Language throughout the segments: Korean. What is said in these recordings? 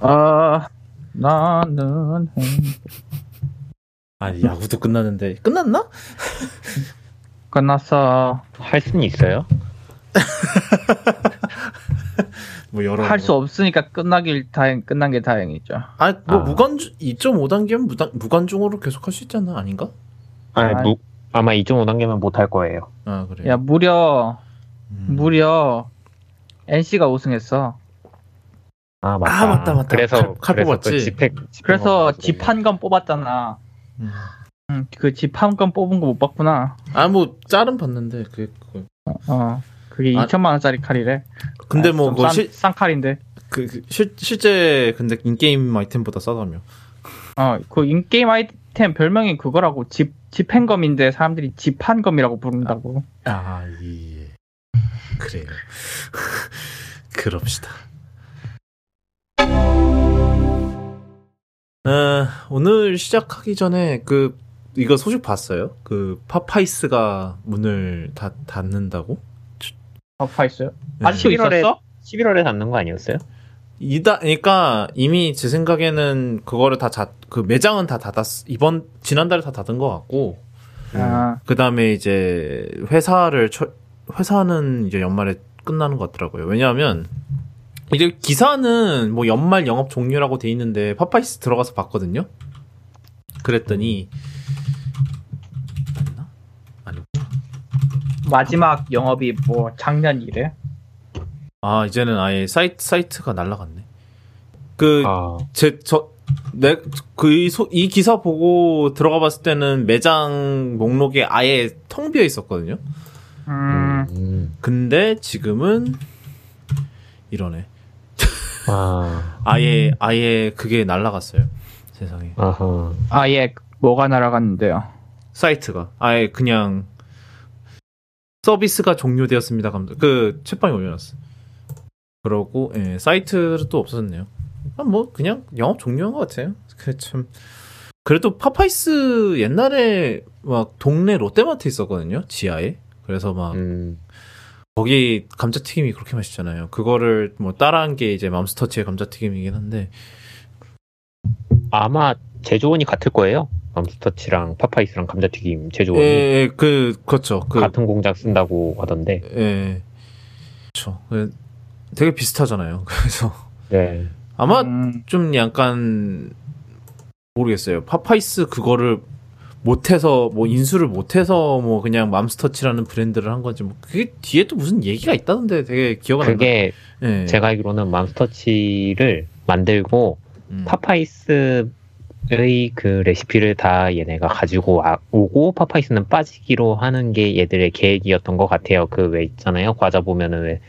아 나는 아니 야구도 끝났는데 끝났나? 끝났어. 할 수는 있어요. 뭐 여러 할 수 없으니까 끝나길 다행 끝난 게 다행이죠. 아뭐 아. 무관중 2.5단계면 무단, 무관중으로 계속 할 수 있잖아 아닌가? 아니, 아이. 무, 아마 2.5단계면 못 할 거예요. 아 그래. 야 무려 음. 무려 NC가 우승했어. 아 맞다. 아, 맞다, 맞다. 그래서 칼- 칼 그래서 뽑았지. 또 집행, 그래서 집행 집한 건 뽑았잖아. 음. 응, 그집 한 건 뽑은 거 못 봤구나. 아 뭐 짤은 봤는데 그, 그 어, 그게 아. 2천만 원짜리 칼이래. 근데 아, 뭐좀 그거 싼, 실, 싼 칼인데. 그, 그 실, 실제 근데 인게임 아이템보다 싸다며. 어, 그 인게임 아이템 별명이 그거라고 집 집행검인데 사람들이 집한검이라고 부른다고. 아 예. 그래요. 그럽시다. 어, 오늘 시작하기 전에 그 이거 소식 봤어요? 그 파파이스가 문을 다 닫는다고? 파파이스요? 네. 아직 11월에 있었어? 11월에 닫는 거 아니었어요? 이다, 그러니까 이미 제 생각에는 그거를 다 닫, 그 매장은 다 닫았, 이번 지난달에 다 닫은 것 같고, 아, 그 다음에 이제 회사를 철- 회사는 이제 연말에 끝나는 것 같더라고요. 왜냐하면 이제 기사는 뭐 연말 영업 종료라고 돼 있는데 파파이스 들어가서 봤거든요. 그랬더니 맞나? 아니고 마지막 영업이 뭐 작년 이래. 아 이제는 아예 사이트 사이트가 날라갔네. 그 아, 제, 저, 내, 그, 이, 소, 이 기사 보고 들어가 봤을 때는 매장 목록에 아예 텅 비어 있었거든요. 음, 음. 근데 지금은 이러네. 아, 아예, 아예 그게 날라갔어요. 세상에. 아하. 아예 뭐가 날아갔는데요. 사이트가. 아예 그냥 서비스가 종료되었습니다. 감독. 그, 책방에 올려놨어. 그러고, 예, 사이트도 또 없어졌네요. 아, 뭐, 그냥 영업 종료한 것 같아요. 그 참. 그래도 파파이스 옛날에 막 동네 롯데마트 있었거든요. 지하에. 그래서 막 음. 거기 감자튀김이 그렇게 맛있잖아요. 그거를 뭐 따라한 게 이제 맘스터치의 감자튀김이긴 한데 아마 제조원이 같을 거예요. 맘스터치랑 파파이스랑 감자튀김 제조원이 예, 그 그렇죠. 그 같은 공장 쓴다고 하던데. 예. 그렇죠. 그 되게 비슷하잖아요. 그래서 네. 아마 음, 좀 약간 모르겠어요. 파파이스 그거를 못해서 뭐 인수를 못해서 뭐 그냥 맘스터치라는 브랜드를 한 건지 뭐 그게 뒤에 또 무슨 얘기가 있다던데 되게 기억 안 나. 그게 예. 제가 알기로는 맘스터치를 만들고 음. 파파이스의 그 레시피를 다 얘네가 가지고 와- 오고 파파이스는 빠지기로 하는 게 얘들의 계획이었던 것 같아요. 그 왜 있잖아요. 과자 보면은 왜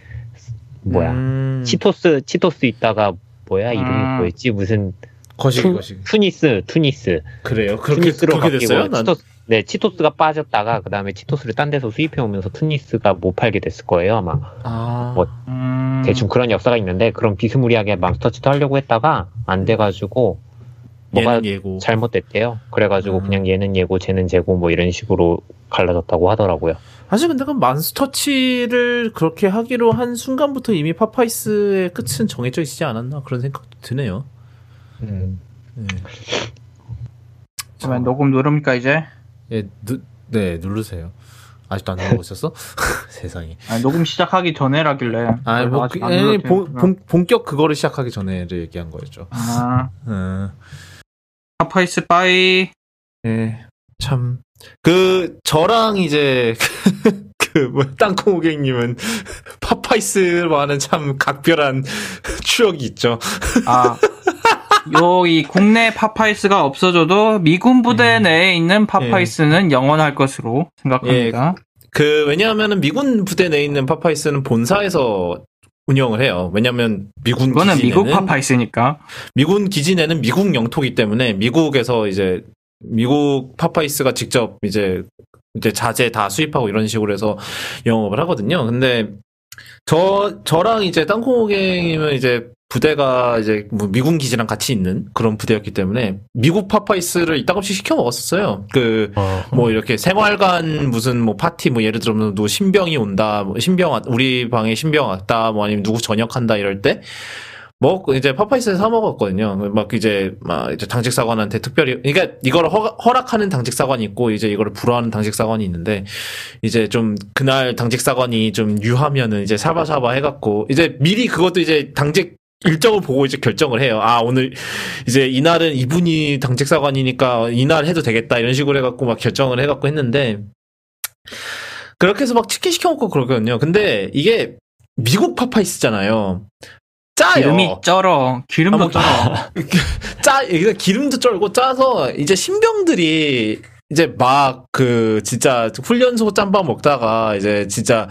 뭐야 음. 치토스 치토스 있다가 뭐야 이름이 음. 뭐였지 무슨 거시기 투, 거시기. 투니스 투니스 그래요. 그렇게 투니스로 그렇게 바뀌고? 난 치토스 네 치토스가 빠졌다가 그 다음에 치토스를 딴 데서 수입해 오면서 투니스가 못 팔게 됐을 거예요 아마 아. 뭐, 음, 대충 그런 역사가 있는데 그런 비스무리하게 맘스터치도 하려고 했다가 안 돼가지고 뭐가 예고. 잘못됐대요. 그래가지고 음. 그냥 얘는 얘고, 쟤는 쟤고 뭐 이런 식으로 갈라졌다고 하더라고요. 사실 근데 그 맘스터치를 그렇게 하기로 한 순간부터 이미 파파이스의 끝은 정해져 있지 않았나 그런 생각도 드네요. 음. 네. 그러면 녹음 누릅니까 이제? 예, 누, 네 누르세요. 아직도 안 누르고 있었어? 세상에. 아니, 녹음 시작하기 전에라길래. 아, 뭐, 그, 안 예, 본, 되는구나. 본, 본격 그거를 시작하기 전에를 얘기한 거였죠. 아, 음, 파파이스 빠이. 예, 참. 그, 저랑 이제, 그, 뭐, 땅콩호갱님은 파파이스와는 참 각별한 추억이 있죠. 아, 요, 이 국내 파파이스가 없어져도 미군 부대 음. 내에 있는 파파이스는 영원할 것으로 생각합니다. 그, 왜냐하면은 미군 부대 내에 있는 파파이스는 본사에서 운영을 해요. 왜냐면 미군 이거는 미국 파파이스니까. 미군 기지 내는 미국 영토기 때문에 미국에서 이제 미국 파파이스가 직접 이제 이제 자재 다 수입하고 이런 식으로 해서 영업을 하거든요. 근데 저 저랑 이제 땅콩호갱님은 이제 부대가 이제 뭐 미군 기지랑 같이 있는 그런 부대였기 때문에 미국 파파이스를 이따금씩 시켜 먹었었어요. 그 뭐 이렇게 생활관 무슨 뭐 파티 뭐 예를 들면 누구 신병이 온다 뭐 신병 왔- 우리 방에 신병 왔다 뭐 아니면 누구 전역한다 이럴 때먹 이제 파파이스에서 사 먹었거든요. 막 이제 막 이제 당직 사관한테 특별히 그러니까 이걸 허, 허락하는 당직 사관이 있고 이제 이거를 불허하는 당직 사관이 있는데 이제 좀 그날 당직 사관이 좀 유하면은 이제 샤바샤바 해갖고 이제 미리 그것도 이제 당직 일정을 보고 이제 결정을 해요. 아 오늘 이제 이날은 이분이 당직 사관이니까 이날 해도 되겠다 이런 식으로 해갖고 막 결정을 해갖고 했는데 그렇게 해서 막 치킨 시켜 먹고 그러거든요. 근데 이게 미국 파파이스잖아요. 짜요. 기름이 쩔어. 기름도 아, 뭐, 쩔어. 짜, 기름도 쩔고 짜서 이제 신병들이 이제 막 그 진짜 훈련소 짬밥 먹다가 이제 진짜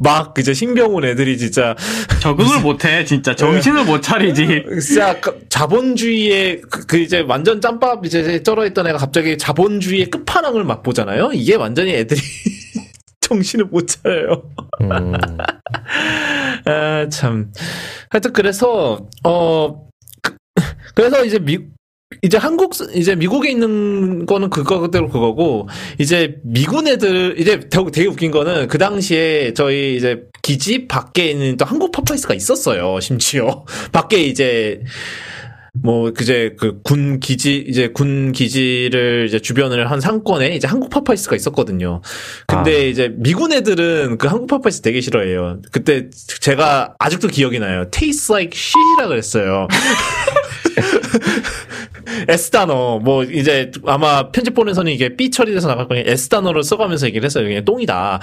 막 이제 신병 온 애들이 진짜 적응을 못해 진짜 정신을 못 차리지. 진짜 그 자본주의의 그, 그 이제 완전 짬밥 이제 쩔어 있던 애가 갑자기 자본주의의 끝판왕을 맛보잖아요. 이게 완전히 애들이 정신을 못 차려요. 음, 아, 참. 하여튼 그래서 어 그, 그래서 이제 미 이제 한국 이제 미국에 있는 거는 그거 그대로 그거고 이제 미군 애들 이제 되게, 웃긴 거는 그 당시에 저희 이제 기지 밖에 있는 또 한국 파파이스가 있었어요. 심지어 밖에 이제 뭐 그제 그 군 기지 이제 군 기지를 이제 주변을 한 상권에 이제 한국 파파이스가 있었거든요. 근데 아. 이제 미군 애들은 그 한국 파파이스 되게 싫어해요. 그때 제가 아직도 기억이 나요. Tastes like shit이라 그랬어요. S 단어 뭐 이제 아마 편집 보는 선이 이게 B 처리돼서 나갈 거니 S 단어를 써가면서 얘기를 했어요. 그냥 똥이다.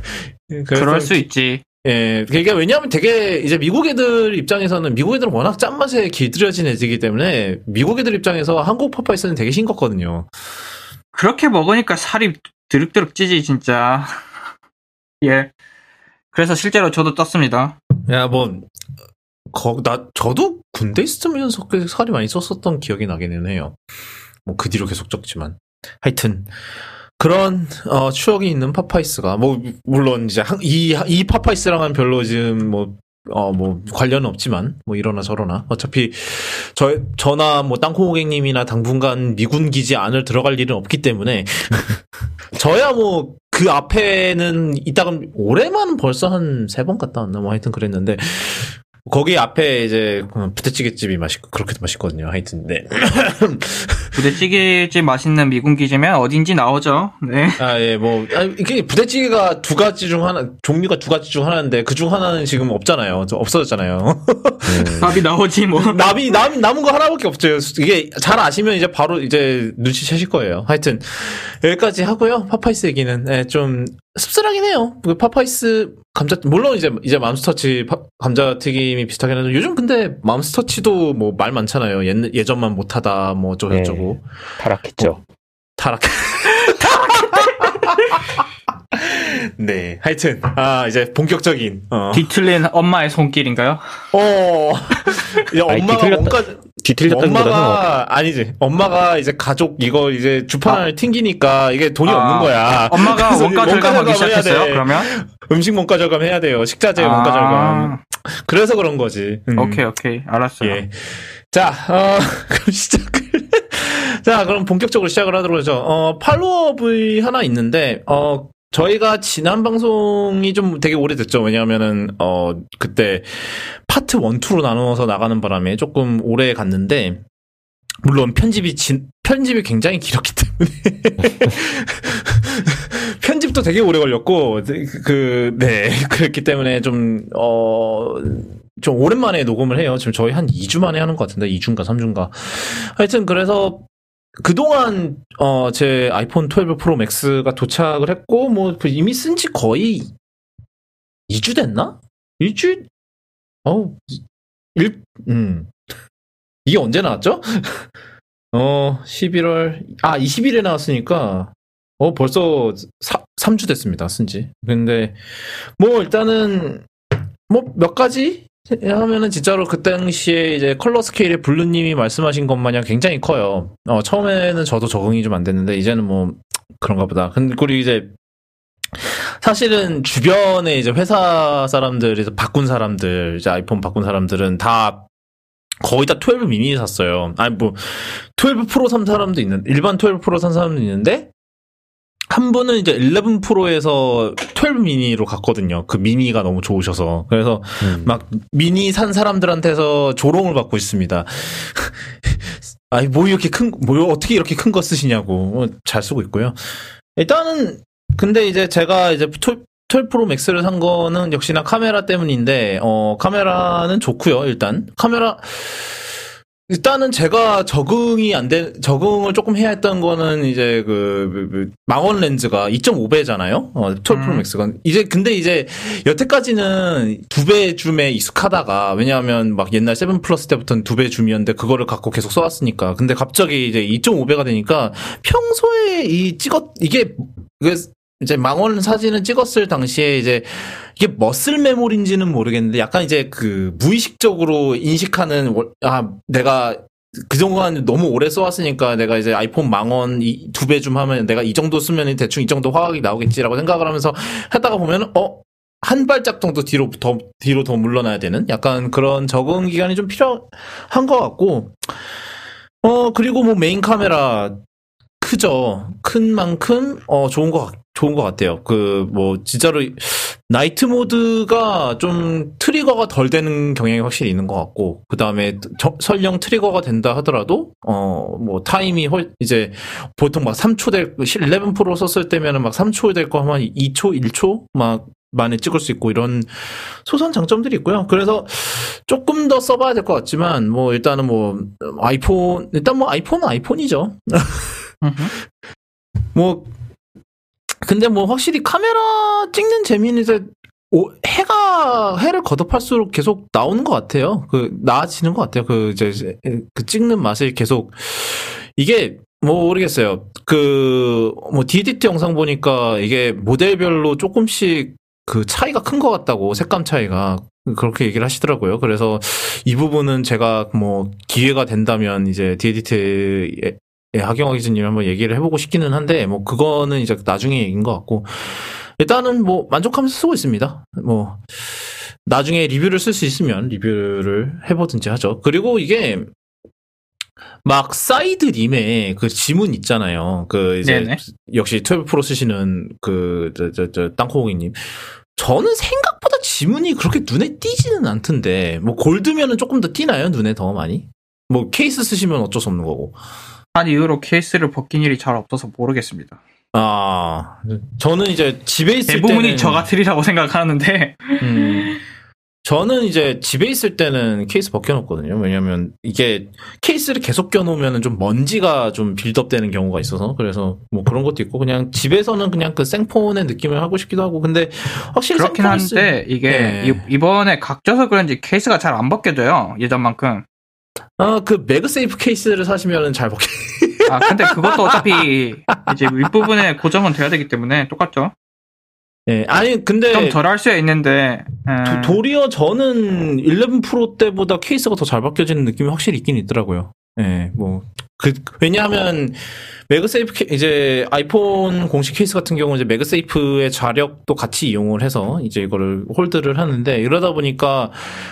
그럴 수 있지. 예, 그러니까 왜냐하면 되게 이제 미국 애들 입장에서는 미국 애들은 워낙 짠맛에 길들여진 애들이기 때문에 미국 애들 입장에서 한국 파파이스는 되게 싱겁거든요. 그렇게 먹으니까 살이 디룩디룩 찌지 진짜. 예. 그래서 실제로 저도 쪘습니다. 야, 뭐, 거, 나, 저도 군대 있으면서 꽤 살이 많이 쪘었던 기억이 나기는 해요. 뭐, 그 뒤로 계속 쪘지만. 하여튼, 그런, 어, 추억이 있는 파파이스가, 뭐, 물론 이제, 한- 이, 이 파파이스랑은 별로 지금 뭐, 어, 뭐, 관련은 없지만, 뭐, 이러나 저러나. 어차피, 저, 저나 뭐, 땅콩호갱님이나 당분간 미군 기지 안을 들어갈 일은 없기 때문에, 저야 뭐, 그 앞에는 이따가 올해만 벌써 한 세 번 갔다 왔나 뭐 하여튼 그랬는데 거기 앞에 이제 그 부대찌개집이 맛있고 그렇게 맛있거든요. 하여튼 네. 부대찌개집 맛있는 미군 기지면 어딘지 나오죠. 네. 아 예 뭐 아, 이게 부대찌개가 두 가지 중 하나 종류가 두 가지 중 하나인데 그 중 하나는 지금 없잖아요. 저 없어졌잖아요. 음. 밥이 나오지 뭐. 남이 남 남은 거 하나밖에 없죠. 이게 잘 아시면 이제 바로 이제 눈치채실 거예요. 하여튼 여기까지 하고요. 파파이스 얘기는 예, 좀 씁쓸하긴 해요. 그 파파이스 감자 물론 이제 이제 맘스터치 파- 감자 튀김이 비슷하긴 하죠. 요즘 근데 맘스터치도 뭐 말 많잖아요. 옛, 예전만 못하다 뭐 어쩌고 네. 저쩌고 타락했죠. 타락. 네, 하여튼 아 이제 본격적인 어, 뒤틀린 엄마의 손길인가요? 어 이제 아니, 엄마가 뒤틀렸다- 뭔가 뒤틀렸다기보다는 엄마가 아니지 엄마가 이제 가족 이거 이제 주판을 튕기니까 이게 돈이 아, 없는 거야. 엄마가 원가 절감하기 시작했어요. 돼. 그러면 음식 원가 절감 해야 돼요. 식자재 원가 절감. 아, 그래서 그런 거지. 음. 오케이 오케이 알았어요. 예. 자, 어, 그럼 시작을. 자, 그럼 본격적으로 시작을 하도록 하죠. 어, 팔로업이 하나 있는데, 어, 저희가 지난 방송이 좀 되게 오래됐죠. 왜냐하면은, 어, 그때 파트 1, 2로 나누어서 나가는 바람에 조금 오래 갔는데, 물론 편집이 진, 편집이 굉장히 길었기 때문에. 편집도 되게 오래 걸렸고, 그, 네. 그랬기 때문에 좀, 어, 좀 오랜만에 녹음을 해요. 지금 저희 한 2주 만에 하는 것 같은데, 2주인가 3주인가. 하여튼 그래서 그동안 어, 제 아이폰 12 프로 맥스가 도착을 했고, 뭐, 그 이미 쓴 지 거의 2주 됐나? 일주일? 어우, 일, 음. 이게 언제 나왔죠? 어, 11월, 아, 20일에 나왔으니까, 어, 벌써 3주 됐습니다, 쓴 지. 근데, 뭐, 일단은, 뭐, 몇 가지 하면은 진짜로 그 당시에 이제 컬러 스케일의 블루님이 말씀하신 것 마냥 굉장히 커요. 어, 처음에는 저도 적응이 좀 안 됐는데, 이제는 뭐, 그런가 보다. 근데, 그리고 이제, 사실은 주변에 이제 회사 사람들, 바꾼 사람들, 이제 아이폰 바꾼 사람들은 다 거의 다 12 미니 샀어요. 아니, 뭐, 12 프로 산 사람도 있는, 일반 12 프로 산 사람도 있는데, 한 분은 이제 11 프로에서 12 미니로 갔거든요. 그 미니가 너무 좋으셔서. 그래서 음. 막 미니 산 사람들한테서 조롱을 받고 있습니다. 아니 뭐 이렇게 큰, 뭐 어떻게 이렇게 큰 거 쓰시냐고 어, 잘 쓰고 있고요. 일단은 근데 이제 제가 이제 12, 12 프로 맥스를 산 거는 역시나 카메라 때문인데 어 카메라는 좋고요. 일단 카메라 일단은 제가 적응이 안 돼, 적응을 조금 해야 했던 거는 이제 그, 그, 그 망원 렌즈가 2.5배잖아요? 어, 12 프로 음. Max가. 이제, 근데 이제 여태까지는 두 배 줌에 익숙하다가, 왜냐하면 막 옛날 7 플러스 때부터는 두 배 줌이었는데 그거를 갖고 계속 써왔으니까. 근데 갑자기 이제 2.5배가 되니까 평소에 이 찍었, 이게, 그 이제 망원 사진을 찍었을 당시에 이제 이게 muscle memory인지는 모르겠는데 약간 이제 그 무의식적으로 인식하는 월- 아 내가 그 정도는 너무 오래 써왔으니까 내가 이제 아이폰 망원 두 배 줌 하면 내가 이 정도 쓰면 대충 이 정도 화각이 나오겠지라고 생각을 하면서 하다가 보면 어? 한 발짝 정도 뒤로 더 뒤로 더 물러나야 되는 약간 그런 적응 기간이 좀 필요한 것 같고 어 그리고 뭐 메인 카메라 크죠. 큰 만큼 어 좋은 것 같- 좋은 것 같아요 그 뭐 진짜로 night mode가 좀 trigger가 덜 되는 경향이 확실히 있는 것 같고 그 다음에 설령 트리거가 된다 하더라도 어 뭐 타임이 훨 이제 보통 막 3초 될 11 프로 썼을 때면은 막 3초 될 거 하면 2초 1초 막 만에 찍을 수 있고 이런 소소한 장점들이 있고요. 그래서 조금 더 써봐야 될 것 같지만 뭐 일단은 뭐 아이폰 일단 뭐 아이폰은 아이폰이죠. 뭐 근데 뭐 확실히 카메라 찍는 재미는 이제 오- 해가 해를 거듭할수록 계속 나오는 것 같아요. 그 나아지는 것 같아요. 그 이제 그 찍는 맛이 계속 이게 뭐 모르겠어요. 그 뭐 DDT 영상 보니까 이게 모델별로 조금씩 그 차이가 큰 것 같다고 색감 차이가 그렇게 얘기를 하시더라고요. 그래서 이 부분은 제가 뭐 기회가 된다면 이제 DDT에 예, 하경화 기자님 한번 얘기를 해보고 싶기는 한데, 뭐, 그거는 이제 나중에 얘기인 것 같고, 일단은 뭐, 만족하면서 쓰고 있습니다. 뭐, 나중에 리뷰를 쓸 수 있으면 리뷰를 해보든지 하죠. 그리고 이게, 막, 사이드 면의 그 지문 있잖아요. 그, 이제, 네네. 역시 12 프로 쓰시는 그, 저, 저, 저, 땅콩이님. 저는 생각보다 지문이 그렇게 눈에 띄지는 않던데, 뭐, 골드면은 조금 더 띄나요? 눈에 더 많이? 뭐, 케이스 쓰시면 어쩔 수 없는 거고. 한 이후로 케이스를 벗긴 일이 잘 없어서 모르겠습니다. 아, 저는 이제 집에 있을 대부분이 때는 저 같으리라고 생각하는데 음, 저는 이제 집에 있을 때는 케이스 벗겨놓거든요. 왜냐면 이게 케이스를 계속 껴놓으면 좀 먼지가 좀 build up되는 경우가 있어서 그래서 뭐 그런 것도 있고 그냥 집에서는 그냥 그 생폰의 느낌을 하고 싶기도 하고 근데 확실히 그렇긴 한데 이게 네. 이- 이번에 각져서 그런지 케이스가 잘 안 벗겨져요 예전만큼. 아, 그 MagSafe 케이스를 사시면은 잘 벗겨. 아 근데 그것도 어차피 이제 윗부분에 고정은 돼야 되기 때문에 똑같죠. 예, 아니 근데 좀 덜 할 수야 있는데 음, 도, 리어 저는 11 프로 때보다 케이스가 더 잘 바뀌어지는 느낌이 확실히 있긴 있더라고요. 예, 뭐, 그, 왜냐하면, 매그세이프, 케- 이제 아이폰 공식 케이스 같은 경우는 이제 매그세이프의 자력도 같이 이용을 해서 이제 이거를 hold를 하는데, 이러다 보니까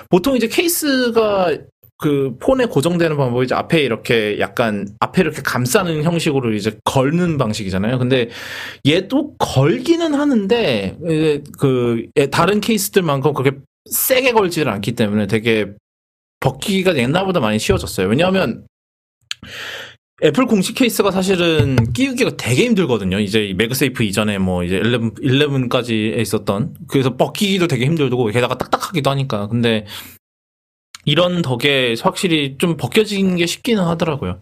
보통 이제 케이스가 그 폰에 고정되는 방법이 이제 앞에 이렇게 약간 앞에 이렇게 감싸는 형식으로 이제 걸는 방식이잖아요. 근데 얘도 걸기는 하는데 그 다른 케이스들만큼 그렇게 세게 걸지를 않기 때문에 되게 벗기가 옛날보다 많이 쉬워졌어요. 왜냐하면 애플 공식 케이스가 사실은 끼우기가 되게 힘들거든요. 이제 이 매그세이프 이전에 뭐 이제 11, 11까지 있었던 그래서 벗기기도 되게 힘들고 게다가 딱딱하기도 하니까. 근데 이런 덕에 확실히 좀 벗겨진 게 쉽기는 하더라고요.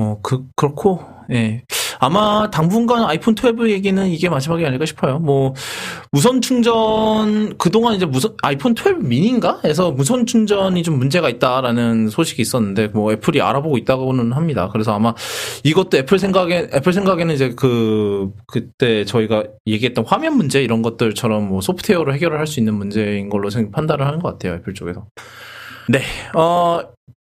어, 그, 그렇고, 예. 아마 당분간 아이폰 12 얘기는 이게 마지막이 아닐까 싶어요. 뭐, 무선 충전, 그동안 이제 무선, 아이폰 12 미니인가? 에서 무선 충전이 좀 문제가 있다라는 소식이 있었는데, 뭐, 애플이 알아보고 있다고는 합니다. 그래서 아마 이것도 애플 생각에, 애플 생각에는 이제 그, 그때 저희가 얘기했던 화면 문제 이런 것들처럼 뭐 소프트웨어로 해결을 할 수 있는 문제인 걸로 생- 판단을 하는 것 같아요. 애플 쪽에서. 네, 어,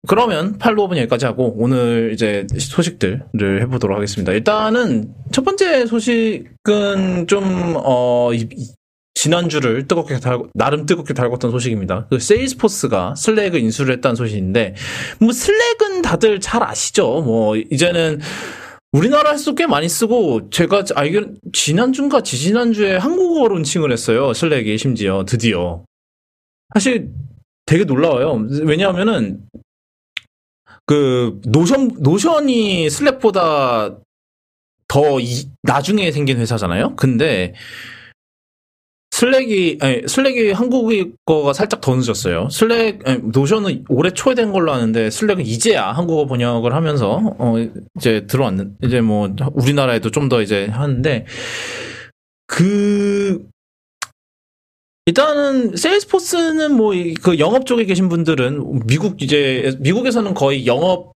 그러면 팔로우업은 여기까지 하고 오늘 이제 소식들을 해보도록 하겠습니다. 일단은 첫 번째 소식은 좀 어, 이- 이- 지난주를 뜨겁게 달고 나름 뜨겁게 달궜던 소식입니다. 그 세일스포스가 슬랙을 인수를 했다는 소식인데 뭐 슬랙은 다들 잘 아시죠? 뭐 이제는 우리나라에서 꽤 많이 쓰고 제가 알기로 지난주인가 지지난주에 한국어 론칭을 했어요. 슬랙이 심지어 드디어. 사실 되게 놀라워요. 왜냐하면은 그 노션 노션이 슬랙보다 더 이, 나중에 생긴 회사잖아요. 근데 슬랙이 아니, 슬랙이 한국어가 살짝 더 늦었어요. 슬랙 아니, 노션은 올해 초에 된 걸로 아는데 슬랙은 이제야 한국어 번역을 하면서 어 이제 들어왔는 이제 뭐 우리나라에도 좀 더 이제 하는데 그 일단은 세일스포스는 뭐 그 영업 쪽에 계신 분들은 미국 이제 미국에서는 거의 영업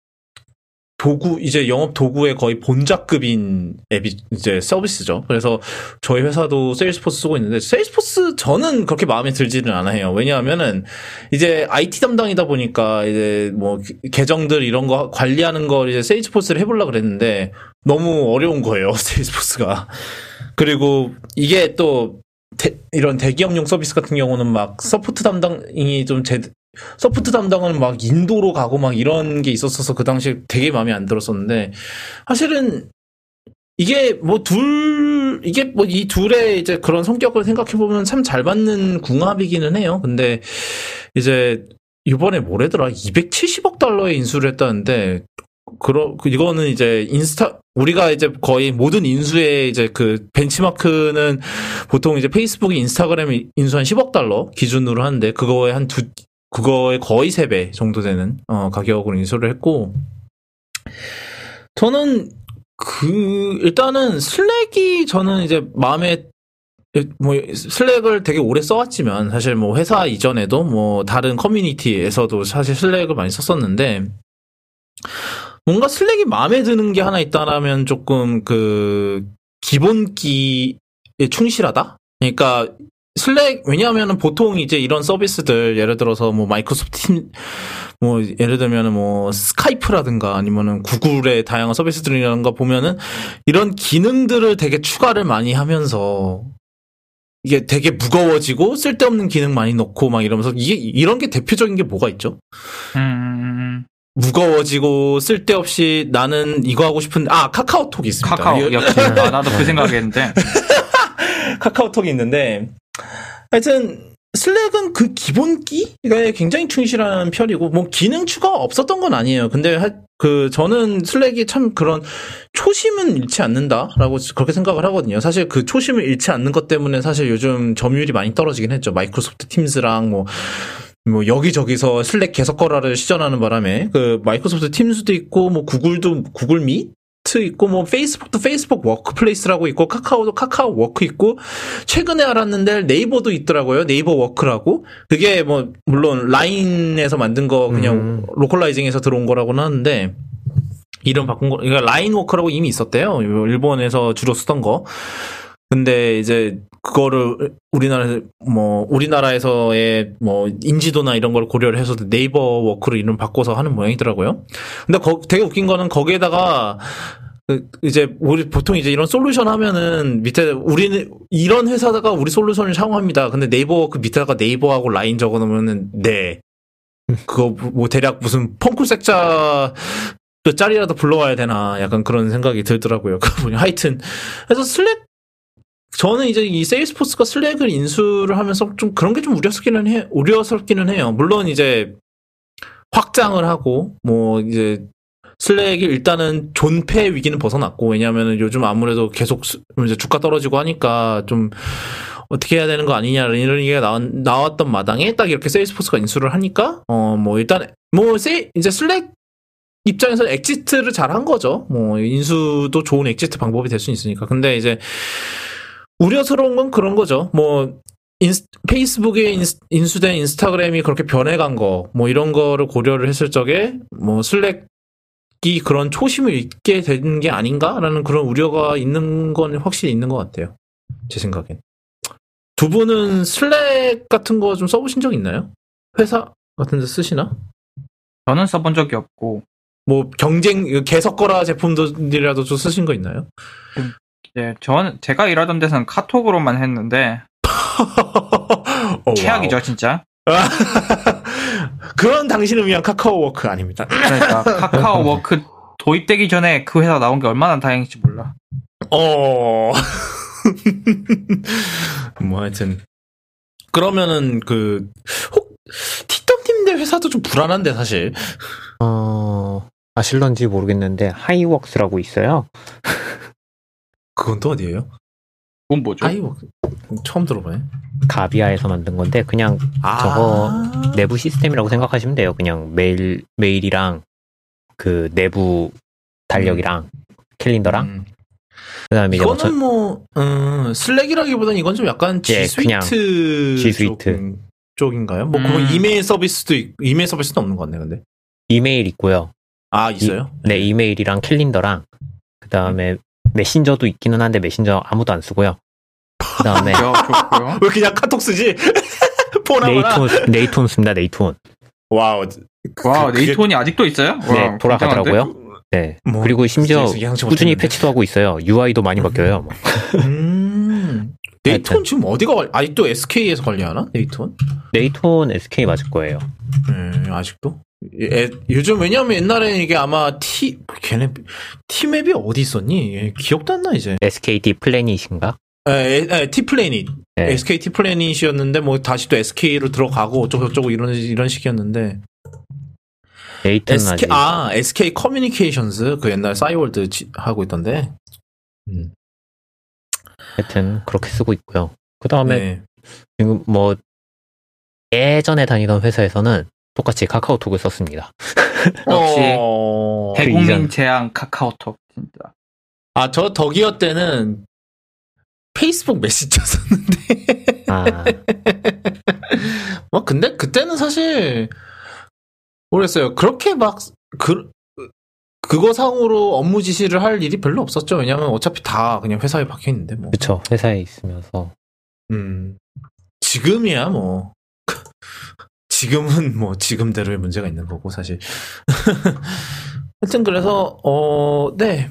도구 이제 영업 도구의 거의 본작급인 앱이 이제 서비스죠. 그래서 저희 회사도 세일스포스 쓰고 있는데 세일스포스 저는 그렇게 마음에 들지는 않아요. 왜냐하면은 이제 IT 담당이다 보니까 이제 뭐 계정들 이런 거 관리하는 걸 이제 세일스포스를 해보려 그랬는데 너무 어려운 거예요. 세일즈포스가. 그리고 이게 또 대, 이런 대기업용 서비스 같은 경우는 막 support 담당이 좀 제, support 담당은 막 인도로 가고 막 이런 게 있었어서 그 당시에 되게 마음에 안 들었었는데 사실은 이게 뭐 둘, 이게 뭐 이 둘의 이제 그런 성격을 생각해보면 참 잘 맞는 궁합이기는 해요. 근데 이제 이번에 뭐래더라? 270억 달러에 인수를 했다는데 그러 이거는 이제 인스타 우리가 이제 거의 모든 인수의 이제 그 벤치마크는 보통 이제 페이스북이 인스타그램이 인수 한 10억 달러 기준으로 하는데 그거에 한 두 그거의 거의 3배 정도 되는 어 가격으로 인수를 했고. 저는 그 일단은 슬랙이 저는 이제 마음에 뭐 슬랙을 되게 오래 써왔지만 사실 뭐 회사 이전에도 뭐 다른 커뮤니티에서도 사실 슬랙을 많이 썼었는데 뭔가 슬랙이 마음에 드는 게 하나 있다라면 조금 그 기본기에 충실하다. 그러니까 슬랙 왜냐하면은 보통 이제 이런 서비스들 예를 들어서 뭐 마이크로소프트 팀 뭐 예를 들면은 뭐 스카이프라든가 아니면은 구글의 다양한 서비스들이라든가 보면은 이런 기능들을 되게 추가를 많이 하면서 이게 되게 무거워지고 쓸데없는 기능 많이 넣고 막 이러면서 이게 이런 게 대표적인 게 뭐가 있죠? 음, 무거워지고 쓸데없이 나는 이거 하고 싶은데 아 카카오톡이 있습니다. 카카오 이- 역시 아, 나도 그 생각했는데 카카오톡이 있는데 하여튼 슬랙은 그 기본기가 굉장히 충실한 편이고 뭐 기능 추가 없었던 건 아니에요. 근데 하- 그 저는 슬랙이 참 그런 초심은 잃지 않는다라고 그렇게 생각을 하거든요. 사실 그 초심을 잃지 않는 것 때문에 사실 요즘 점유율이 많이 떨어지긴 했죠. 마이크로소프트 팀스랑 뭐 뭐 여기저기서 슬랙 게 섯거라를 시전하는 바람에 그 마이크로소프트 팀스도 있고 뭐 구글도 구글 미트 있고 뭐 페이스북도 페이스북 워크플레이스라고 있고 카카오도 카카오 워크 있고 최근에 알았는데 네이버도 있더라고요. 네이버 워크라고. 그게 뭐 물론 라인에서 만든 거 그냥 음. localizing해서 들어온 거라고는 하는데 이름 바꾼 거 그러니까 라인 워크라고 이미 있었대요. 일본에서 주로 쓰던 거. 근데 이제 그거를 우리나라에서 뭐 우리나라에서의 뭐 인지도나 이런 걸 고려를 해서 네이버 워크로 이름 바꿔서 하는 모양이더라고요. 근데 거, 되게 웃긴 거는 거기에다가 그 이제 우리 보통 이제 이런 솔루션 하면은 밑에 우리는 이런 회사다가 우리 솔루션을 사용합니다. 근데 네이버 그 밑에다가 네이버하고 라인 적어놓으면은 네 그거 뭐 대략 무슨 펑쿨색자 그 짤이라도 불러와야 되나 약간 그런 생각이 들더라고요. 그 분이 하여튼 그래서 슬랙 저는 이제 이 세일스포스가 슬랙을 인수를 하면서 좀 그런 게 좀 우려스럽기는 해 우려스럽기는 해요. 물론 이제 확장을 하고 뭐 이제 슬랙이 일단은 존폐 위기는 벗어났고 왜냐하면 요즘 아무래도 계속 수- 이제 주가 떨어지고 하니까 좀 어떻게 해야 되는 거 아니냐 이런 얘기가 나왔, 나왔던 마당에 딱 이렇게 세일스포스가 인수를 하니까 어 뭐 일단 뭐 세, 이제 슬랙 입장에서 exit를 잘 한 거죠. 뭐 인수도 좋은 exit 방법이 될 수 있으니까. 근데 이제 우려스러운 건 그런 거죠. 뭐 인스- 페이스북에 인스- 인수된 인스타그램이 그렇게 변해간 거, 뭐 이런 거를 고려를 했을 적에 뭐 슬랙이 그런 초심을 잃게 되는 게 아닌가라는 그런 우려가 있는 건 확실히 있는 것 같아요. 제 생각엔. 두 분은 슬랙 같은 거 좀 써보신 적 있나요? 회사 같은 데 쓰시나? 저는 써본 적이 없고 뭐 경쟁 게 섯거라 제품들이라도 좀 쓰신 거 있나요? 이제 저는 제가 일하던 데서는 카톡으로만 했는데 어, 최악이죠 진짜. Wow. 그런 당신을 위한 카카오 워크 아닙니다. 그러니까 카카오 워크 도입되기 전에 그 회사 나온 게 얼마나 다행인지 몰라. 어. 뭐 하여튼 그러면은 그 혹, 티덤님네 회사도 좀 불안한데 사실. 어, 아실런지 모르겠는데 하이웍스라고 있어요. 그건 또 어디예요? 그건 뭐죠? 아이고 처음 들어봐요. 가비아에서 만든 건데 그냥 아. 저거 내부 시스템이라고 생각하시면 돼요. 그냥 메일 메일이랑 그 내부 달력이랑 캘린더랑 음. 그다음에 뭐 이거는 저- 뭐 음, 슬랙이라기보다는 이건 좀 약간 G 예, 그냥 Suite G Suite. 쪽, 쪽인가요? 뭐 음. 그건 이메일 서비스도 있, 이메일 서비스도 없는 것 같네 근데. 이메일 있고요. 아 있어요? 네, 이메일이랑 캘린더랑 그다음에 메신저도 있기는 한데 메신저 아무도 안 쓰고요. 그 다음에 야, 좋고요. 왜 그냥 카톡 쓰지? 네이트온 네이트온 씁니다. 네이트온. Wow. 와, 그게- 네이트온이 아직도 있어요? 와, 네, 돌아가더라고요. 굉장한데? 네. 뭐, 그리고 심지어 꾸준히. 패치도 하고 있어요. UI도 많이 바뀌어요. 뭐. 음. 네이트온 지금 어디가 관- 아직도 SK에서 관리하나? 네이트온? 네이트온 SK 맞을 거예요. 네, 아직도. 예, 요즘 왜냐면 옛날에 이게 아마 T 걔네 티맵이 어디 있었니? 예, 기억도 안 나 이제. SKT 플래닛인가? 에, 에, T플래닛. 네. SK T플래닛이었는데 뭐 다시 또 SK로 들어가고 어쩌고 저쩌고 이런 이런 식이었는데. SK 아직 아 SK 커뮤니케이션스 그 옛날 싸이월드 지- 하고 있던데. 음. 하여튼 그렇게 쓰고 있고요. 그 다음에 네. 지금 뭐 예전에 다니던 회사에서는 똑같이 카카오톡을 썼습니다. 역시 어... 그 대국민 이전- 제한 카카오톡 진짜. 아, 저 덕이어 때는 페이스북 메시저 썼는데. 아, 뭐, 근데 그때는 사실, 모르겠어요. 그렇게 막, 그, 그거 상으로 업무 지시를 할 일이 별로 없었죠. 왜냐면 어차피 다 그냥 회사에 박혀 있는데, 뭐. 그쵸. 회사에 있으면서. 음. 지금이야, 뭐. 지금은 뭐, 지금대로의 문제가 있는 거고, 사실. 하여튼, 그래서, 어, 네.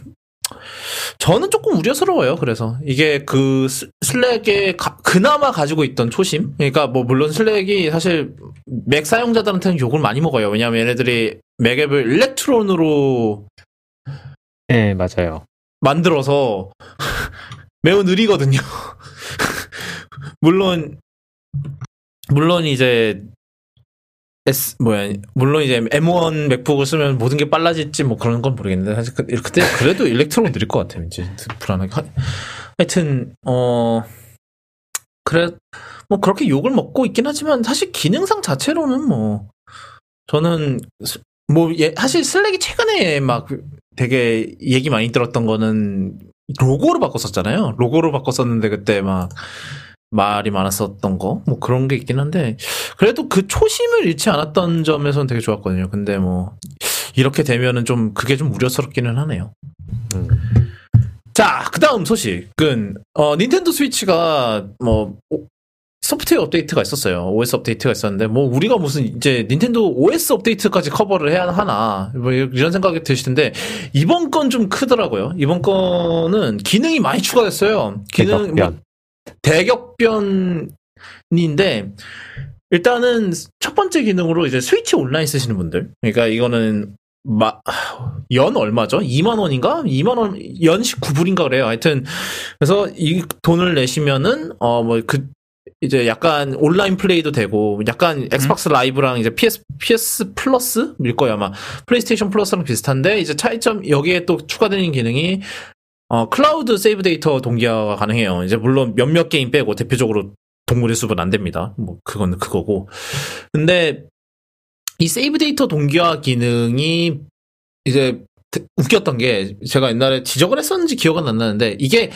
저는 조금 우려스러워요, 그래서. 이게 그 스- 슬랙에 가- 그나마 가지고 있던 초심? 그러니까 뭐, 물론 슬랙이 사실 맥 사용자들한테는 욕을 많이 먹어요. 왜냐면 얘네들이 맥 앱을 일렉트론으로 네, 맞아요. 만들어서 매우 느리거든요. 물론 물론 이제 S 뭐야 물론 이제 M1 맥북을 쓰면 모든 게 빨라질지 뭐 그런 건 모르겠는데 사실 그, 그때 그래도 일렉트론 느릴 것 같아요. 이제 불안하게 하- 하여튼 어 그래 뭐 그렇게 욕을 먹고 있긴 하지만 사실 기능상 자체로는 뭐 저는 스- 뭐 예, 사실 슬랙이 최근에 막 되게 얘기 많이 들었던 거는 로고를 바꿨었잖아요. 로고를 바꿨었는데 그때 막 말이 많았었던 거, 뭐 그런 게 있긴 한데, 그래도 그 초심을 잃지 않았던 점에서는 되게 좋았거든요. 근데 뭐, 이렇게 되면은 좀, 그게 좀 우려스럽기는 하네요. 음. 자, 그 다음 소식은, 어, 닌텐도 스위치가, 뭐, 오- 소프트웨어 업데이트가 있었어요. OS 업데이트가 있었는데, 뭐, 우리가 무슨, 이제, 닌텐도 OS 업데이트까지 커버를 해야 하나, 뭐, 이런 생각이 드실 텐데, 이번 건 좀 크더라고요. 이번 거는 기능이 많이 추가됐어요. 기능, 뭐, 대격변. 대격변인데 일단은 첫 번째 기능으로 이제 스위치 온라인 쓰시는 분들 그러니까 이거는 마, 연 얼마죠? 2만 원인가? 2만 원, 연 19불인가 그래요. 하여튼 그래서 이 돈을 내시면은 어 뭐 그 이제 약간 온라인 플레이도 되고 약간 엑스박스 라이브랑 이제 PS PS 플러스 일 거예요 아마 플레이스테이션 플러스랑 비슷한데 이제 차이점 여기에 또 추가되는 기능이 어, cloud save 데이터 동기화가 가능해요. 이제 물론 몇몇 게임 빼고 대표적으로 동물의 숲은 안 됩니다. 뭐 그건 그거고. 근데 이 세이브 데이터 동기화 기능이 이제 드- 웃겼던 게 제가 옛날에 지적을 했었는지 기억은 안 나는데 이게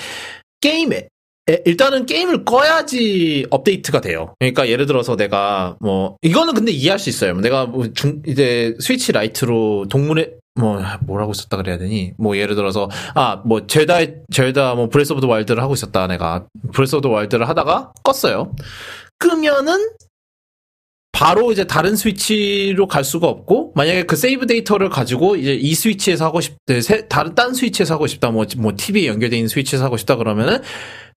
게임에 에, 일단은 게임을 꺼야지 업데이트가 돼요. 그러니까 예를 들어서 내가 뭐 이거는 근데 이해할 수 있어요. 내가 뭐 중, 이제 스위치 라이트로 동물의 뭐 뭐라고 썼다 그래야 되니? 뭐 예를 들어서 아 뭐 젤다 젤다 뭐 브레스 오브 더 와일드를 하고 있었다 내가 브레스 오브 더 와일드를 하다가 껐어요. 끄면은 바로 이제 다른 스위치로 갈 수가 없고 만약에 그 세이브 데이터를 가지고 이제 이 스위치에서 하고 싶 세- 다른 딴 스위치에서 하고 싶다 뭐 뭐 TV에 연결돼 있는 스위치에서 하고 싶다 그러면은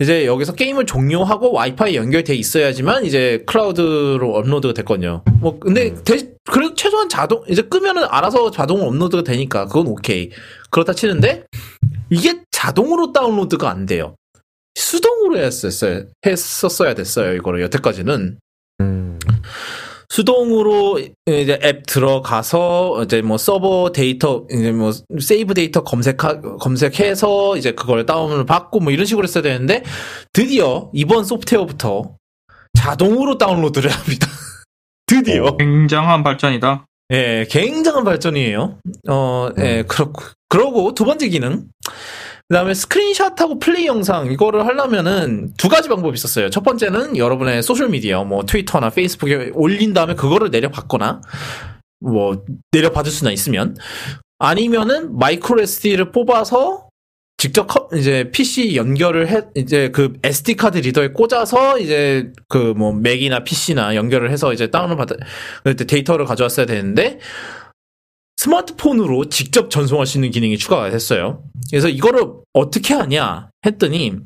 이제 여기서 게임을 종료하고 와이파이 연결돼 있어야지만 이제 클라우드로 업로드가 됐거든요. 뭐 근데 대, 그래도 최소한 자동 이제 끄면은 알아서 자동 업로드가 되니까 그건 오케이. 그렇다 치는데 이게 자동으로 다운로드가 안 돼요. 수동으로 했었어야, 했었어야 됐어요. 이거를 여태까지는 음, 수동으로 이제 앱 들어가서 이제 뭐 서버 데이터 이제 뭐 세이브 데이터 검색 검색해서 이제 그걸 다운을 받고 뭐 이런 식으로 했어야 되는데 드디어 이번 소프트웨어부터 자동으로 다운로드를 합니다. 드디어. 굉장한 발전이다. 예, 굉장한 발전이에요. 어, 예, 그렇고 그러고 두 번째 기능. 그다음에 스크린샷하고 플레이 영상 이거를 하려면은 두 가지 방법이 있었어요. 첫 번째는 여러분의 소셜 미디어 뭐 트위터나 페이스북에 올린 다음에 그거를 내려받거나 뭐 내려받을 수나 있으면 아니면은 마이크로 SD를 뽑아서 직접 컴- 이제 PC 연결을 해 이제 그 SD 카드 리더에 꽂아서 이제 그 뭐 맥이나 PC나 연결을 해서 이제 다운을 받아 데이터를 가져왔어야 되는데 스마트폰으로 직접 전송할 수 있는 기능이 추가가 됐어요. 그래서 이거를 어떻게 하냐 했더니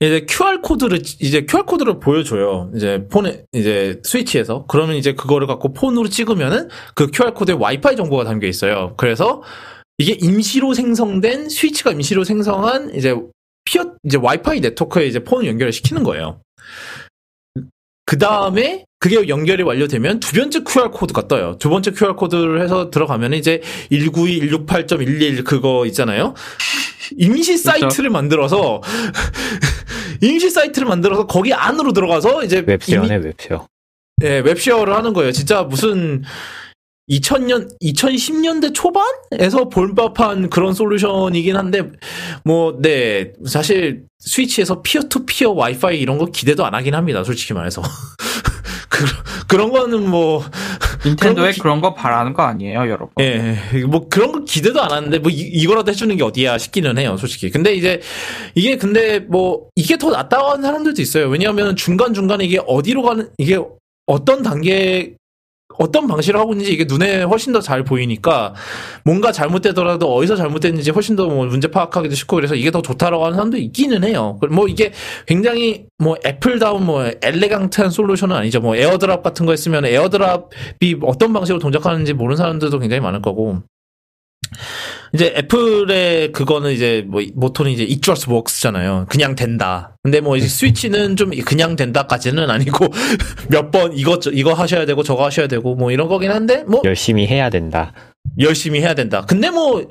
이제 QR 코드를 이제 QR 코드를 보여줘요. 이제 폰에 이제 스위치에서 그러면 이제 그거를 갖고 폰으로 찍으면은 그 QR 코드에 와이파이 정보가 담겨 있어요. 그래서 이게 임시로 생성된 스위치가 임시로 생성한 이제 peer 이제 와이파이 네트워크에 이제 폰을 연결을 시키는 거예요. 그 다음에 그게 연결이 완료되면 두 번째 QR 코드가 떠요. 두 번째 QR 코드를 해서 들어가면 이제 192.168.111 그거 있잖아요. 임시 사이트를 만들어서 임시 사이트를 만들어서 거기 안으로 들어가서 이제 웹쉐어네 웹쉐어. 예, 웹쉐어를 하는 거예요. 진짜 무슨 2000년, 2010년대 초반에서 볼법한 그런 솔루션이긴 한데, 뭐, 네, 사실 스위치에서 peer to peer 와이파이 이런 거 기대도 안 하긴 합니다. 솔직히 말해서. 그, 그런 거는 뭐, 닌텐도에 기- 그런 거 바라는 거 아니에요, 여러분. 예, 뭐 그런 거 기대도 안 하는데 뭐 이, 거라도 해주는 게 어디야 싶기는 해요, 솔직히. 근데 이제 이게 근데 뭐 이게 더 낫다고 하는 사람들도 있어요. 왜냐하면 중간 중간에 이게 어디로 가는 이게 어떤 단계 어떤 방식으로 하고 있는지 이게 눈에 훨씬 더 잘 보이니까 뭔가 잘못되더라도 어디서 잘못됐는지 훨씬 더 뭐 문제 파악하기도 쉽고 그래서 이게 더 좋다라고 하는 사람도 있기는 해요. 뭐 이게 굉장히 뭐 애플다운 뭐 elegant한 솔루션은 아니죠. 뭐 에어드랍 같은 거 했으면 에어드랍이 어떤 방식으로 동작하는지 모르는 사람들도 굉장히 많을 거고. 이제 애플의 그거는 이제 뭐 모토는 이제 it just works잖아요. 그냥 된다. 근데 뭐 이제 스위치는 좀 그냥 된다까지는 아니고 몇번 저- 이거 하셔야 되고 저거 하셔야 되고 뭐 이런 거긴 한데 뭐 열심히 해야 된다. 열심히 해야 된다. 근데 뭐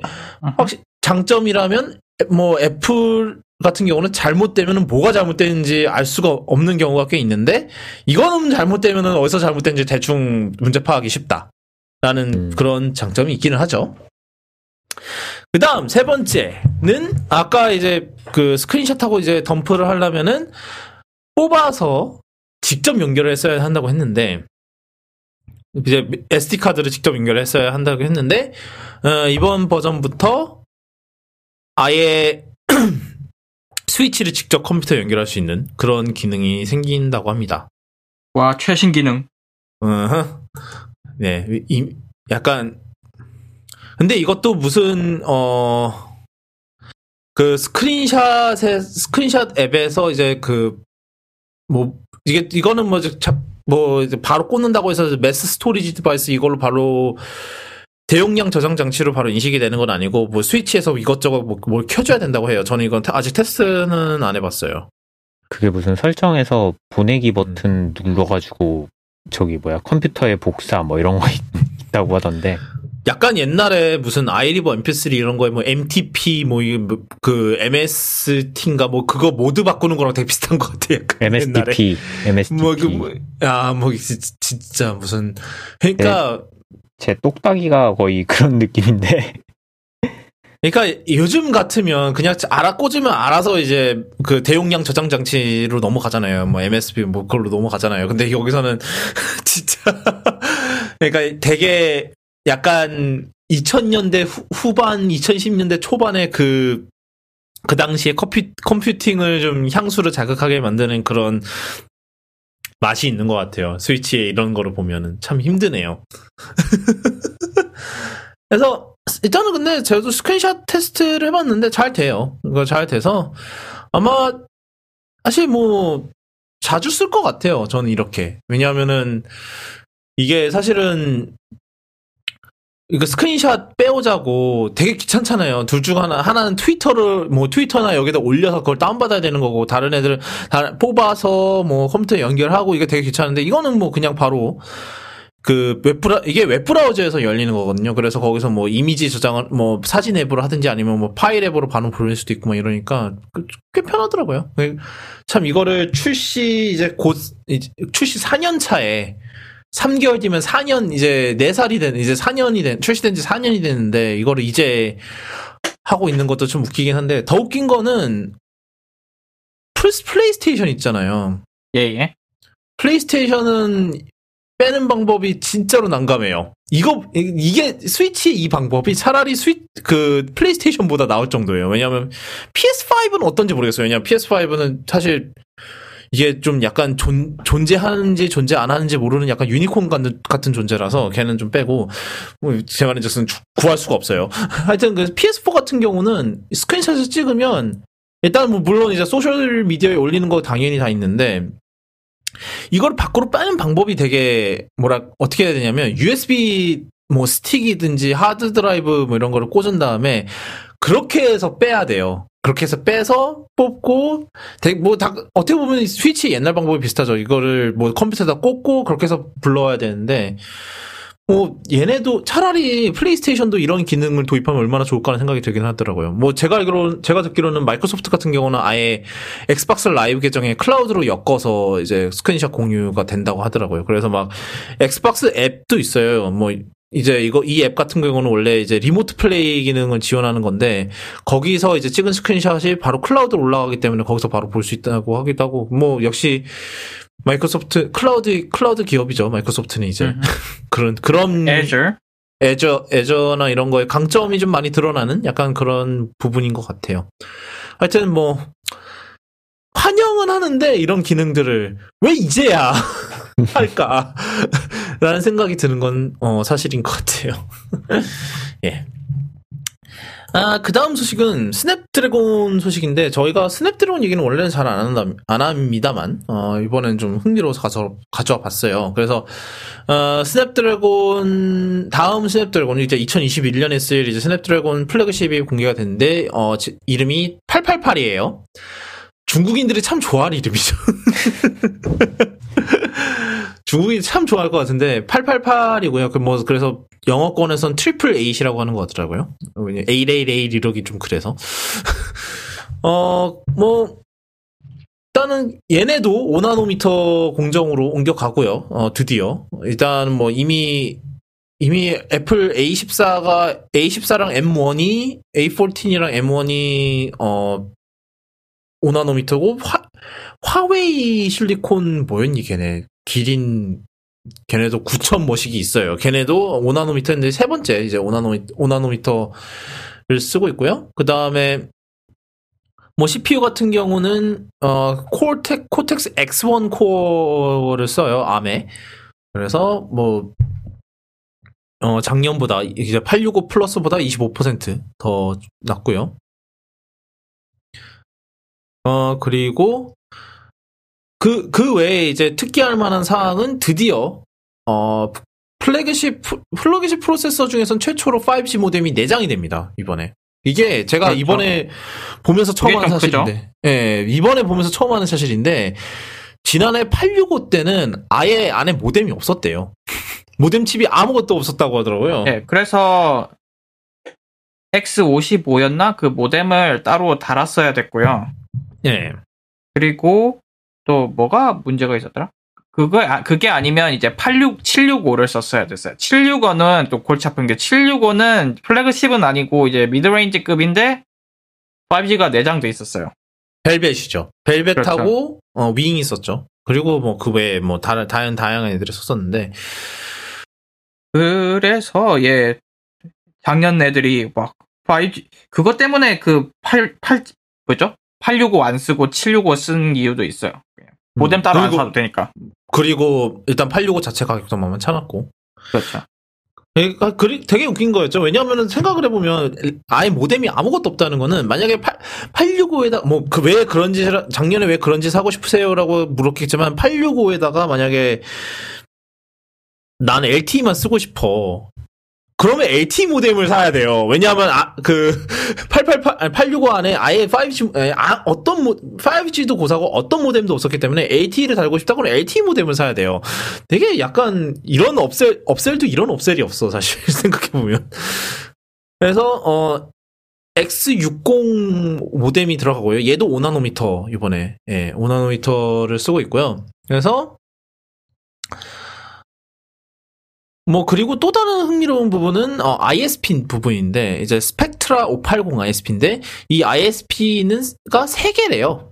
확실히 장점이라면 뭐 애플 같은 경우는 잘못되면은 뭐가 잘못되는지 알 수가 없는 경우가 꽤 있는데 이거는 잘못되면은 어디서 잘못된지 대충 문제 파악이 쉽다 라는 음. 그런 장점이 있기는 하죠. 그 다음 세 번째는 아까 이제 그 스크린샷하고 이제 덤프를 하려면은 뽑아서 직접 연결을 했어야 한다고 했는데 이제 SD 카드를 직접 연결했어야 한다고 했는데 어, 이번 버전부터 아예 스위치를 직접 컴퓨터에 연결할 수 있는 그런 기능이 생긴다고 합니다. 와, 최신 기능. 네, 이, 약간 근데 이것도 무슨 어. 그 스크린샷에 스크린샷 앱에서 이제 그 뭐 이게 이거는 뭐 뭐 이제 바로 꽂는다고 해서 mass storage device 이걸로 바로 대용량 저장 장치로 바로 인식이 되는 건 아니고 뭐 스위치에서 이것저것 뭐, 뭘 켜줘야 된다고 해요. 저는 이건 테- 아직 테스트는 안 해봤어요. 그게 무슨 설정에서 보내기 버튼 눌러가지고 저기 뭐야 컴퓨터에 복사 뭐 이런 거 있, 있다고 하던데 약간 옛날에 무슨 아이리버 MP3 이런 거에 뭐 MTP 뭐그 MST인가 뭐 그거 모드 바꾸는 거랑 되게 비슷한 것 같아요. 옛날에. MSDP, MSDP 뭐, 그, 뭐, 야, 뭐, 지- 진짜, 무슨. 그러니까, 제 똑딱이가 거의 그런 느낌인데 그러니까 요즘 같으면 그냥 알아 꽂으면 알아서 이제 그 대용량 저장 장치로 넘어가잖아요. 뭐 MSP 뭐 그걸로 넘어가잖아요. 근데 여기서는 진짜 그러니까 되게 약간 2000년대 후, 후반 2010년대 초반에 그 그 당시에 컴퓨, 컴퓨팅을 좀 향수를 자극하게 만드는 그런 맛이 있는 것 같아요. 스위치에 이런 거를 보면은 참 힘드네요. 그래서 일단은 근데 저도 스크린샷 테스트를 해봤는데 잘 돼요. 이거 잘 돼서 아마 사실 뭐 자주 쓸 것 같아요. 저는 이렇게 왜냐하면은 이게 사실은 이거 스크린샷 빼오자고 되게 귀찮잖아요. 둘 중 하나 하나는 트위터를 뭐 트위터나 여기다 올려서 그걸 다운 받아야 되는 거고 다른 애들 다 뽑아서 뭐 컴퓨터 연결하고 이게 되게 귀찮은데 이거는 뭐 그냥 바로 그 웹브라 이게 웹브라우저에서 열리는 거거든요. 그래서 거기서 뭐 이미지 저장을 뭐 사진 앱으로 하든지 아니면 뭐 파일 앱으로 바로 보낼 수도 있고 뭐 이러니까 그- 꽤 편하더라고요. 참 이거를 출시 이제 곧 출시 4년 차에 3개월 뒤면 4년 이제 4살이 된 이제 4년이 된 출시된 지 4년이 됐는데 이거를 이제 하고 있는 것도 좀 웃기긴 한데 더 웃긴 거는 플스 플레이스테이션 있잖아요. 예, 예. 플레이스테이션은 빼는 방법이 진짜로 난감해요. 이거 이- 이게 스위치 이 방법이 차라리 스위 그 플레이스테이션보다 나을 정도예요. 왜냐하면 PS5는 어떤지 모르겠어요. 왜냐면 PS5는 사실 이게 좀 약간 존, 존재하는지 존재 안 하는지 모르는 약간 유니콘 같은, 같은 존재라서 걔는 좀 빼고 뭐 제 말인즉슨 구할 수가 없어요. 하여튼 그 PS4 같은 경우는 스크린샷을 찍으면 일단 뭐 물론 이제 소셜 미디어에 올리는 거 당연히 다 있는데 이걸 밖으로 빼는 방법이 되게 뭐라 어떻게 해야 되냐면 USB 뭐 스틱이든지 하드 드라이브 뭐 이런 거를 꽂은 다음에 그렇게 해서 빼야 돼요. 그렇게 해서 빼서 뽑고 되게 뭐 다 어떻게 보면 스위치 옛날 방법이 비슷하죠. 이거를 뭐 컴퓨터에다 꽂고 그렇게 해서 불러와야 되는데 뭐 얘네도 차라리 플레이스테이션도 이런 기능을 도입하면 얼마나 좋을까 하는 생각이 들긴 하더라고요. 뭐 제가 알기로 제가 듣기로는 마이크로소프트 같은 경우는 아예 엑스박스 라이브 계정에 클라우드로 엮어서 이제 스크린샷 공유가 된다고 하더라고요. 그래서 막 엑스박스 앱도 있어요. 뭐 이제 이거 이 앱 같은 경우는 원래 이제 remote play 기능을 지원하는 건데 거기서 이제 찍은 스크린샷이 바로 클라우드로 올라가기 때문에 거기서 바로 볼 수 있다고 하기도 하고 뭐 역시 마이크로소프트 클라우드 클라우드 기업이죠. 마이크로소프트는 이제 음. 그런 그런 Azure. 애저, 애저나 이런 거에 강점이 좀 많이 드러나는 약간 그런 부분인 것 같아요. 하여튼 뭐, 환영은 하는데 이런 기능들을 왜 이제야 할까? 라는 생각이 드는 건, 어, 사실인 것 같아요. 예. 아, 그 다음 소식은 스냅드래곤 소식인데, 저희가 스냅드래곤 얘기는 원래는 잘 안 한다, 안 합니다만, 어, 이번엔 좀 흥미로워서 가져, 가져와 봤어요. 그래서, 어, 스냅드래곤, 다음 스냅드래곤, 이제 2021년에 쓸 이제 스냅드래곤 플래그십이 공개가 됐는데, 어, 지- 이름이 888이에요. 중국인들이 참 좋아할 이름이죠. 중국인이 참 좋아할 것 같은데, 888이고요. 그 뭐, 그래서 영어권에선 triple eight이라고 하는 것 같더라고요. 888 이러기 좀 그래서. 어, 뭐, 일단은 얘네도 5나노미터 공정으로 옮겨가고요. 어, 드디어. 일단 뭐 이미 이미 애플 A14가 A14랑 M1이 A14이랑 M1이 어 5나노미터고 화, 화웨이 실리콘 뭐였니 걔네 기린 걔네도 9천 뭐씩이 있어요. 걔네도 5나노미터인데 세 번째 이제 5나노미터 5나노미터를 쓰고 있고요. 그 다음에 뭐 CPU 같은 경우는 어 코텍 코텍스 X1 코어를 써요 암에 그래서 뭐 어, 작년보다 이제 865 플러스보다 25% 더 낫고요. 어 그리고 그 그 외에 이제 특기할 만한 사항은 드디어 어 플래그십 플래그십 프로세서 중에선 최초로 5G 모뎀이 내장이 됩니다 이번에. 이게 제가 그렇죠. 이번에 보면서 처음 아는 좀 사실인데, 예, 이번에 보면서 처음 아는 사실인데, 지난해 865 때는 아예 안에 모뎀이 없었대요. 모뎀 칩이 아무것도 없었다고 하더라고요. 네, 그래서 X55였나? 그 모뎀을 따로 달았어야 됐고요. 예. 그리고 또 뭐가 문제가 있었더라? 그거 아, 그게 아니면 이제 86 765를 썼어야 됐어요. 765는 또 골치 아픈 게 765는 플래그십은 아니고 이제 mid-range급인데 5G가 내장돼 있었어요. 벨벳이죠. 벨벳하고, 그렇죠. 어, 윙이 있었죠. 그리고 뭐 그 외에 뭐 다른, 다양, 다양한 애들이 썼었는데, 그래서 예 작년 애들이 막 5G 그것 때문에 그 8, 8 뭐죠? 865 안 쓰고 765 쓴 이유도 있어요. 모뎀 따로 안 그리고- 사도 되니까. 그리고 일단 865 자체 가격도 만만 참았고. 그렇죠. 그러니까 되게 웃긴 거였죠. 왜냐하면 생각을 해보면 아예 모뎀이 아무것도 없다는 거는 만약에 8, 865에다 뭐 그 왜 그런 짓을 작년에 왜 그런 짓 하고 싶으세요라고 물었겠지만 865에다가 만약에 나는 LTE만 쓰고 싶어. 그러면 LTE 모뎀을 사야 돼요. 왜냐하면 아, 그 888, 아니, 865 안에 아예 5G 에, 아, 어떤 모, 5G도 고사고 어떤 모뎀도 없었기 때문에 LTE를 달고 싶다 그러면 LTE 모뎀을 사야 돼요. 되게 약간 이런 업셀 업셀도 이런 업셀이 없어 사실 생각해 보면. 그래서 어 X60 모뎀이 들어가고요. 얘도 5나노미터 이번에 예, 5나노미터를 쓰고 있고요. 그래서 뭐 그리고 또 다른 흥미로운 부분은 어, ISP 부분인데 이제 스펙트라 580 ISP인데 이 ISP는가 세 개래요.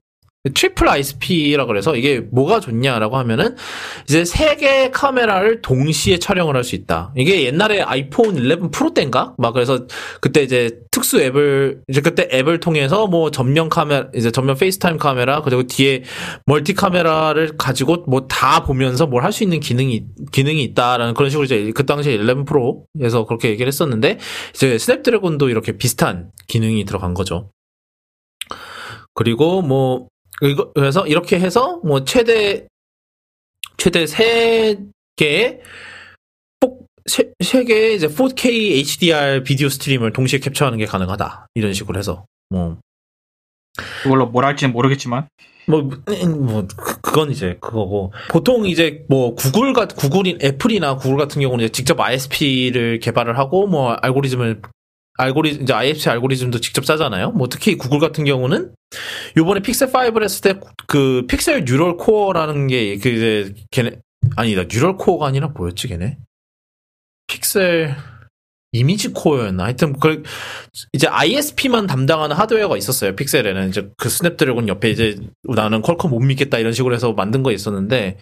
triple ISP라 그래서 이게 뭐가 좋냐라고 하면은 이제 세 개의 카메라를 동시에 촬영을 할 수 있다. 이게 옛날에 아이폰 11 프로 때인가? 막 그래서 그때 이제 특수 앱을 이제 그때 앱을 통해서 뭐 전면 카메라 이제 전면 페이스타임 카메라 그리고 뒤에 멀티 카메라를 가지고 뭐 다 보면서 뭘 할 수 있는 기능이 기능이 있다라는 그런 식으로 이제 그 당시에 11 프로에서 그렇게 얘기를 했었는데 이제 스냅드래곤도 이렇게 비슷한 기능이 들어간 거죠. 그리고 뭐 그래서 이렇게 해서 뭐 최대 최대 세 개의 폭- 세, 세 개의 이제 4K HDR 비디오 스트림을 동시에 캡처하는 게 가능하다. 이런 식으로 해서 뭐 그걸로 뭘 할지는 모르겠지만 뭐, 음, 뭐, 그- 그건 이제 그거고. 보통 이제 뭐, 구글 같, 구글이, 애플이나 구글 같은 경우는 이제 직접 ISP를 개발을 하고, 뭐, 알고리즘을, 알고리, 이제 ISP 알고리즘도 직접 짜잖아요. 뭐, 특히 구글 같은 경우는, 요번에 픽셀 5를 했을 때, 그, 픽셀 Neural Core라는 게, 그, 이제, 걔네, 아니다, Neural Core가 아니라 뭐였지, 걔네? 픽셀, Image Core였나? 하여튼, 그, 이제 ISP만 담당하는 하드웨어가 있었어요. 픽셀에는 이제 그 스냅드래곤 옆에 이제 나는 퀄컴 못 믿겠다 이런 식으로 해서 만든 거 있었는데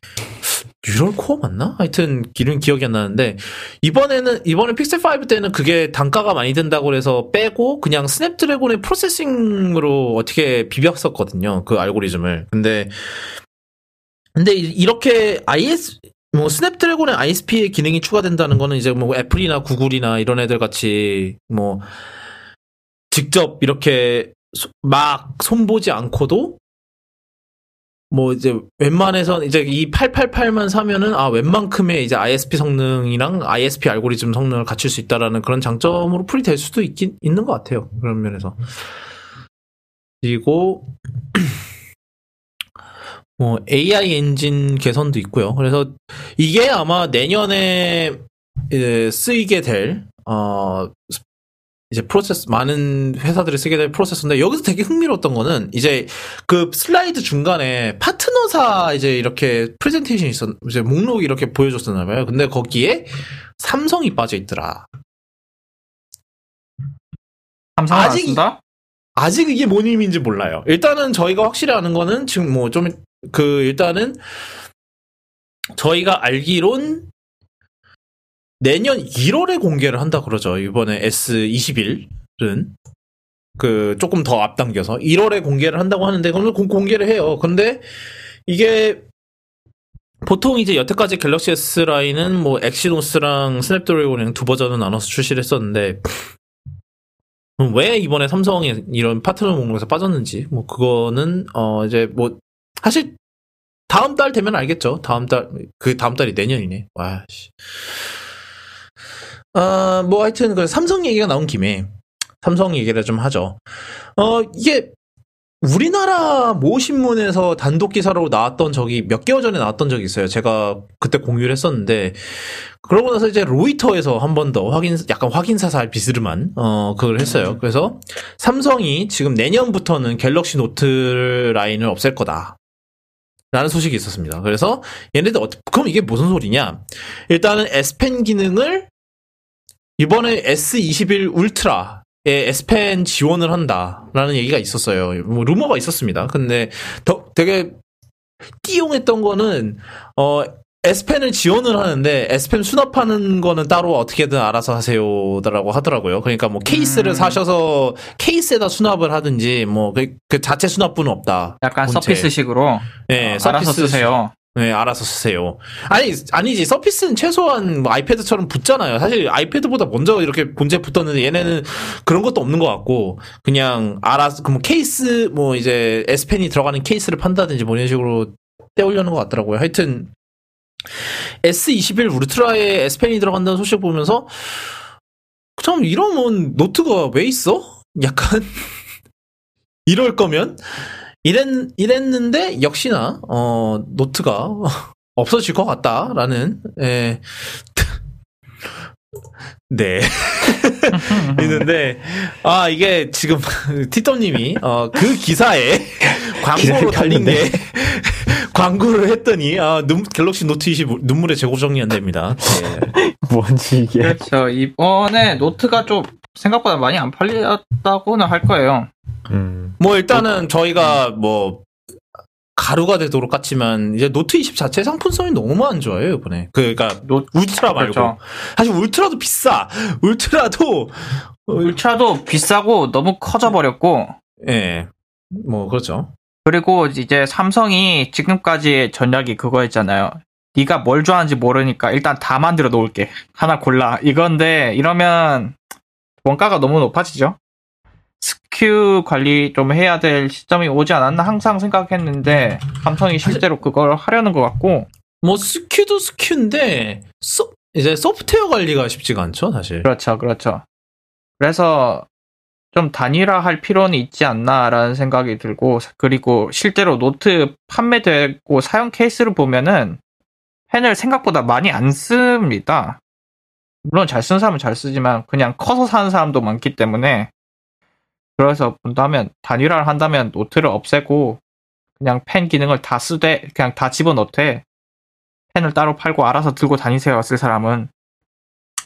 Neural Core 맞나? 하여튼 이름 기억이 안 나는데 이번에는 이번에 픽셀 5 때는 그게 단가가 많이 든다고 그래서 빼고 그냥 스냅드래곤의 processing으로 어떻게 비볐었거든요. 그 알고리즘을. 근데 근데 이- 이렇게 IS 뭐 스냅드래곤의 ISP의 기능이 추가된다는 거는 이제 뭐 애플이나 구글이나 이런 애들 같이 뭐 직접 이렇게 소- 막 손보지 않고도 뭐 이제 웬만해서 이제 이 888만 사면은 아 웬만큼의 이제 ISP 성능이랑 ISP 알고리즘 성능을 갖출 수 있다라는 그런 장점으로 풀이 될 수도 있긴 있는 것 같아요. 그런 면에서. 그리고 뭐 AI 엔진 개선도 있고요. 그래서 이게 아마 내년에 이제 쓰이게 될 어, 이제 프로세스 많은 회사들이 쓰게 될 프로세서인데 여기서 되게 흥미로웠던 거는 이제 그 슬라이드 중간에 파트너사 이제 이렇게 프레젠테이션이 있었 이제 목록 이렇게 보여줬었나 봐요. 근데 거기에 삼성이 빠져 있더라. 삼성은 안 아직 쓴다? 아직 이게 뭔 의미인지 몰라요. 일단은 저희가 확실히 아는 거는 지금 뭐 좀 그 일단은 저희가 알기론 내년 1월에 공개를 한다 그러죠. 이번에 S21은 그 조금 더 앞당겨서 1월에 공개를 한다고 하는데 그러면 공- 공개를 해요. 근데 이게 보통 이제 여태까지 갤럭시 S 라인은 뭐 엑시노스랑 스냅드래곤이랑 두 버전을 나눠서 출시를 했었는데 음, 왜 이번에 삼성이 이런 파트너 목록에서 빠졌는지 뭐 그거는 어 이제 뭐 사실 다음 달 되면 알겠죠. 다음 달 그 다음 달이 내년이네. 와 씨. 아 뭐 하여튼 그 삼성 얘기가 나온 김에 삼성 얘기를 좀 하죠. 어 이게 우리나라 모 신문에서 단독 기사로 나왔던 적이 몇 개월 전에 나왔던 적이 있어요. 제가 그때 공유를 했었는데 그러고 나서 이제 로이터에서 한 번 더 확인 약간 확인 사살 비스름한 어 그걸 했어요. 그래서 삼성이 지금 내년부터는 갤럭시 노트 라인을 없앨 거다. 라는 소식이 있었습니다. 그래서 얘네들 어떻게 그럼 이게 무슨 소리냐? 일단은 S 펜 기능을 이번에 S21 울트라에 S 펜 지원을 한다라는 얘기가 있었어요. 뭐 루머가 있었습니다. 근데 더 되게 띠용했던 거는 어 S펜을 지원을 하는데 S펜 수납하는 거는 따로 어떻게든 알아서 하세요라고 하더라고요. 그러니까 뭐 케이스를 음. 사셔서 케이스에다 수납을 하든지 뭐그 자체 수납부는 없다. 약간 본체. 서피스식으로 네, 어, 알아서 서피스 쓰세요. 네, 알아서 쓰세요. 아니, 아니지. 서피스는 최소한 뭐 아이패드처럼 붙잖아요. 사실 아이패드보다 먼저 이렇게 본체 붙었는데 얘네는 그런 것도 없는 것 같고, 그냥 알아서, 그뭐 케이스, 뭐 이제 S펜이 들어가는 케이스를 판다든지 뭐 이런 식으로 떼우려는 것 같더라고요. 하여튼, S21 울트라에 S펜이 들어간다는 소식 보면서 참 이러면 노트가 왜 있어? 약간 이럴 거면 이랬 이랬는데 역시나 어 노트가 없어질 것 같다라는 예. 네 있는데 아 이게 지금 티터님이 어, 그 기사에 광고로 달린 게 광고를 했더니 아 눈, 갤럭시 노트 20 눈물의 재고 정리 안 됩니다. 네. 뭔지 이게. 그렇죠. 이번에 노트가 좀 생각보다 많이 안 팔렸다고는 할 거예요. 음. 뭐 일단은 저희가 뭐 가루가 되도록 깠지만 이제 노트 20 자체 상품성이 너무 안 좋아요 이번에. 그러니까 노, 울트라 말고 그렇죠. 사실 울트라도 비싸. 울트라도 울트라도 비싸고 너무 커져 버렸고 예. 뭐 그렇죠. 그리고 이제 삼성이 지금까지 전략이 그거였잖아요. 네가 뭘 좋아하는지 모르니까 일단 다 만들어 놓을게. 하나 골라. 이건데 이러면 원가가 너무 높아지죠. 스큐 관리 좀 해야 될 시점이 오지 않았나 항상 생각했는데 삼성이 실제로 그걸 하려는 것 같고 뭐 SKU도 SKU인데 소, 이제 소프트웨어 관리가 쉽지가 않죠 사실. 그렇죠, 그렇죠. 그래서 좀 단일화할 필요는 있지 않나라는 생각이 들고 그리고 실제로 노트 판매되고 사용 케이스를 보면은 펜을 생각보다 많이 안 씁니다. 물론 잘 쓰는 사람은 잘 쓰지만 그냥 커서 사는 사람도 많기 때문에 그래서 본다면 단일화를 한다면 노트를 없애고 그냥 펜 기능을 다 쓰되 그냥 다 집어넣되 펜을 따로 팔고 알아서 들고 다니세요 쓸 사람은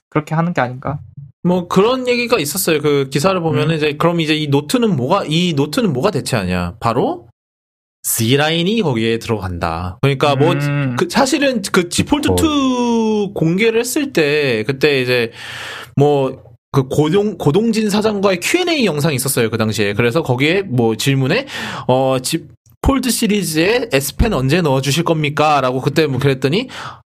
그렇게 하는 게 아닌가? 뭐 그런 얘기가 있었어요. 그 기사를 보면은 음. 이제 그럼 이제 이 노트는 뭐가 이 노트는 뭐가 대체하냐? 바로 Z 라인이 거기에 들어간다. 그러니까 뭐 음. 그 사실은 그 지폴트 뭐. 2 공개를 했을 때 그때 이제 뭐 그 고동 고동진 사장과의 Q&A 영상이 있었어요 그 당시에 그래서 거기에 뭐 질문에 어 Z 폴드 시리즈에 S 펜 언제 넣어주실 겁니까?라고 그때 뭐 그랬더니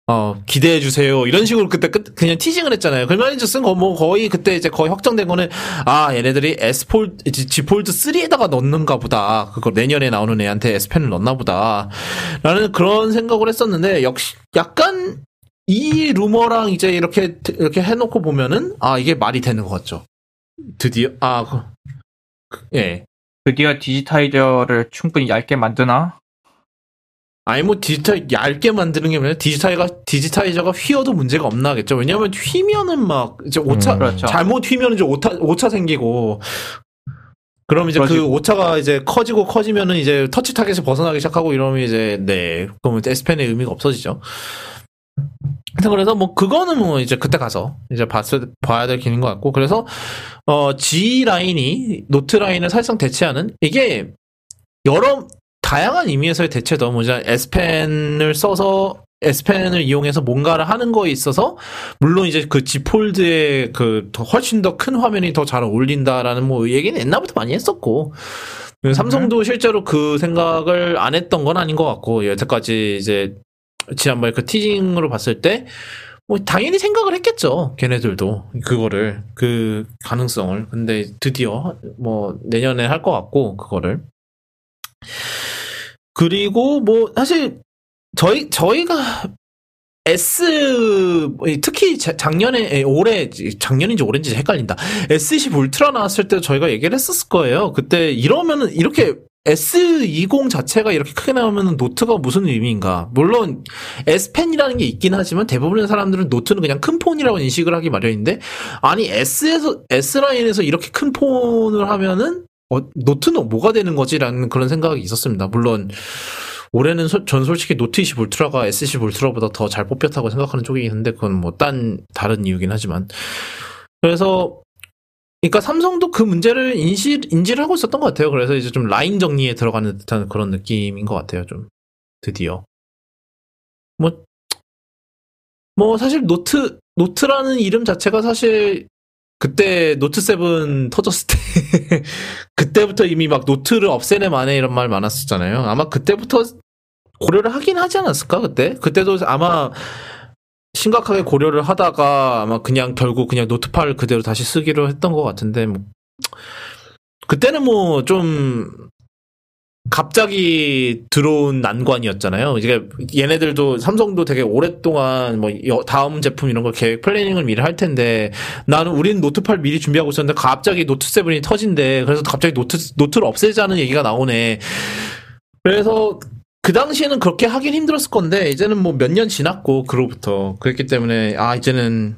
어 기대해 주세요 이런 식으로 그때 끝 그냥 teasing을 했잖아요. 그러면 이제 쓴거뭐 거의 그때 이제 거의 확정된 거는 아 얘네들이 S 폴 Z 폴드 3에다가 넣는가 보다. 그거 내년에 나오는 애한테 S 펜을 넣나 보다. 라는 그런 생각을 했었는데 역시 약간 이 루머랑 이제 이렇게 이렇게 해놓고 보면은 아 이게 말이 되는 것 같죠. 드디어 아 그- 그- 예. 드디어 digitizer를 충분히 얇게 만드나? 아니 뭐 digitizer 얇게 만드는 게 아니라 디지타이가 digitizer가 휘어도 문제가 없나겠죠. 왜냐하면 휘면은 막 이제 오차 음, 그렇죠. 잘못 휘면 이제 오차 오차 생기고 그럼 이제 그 그러시고. 오차가 이제 커지고 커지면은 이제 터치 타겟을 벗어나기 시작하고 이러면 이제 네 그러면 S펜의 의미가 없어지죠. 하여튼 그래서 뭐 그거는 뭐 이제 그때 가서 이제 봤을 봐야 될 기능인 것 같고 그래서 어 Z 라인이 노트 라인을 사실상 대체하는 이게 여러 다양한 의미에서의 대체도 뭐냐 S펜을 써서 S펜을 이용해서 뭔가를 하는 거에 있어서 물론 이제 그 Z 폴드의 그더 훨씬 더 큰 화면이 더 잘 어울린다라는 뭐 얘기는 옛날부터 많이 했었고 삼성도 실제로 그 생각을 안 했던 건 아닌 것 같고 여태까지 이제 지난번에 그 teasing으로 봤을 때 뭐 당연히 생각을 했겠죠. 걔네들도 그거를 그 가능성을 근데 드디어 뭐 내년에 할 것 같고 그거를 그리고 뭐 사실 저희 저희가 S 특히 자- 작년에 에, 올해 작년인지 올해인지 헷갈린다. S20 울트라 나왔을 때 저희가 얘기를 했었을 거예요. 그때 이러면은 이렇게 S20 자체가 이렇게 크게 나오면 노트가 무슨 의미인가? 물론 S펜이라는 게 있긴 하지만 대부분의 사람들은 노트는 그냥 큰 폰이라고 인식을 하기 마련인데 아니 S에서 S 라인에서 이렇게 큰 폰을 하면은 어, 노트는 뭐가 되는 거지라는 그런 생각이 있었습니다. 물론 올해는 소- 전 솔직히 노트 20 울트라가 S10 울트라보다 더 잘 뽑혔다고 생각하는 쪽이긴 한데 그건 뭐 딴 다른 이유긴 하지만 그래서 그러니까 삼성도 그 문제를 인시, 인지를 하고 있었던 것 같아요. 그래서 이제 좀 라인 정리에 들어가는 듯한 그런 느낌인 것 같아요. 좀 드디어 뭐뭐 사실 노트 노트라는 이름 자체가 사실 그때 노트 7 터졌을 때 그때부터 이미 막 노트를 없애네 마네 이런 말 많았었잖아요. 아마 그때부터 고려를 하긴 하지 않았을까 그때? 그때도 아마 심각하게 고려를 하다가 아마 그냥 결국 그냥 노트 8 그대로 다시 쓰기로 했던 것 같은데 뭐 그때는 뭐 좀 갑자기 들어온 난관이었잖아요. 이게 얘네들도 삼성도 되게 오랫동안 뭐 여- 다음 제품 이런 걸 계획 planning을 미리 할 텐데 나는 우린 노트 8 미리 준비하고 있었는데 갑자기 노트 7이 터진대. 그래서 갑자기 노트 노트를 없애자는 얘기가 나오네. 그래서 그 당시에는 그렇게 하긴 힘들었을 건데 이제는 뭐 몇 년 지났고 그로부터 그랬기 때문에 아 이제는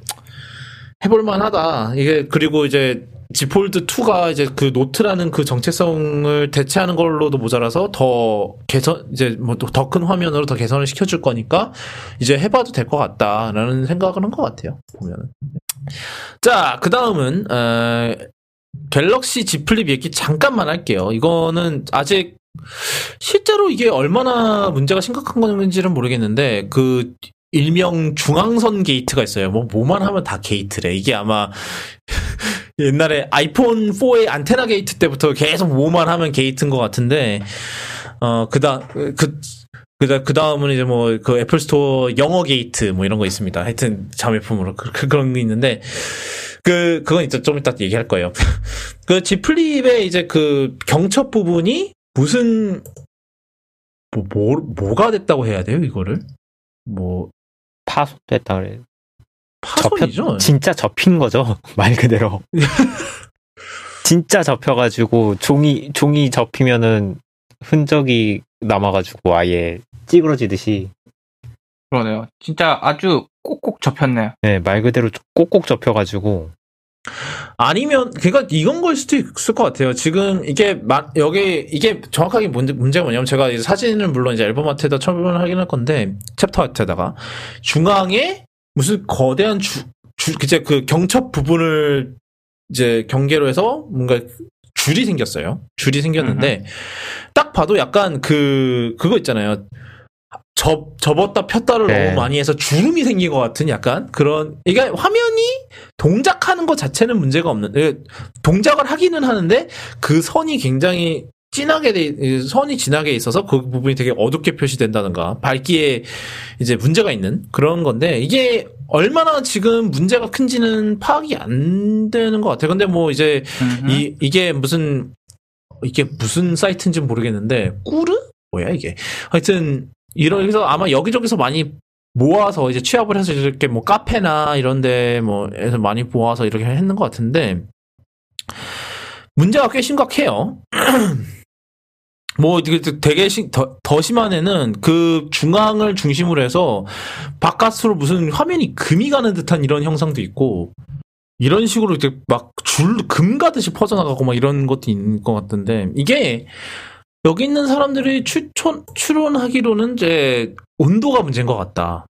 해볼만하다. 이게 그리고 이제 Z 폴드 2가 이제 그 노트라는 그 정체성을 대체하는 걸로도 모자라서 더 개선 이제 뭐 더 큰 화면으로 더 개선을 시켜줄 거니까 이제 해봐도 될 것 같다라는 생각을 한 것 같아요 보면은. 자, 그 다음은 어, 갤럭시 Z 플립 얘기 잠깐만 할게요. 이거는 아직 실제로 이게 얼마나 문제가 심각한 건지는 모르겠는데 그 일명 중앙선 게이트가 있어요. 뭐 뭐만 하면 다 게이트래. 이게 아마 옛날에 아이폰 4의 안테나 게이트 때부터 계속 뭐만 하면 게이트인 것 같은데 어 그다 그 그다 그 다음은 이제 뭐 그 애플 스토어 영어 게이트 뭐 이런 거 있습니다. 하여튼 자매품으로 그, 그, 그런 게 있는데 그 그건 이제 좀 이따 얘기할 거예요. 그 Z 플립의 이제 그 경첩 부분이 무슨 뭐, 뭐 뭐가 됐다고 해야 돼요 이거를 뭐 파손됐다 그래. 파손이죠. 진짜 접힌 거죠. 말 그대로. 진짜 접혀가지고 종이 종이 접히면은 흔적이 남아가지고 아예 찌그러지듯이 그러네요. 진짜 아주 꼭꼭 접혔네요. 네, 말 그대로 꼭꼭 접혀가지고 아니면 그러니까 이건 걸 수도 있을 것 같아요. 지금 이게 마- 여기 이게 정확하게 문제 문제가 뭐냐면 제가 이제 사진을 물론 이제 앨범 아트에다 처분을 하긴 할 건데 챕터 아트에다가 중앙에 무슨 거대한 주, 주 이제 그 경첩 부분을 이제 경계로 해서 뭔가 줄이 생겼어요. 줄이 생겼는데 딱 봐도 약간 그 그거 있잖아요. 접 접었다 폈다를 네. 너무 많이 해서 주름이 생긴 것 같은 약간 그런 이게 화면이 동작하는 것 자체는 문제가 없는 예, 동작을 하기는 하는데 그 선이 굉장히 진하게 돼이 선이 진하게 있어서 그 부분이 되게 어둡게 표시된다든가 밝기에 이제 문제가 있는 그런 건데 이게 얼마나 지금 문제가 큰지는 파악이 안 되는 것 같아요. 근데 뭐 이제 음흠. 이 이게 무슨 이게 무슨 사이트인지 모르겠는데 꾸르 뭐야 이게 하여튼 이러해서 아마 여기저기서 많이 모아서 이제 취합을 해서 이렇게 뭐 카페나 이런데 뭐에서 많이 모아서 이렇게 했는 것 같은데 문제가 꽤 심각해요. 뭐 되게 시- 더, 더 심한 애는 그 중앙을 중심으로 해서 바깥으로 무슨 화면이 금이 가는 듯한 이런 형상도 있고 이런 식으로 이렇게 막줄 금 가듯이 퍼져나가고 막 이런 것도 있는 것 같던데 이게 여기 있는 사람들이 추천 추론하기로는 이제 온도가 문제인 것 같다.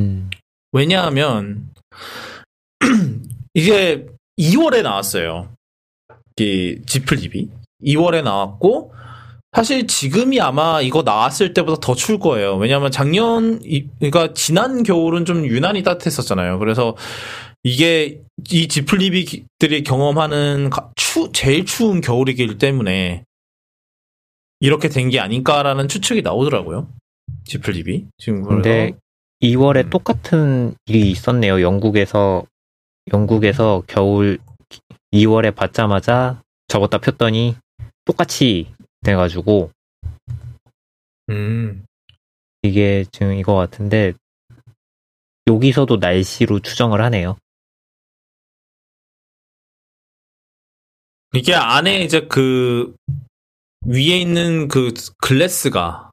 음, 왜냐하면 이게 2월에 나왔어요. 이 지플립이 2월에 나왔고 사실 지금이 아마 이거 나왔을 때보다 더 추울 거예요. 왜냐하면 작년 이- 그러니까 지난 겨울은 좀 유난히 따뜻했었잖아요. 그래서 이게 이 지플립이들이 경험하는 가- 추 제일 추운 겨울이기 때문에 이렇게 된 게 아닐까라는 추측이 나오더라고요. 지플립이 지금 근데 2월에 음. 똑같은 일이 있었네요. 영국에서 영국에서 겨울 2월에 받자마자 접었다 폈더니 똑같이 돼가지고 음. 이게 지금 이거 같은데 여기서도 날씨로 추정을 하네요. 이게 안에 이제 그 위에 있는 그 글래스가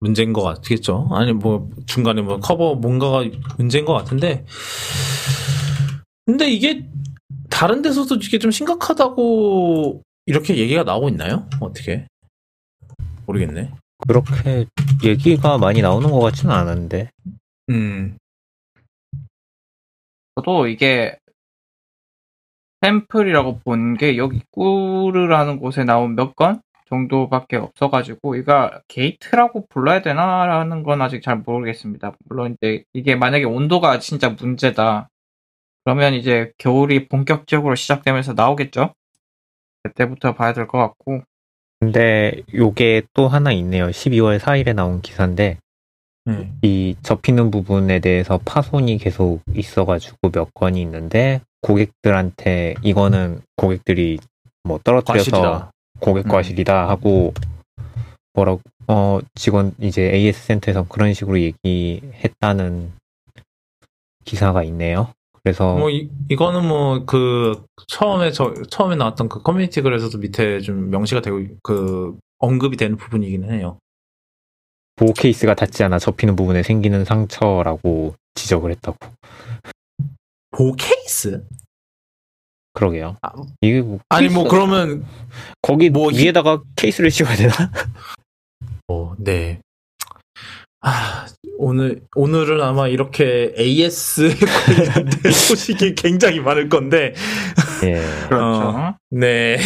문제인 것 같겠죠. 아니 뭐 중간에 뭐 커버 뭔가가 문제인 것 같은데. 근데 이게 다른 데서도 이게 좀 심각하다고 이렇게 얘기가 나오고 있나요? 어떻게? 모르겠네. 그렇게 얘기가 많이 나오는 것 같지는 않은데 음. 저도 이게 샘플이라고 본 게 여기 꾸르라는 곳에 나온 몇 건 정도밖에 없어가지고 이거 게이트라고 불러야 되나라는 건 아직 잘 모르겠습니다. 물론 이제 이게 만약에 온도가 진짜 문제다 그러면 이제 겨울이 본격적으로 시작되면서 나오겠죠. 그때부터 봐야 될 것 같고 근데 요게 또 하나 있네요. 12월 4일에 나온 기사인데 음. 이 접히는 부분에 대해서 파손이 계속 있어가지고 몇 건이 있는데 고객들한테 이거는 고객들이 뭐 떨어뜨려서 과실이다. 고객 음. 과실이다 하고 뭐라고 어 직원 이제 AS 센터에서 그런 식으로 얘기했다는 기사가 있네요. 그래서 뭐 이, 이거는 뭐 그 처음에 저 처음에 나왔던 그 커뮤니티 글에서도 밑에 좀 명시가 되고 그 언급이 되는 부분이기는 해요. 보호 케이스가 닿지 않아 접히는 부분에 생기는 상처라고 지적을 했다고. 보 케이스? 그러게요. 아, 이게 뭐 아니 뭐 케이스가- 그러면 거기 뭐 히- 위에다가 케이스를 씌워야 되나? 어, 네. 아, 오늘, 오늘은 아마 이렇게 AS 관련된 소식이 굉장히 많을 건데, 예. 그렇죠. 어. 네.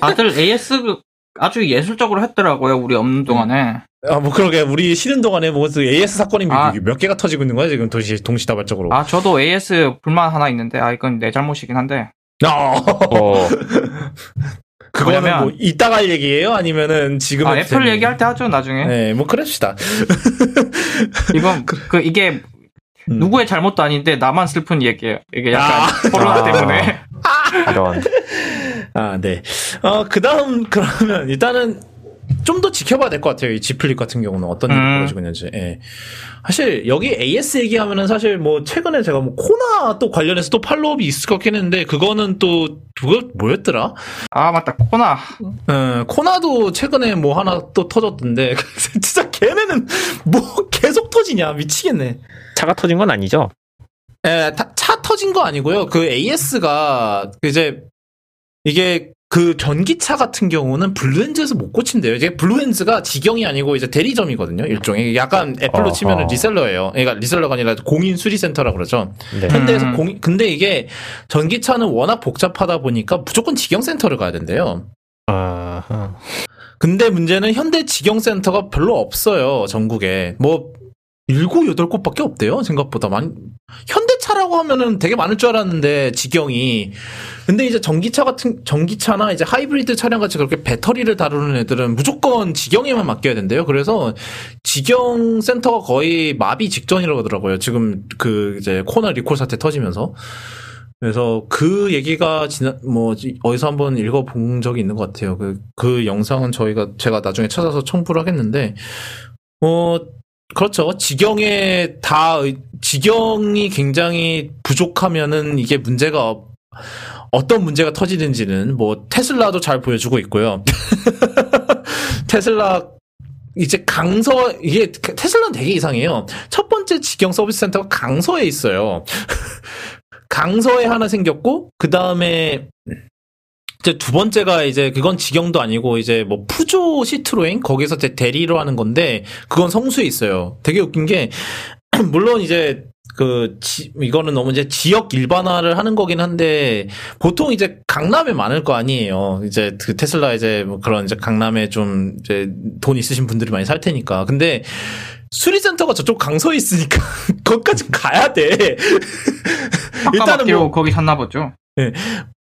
다들 AS 그 아주 예술적으로 했더라고요. 우리 없는 동안에. 아, 뭐, 그러게, 우리 쉬는 동안에 뭐, 그 AS 사건이 아. 몇 개가 터지고 있는 거야, 지금 동시, 동시다발적으로. 아 저도 AS 불만 하나 있는데 아 이건 내 잘못이긴 한데 아, 어, 그거는 뭐냐면- 뭐, 이따가 할 얘기예요? 아니면은 지금. 아 애플 얘기할 때 하죠 나중에. 네, 뭐, 그럽시다. 이건 그 이게 음. 누구의 잘못도 아닌데 나만 슬픈 얘기예요. 이게 약간 아. 코로나 아. 때문에. 이런 아, 네. 어, 그 다음, 그러면, 일단은, 좀 더 지켜봐야 될 것 같아요. 이 지플립 같은 경우는 어떤 일이 음. 벌어지고 있는지. 예. 사실, 여기 AS 얘기하면은 사실 뭐, 최근에 제가 뭐, 코나 또 관련해서 또 팔로업이 있을 것 같긴 했는데, 그거는 또, 그거 뭐였더라? 아 맞다 코나. 어, 코나도 최근에 뭐 하나 또 터졌던데, 진짜 걔네는 뭐 계속 터지냐. 미치겠네. 차가 터진 건 아니죠? 에, 타- 차 터진 거 아니고요. 그 AS가 이제 이게 그 전기차 같은 경우는 블루핸즈에서 못 고친대요. 이제 블루핸즈가 직영이 아니고 이제 대리점이거든요. 일종의 약간 애플로 어허. 치면 은 reseller예요. 그러니까 reseller가 아니라 공인 수리 센터라 그러죠. 네. 현대에서 음. 공 근데 이게 전기차는 워낙 복잡하다 보니까 무조건 직영 센터를 가야 된대요. 아, 근데 문제는 현대 직영 센터가 별로 없어요. 전국에. 뭐 일곱 여덟 곳밖에 없대요. 생각보다 많이 현대 차라고 하면은 되게 많을 줄 알았는데 직영이 근데 이제 전기차 같은 전기차나 이제 하이브리드 차량 같이 그렇게 배터리를 다루는 애들은 무조건 직영에만 맡겨야 된대요. 그래서 직영 센터가 거의 마비 직전이라고 하더라고요. 지금 그 이제 코나 리콜 사태 터지면서 그래서 그 얘기가 지난 뭐 어디서 한번 읽어본 적이 있는 것 같아요. 그 그 영상은 저희가 제가 나중에 찾아서 첨부를 하겠는데 어 그렇죠. 직영에 다 직영이 굉장히 부족하면은 이게 문제가 없- 어떤 문제가 터지는지는 뭐 테슬라도 잘 보여주고 있고요. 테슬라 이제 강서 이게 테슬라는 되게 이상해요. 첫 번째 직영 서비스 센터가 강서에 있어요. 강서에 하나 생겼고 그 다음에 이제 두 번째가 이제 그건 직영도 아니고 이제 뭐 푸조 시트로행 거기서 대- 대리로 하는 건데 그건 성수에 있어요. 되게 웃긴 게 물론 이제 그 지- 이거는 너무 이제 지역 일반화를 하는 거긴 한데 보통 이제 강남에 많을 거 아니에요. 이제 그 테슬라 이제 뭐 그런 이제 강남에 좀 이제 돈 있으신 분들이 많이 살 테니까. 근데 수리센터가 저쪽 강서에 있으니까 거기까지 가야 돼. 일단은 뭐- 거기 샀나 보죠.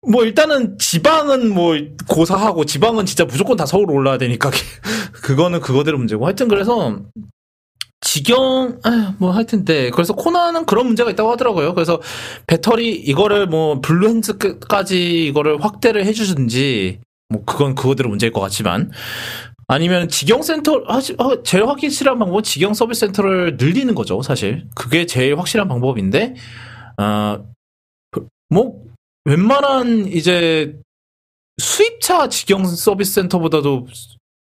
뭐 일단은 지방은 뭐 고사하고 지방은 진짜 무조건 다 서울 올라야 되니까 그거는 그거대로 문제고. 하여튼 그래서 직영 아, 뭐 하여튼 네. 그래서 코나는 그런 문제가 있다고 하더라고요. 그래서 배터리 이거를 뭐 블루핸즈까지 이거를 확대를 해주든지 뭐 그건 그거대로 문제일 것 같지만 아니면 직영 센터 하시- 어, 제일 확실한 방법은 직영 서비스 센터를 늘리는 거죠 사실. 그게 제일 확실한 방법인데 아뭐 웬만한 이제 수입차 직영 서비스 센터보다도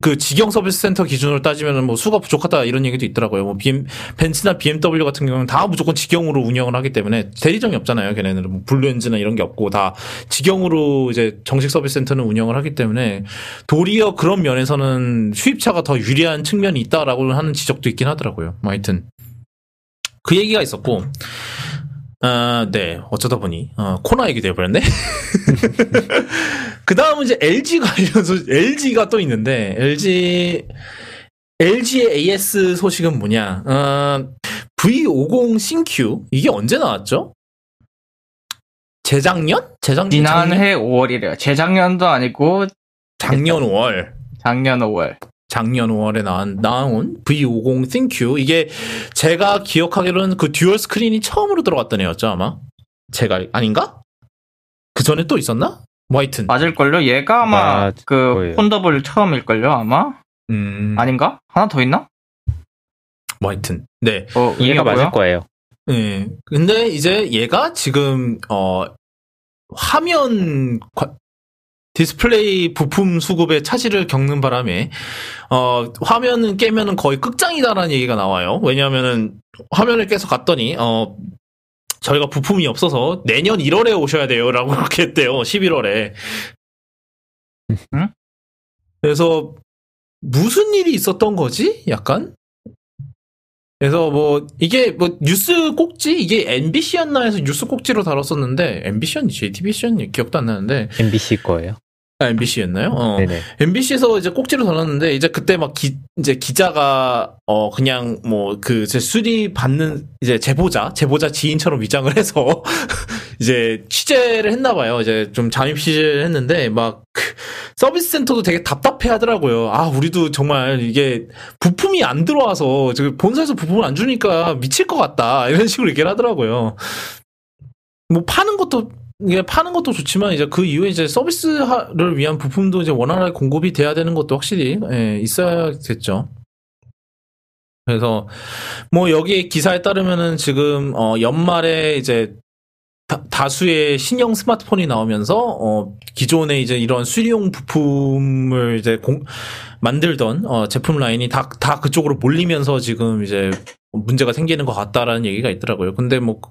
그 직영 서비스 센터 기준으로 따지면 뭐 수가 부족하다 이런 얘기도 있더라고요. 뭐 BM, 벤츠나 BMW 같은 경우는 다 무조건 직영으로 운영을 하기 때문에 대리점이 없잖아요. 걔네는 뭐 블루핸즈나 이런 게 없고 다 직영으로 이제 정식 서비스 센터는 운영을 하기 때문에 도리어 그런 면에서는 수입차가 더 유리한 측면이 있다라고 하는 지적도 있긴 하더라고요. 뭐 하여튼 그 얘기가 있었고 아, 네. 어쩌다 보니, 어, 코나 얘기 돼버렸네? 그 다음은 이제 LG 관련해서, LG가 또 있는데, LG, LG의 AS 소식은 뭐냐, 어, V50 신Q, 이게 언제 나왔죠? 재작년? 재작년? 지난해 5월이래요. 재작년도 아니고 작년 5월. 작년 5월. 작년 5월에 나온, 나온 V50 ThinQ. 이게 제가 기억하기로는 그 dual screen이 처음으로 들어갔던 애였죠, 아마? 제가, 아닌가? 그 전에 또 있었나? 뭐 하여튼. 맞을걸요? 얘가 아마 맞을 그 거예요. foldable 처음일걸요? 아마? 음, 아닌가? 하나 더 있나? 뭐 하여튼. 네. 어, 이해가 맞을? 거예요. 예. 근데 이제 얘가 지금, 어, 화면, 과- 디스플레이 부품 수급의 차질을 겪는 바람에, 어, 화면은 깨면은 거의 끝장이다라는 얘기가 나와요. 왜냐하면은, 화면을 깨서 갔더니, 어, 저희가 부품이 없어서 내년 1월에 오셔야 돼요. 라고 그렇게 했대요. 11월에. 응? 그래서, 무슨 일이 있었던 거지? 약간? 그래서 뭐 이게 뭐 뉴스 꼭지 이게 MBC였나 해서 뉴스 꼭지로 다뤘었는데 MBC였니 JTBC였니 기억도 안 나는데 MBC 거예요. 아, MBC였나요? 어. 네네. MBC에서 이제 꼭지로 다뤘는데 이제 그때 막 기, 이제 기자가 어 그냥 뭐그 수리 받는 이제 제보자 제보자 지인처럼 위장을 해서 이제 취재를 했나 봐요. 이제 좀 잠입 취재를 했는데 막그 서비스 센터도 되게 답답해 하더라고요. 아, 우리도 정말 이게 부품이 안 들어와서 지금 본사에서 부품을 안 주니까 미칠 것 같다. 이런 식으로 얘기를 하더라고요. 뭐 파는 것도 이게 파는 것도 좋지만 이제 그 이후에 이제 서비스를 위한 부품도 이제 원활하게 공급이 돼야 되는 것도 확실히 예, 있어야겠죠. 그래서 뭐 여기 기사에 따르면은 지금 어 연말에 이제 다, 수의 신형 스마트폰이 나오면서 어 기존에 이제 이런 수리용 부품을 이제 공 만들던 어 제품 라인이 다 다 그쪽으로 몰리면서 지금 이제 문제가 생기는 것 같다라는 얘기가 있더라고요. 근데 뭐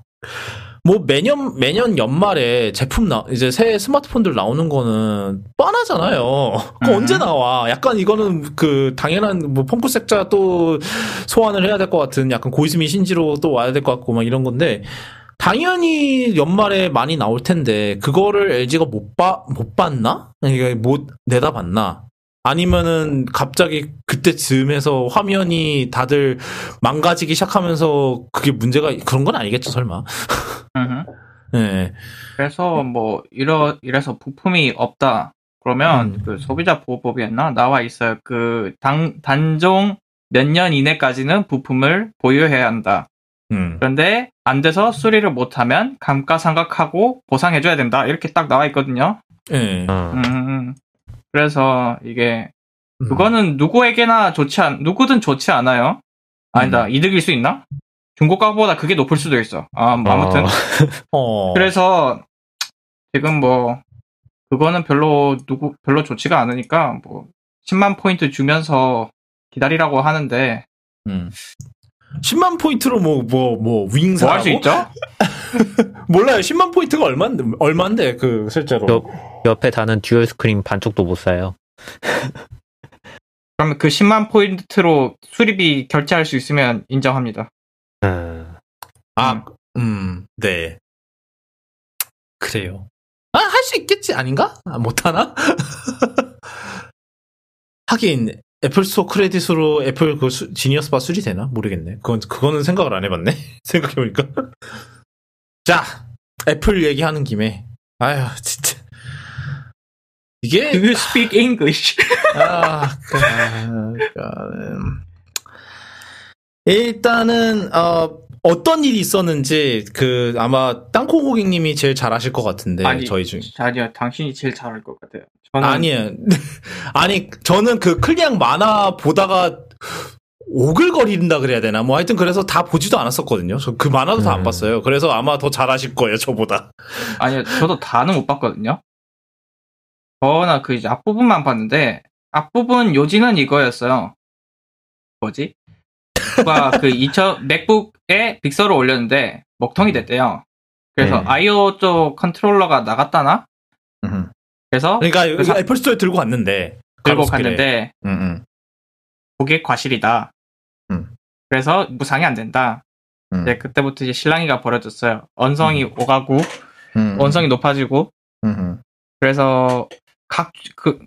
뭐 매년 매년 연말에 제품 나 이제 새 스마트폰들 나오는 거는 뻔하잖아요. 그 음. 언제 나와? 약간 이거는 그 당연한 뭐 펑크색자 또 소환을 해야 될 것 같은 약간 고이즈미 신지로 또 와야 될 것 같고 막 이런 건데 당연히 연말에 많이 나올 텐데 그거를 LG가 못 봐 못 봤나? 그러니까 못 내다봤나? 아니면은 갑자기 그때쯤에서 화면이 다들 망가지기 시작하면서 그게 문제가 그런 건 아니겠죠 설마? 네. 그래서 뭐 이러 이래서 부품이 없다. 그러면 음. 그 소비자 보호법이었나 나와 있어요. 그 당 단종 몇 년 이내까지는 부품을 보유해야 한다. 음. 그런데 안 돼서 수리를 못하면 감가상각하고 보상해줘야 된다. 이렇게 딱 나와 있거든요. 네. 어. 음, 그래서 이게 음. 그거는 누구에게나 좋지 않 누구든 좋지 않아요. 아니다 이득일 수 있나? 중고 가보다 그게 높을 수도 있어. 아, 뭐 아무튼 어. 그래서 지금 뭐 그거는 별로 누구 별로 좋지가 않으니까 뭐 10만 포인트 주면서 기다리라고 하는데 음. 10만 포인트로 뭐 뭐 뭐 윙사 뭐할수 있죠? 몰라요. 10만 포인트가 얼마인데 얼마인데 그 실제로. 옆, 옆에 다는 dual screen 반쪽도 못 사요. 그러면 그 10만 포인트로 수리비 결제할 수 있으면 인정합니다. 음. 아, 음, 네. 그래요. 아, 할 수 있겠지, 아닌가? 아, 못하나? 하긴, Apple Store credit으로 Apple 그 수- Genius Bar 수리되나? 모르겠네. 그건, 그거는 생각을 안 해봤네. 생각해보니까. 자, 애플 얘기하는 김에. 아휴, 진짜. 이게, Do you speak English? 아, 그, 음. 일단은 어 어떤 일이 있었는지 그 아마 땅콩 고객님이 제일 잘 아실 것 같은데 아니, 저희 중 아니요, 당신이 제일 잘할 것 같아요. 저는 아니에요 아니 저는 그 클리앙 만화 보다가 오글거린다 그래야 되나 뭐 하여튼 그래서 다 보지도 않았었거든요 저 그 만화도 다안 음. 봤어요 그래서 아마 더잘 아실 거예요 저보다 아니요, 저도 다는 못 봤거든요. 저나 그 이제 앞부분만 봤는데 앞부분 요지는 이거였어요. 뭐지? 누가 그 2000 MacBook에 Big Sur를 올렸는데 먹통이 됐대요. 그래서 네. IO 쪽 controller가 나갔다나? 그래서 그러니까 그래서- Apple Store에 들고 갔는데 들고. 갔는데 음, 음, 고객 과실이다. 음. 그래서 무상이 안 된다. 음. 이제 그때부터 이제 실랑이가 벌어졌어요. 언성이 오가고 음, 언성이 높아지고 음, 음. 그래서 각 그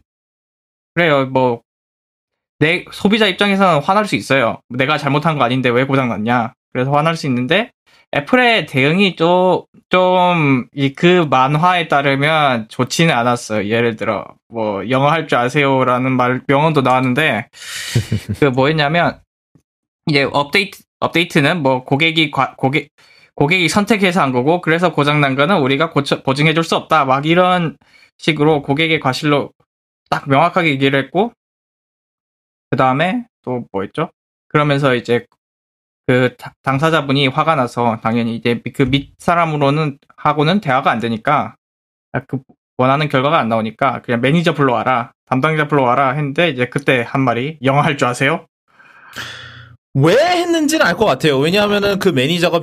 그래요 뭐 내 소비자 입장에서는 화날 수 있어요. 내가 잘못한 거 아닌데 왜 고장 났냐. 그래서 화날 수 있는데 애플의 대응이 좀 좀 이 그 만화에 따르면 좋지는 않았어요. 예를 들어 뭐 영어 할 줄 아세요라는 말 명언도 나왔는데 그 뭐였냐면 이제 업데이트 업데이트는 뭐 고객이 과- 고객 고객이 선택해서 한 거고 그래서 고장 난 거는 우리가 고쳐 보증해 줄 수 없다. 막 이런 식으로 고객의 과실로 딱 명확하게 얘기를 했고 그 다음에 또뭐 있죠? 그러면서 이제 그 다- 당사자분이 화가 나서 당연히 이제 그 밑 사람으로는 하고는 대화가 안 되니까 아, 그 원하는 결과가 안 나오니까 그냥 매니저 불러와라 담당자 불러와라 했는데 이제 그때 한 말이 영어 할 줄 아세요? 왜 했는지는 알 것 같아요. 왜냐하면은 그 매니저가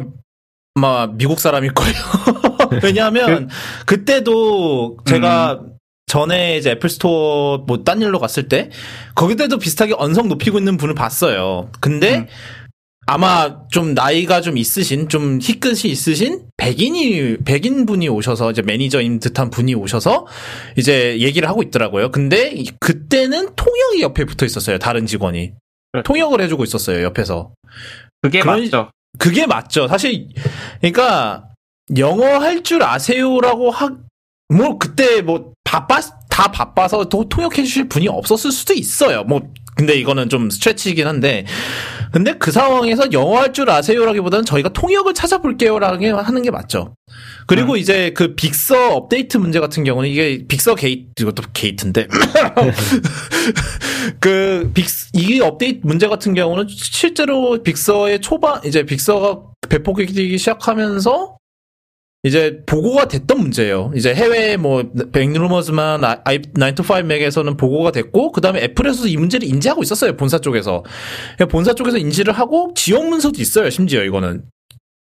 막 미국 사람일 거예요. 왜냐하면 그 때도 제가 전에 이제 Apple Store 뭐 딴 일로 갔을 때 거기 때도 비슷하게 언성 높이고 있는 분을 봤어요. 근데 음. 아마 좀 나이가 좀 있으신 좀 희끗이 있으신 백인이 백인 분이 오셔서 이제 매니저인 듯한 분이 오셔서 이제 얘기를 하고 있더라고요. 근데 이- 그때는 통역이 옆에 붙어 있었어요. 다른 직원이 그렇죠. 통역을 해주고 있었어요. 옆에서. 그게 그런- 맞죠. 그게 맞죠. 사실 그러니까 영어 할 줄 아세요라고 하 뭐 그때 뭐 바빠 다 바빠서 또 통역해 주실 분이 없었을 수도 있어요. 뭐 근데 이거는 좀 스트레치이긴 한데 근데 그 상황에서 영어 할 줄 아세요라기보다는 저희가 통역을 찾아볼게요라고 하는 게 맞죠. 그리고 음. 이제 그 Big Sur 업데이트 문제 같은 경우는 이게 Big Sur gate 이것도 gate인데 그 Big Sur 이 업데이트 문제 같은 경우는 실제로 Big Sur의 초반 이제 Big Sur가 배포되기 시작하면서 이제 보고가 됐던 문제예요. 이제 해외 뭐 백루머즈만 9to5 맥에서는 보고가 됐고 그다음에 Apple에서도 이 문제를 인지하고 있었어요. 본사 쪽에서. 본사 쪽에서 인지를 하고 지원 문서도 있어요. 심지어 이거는.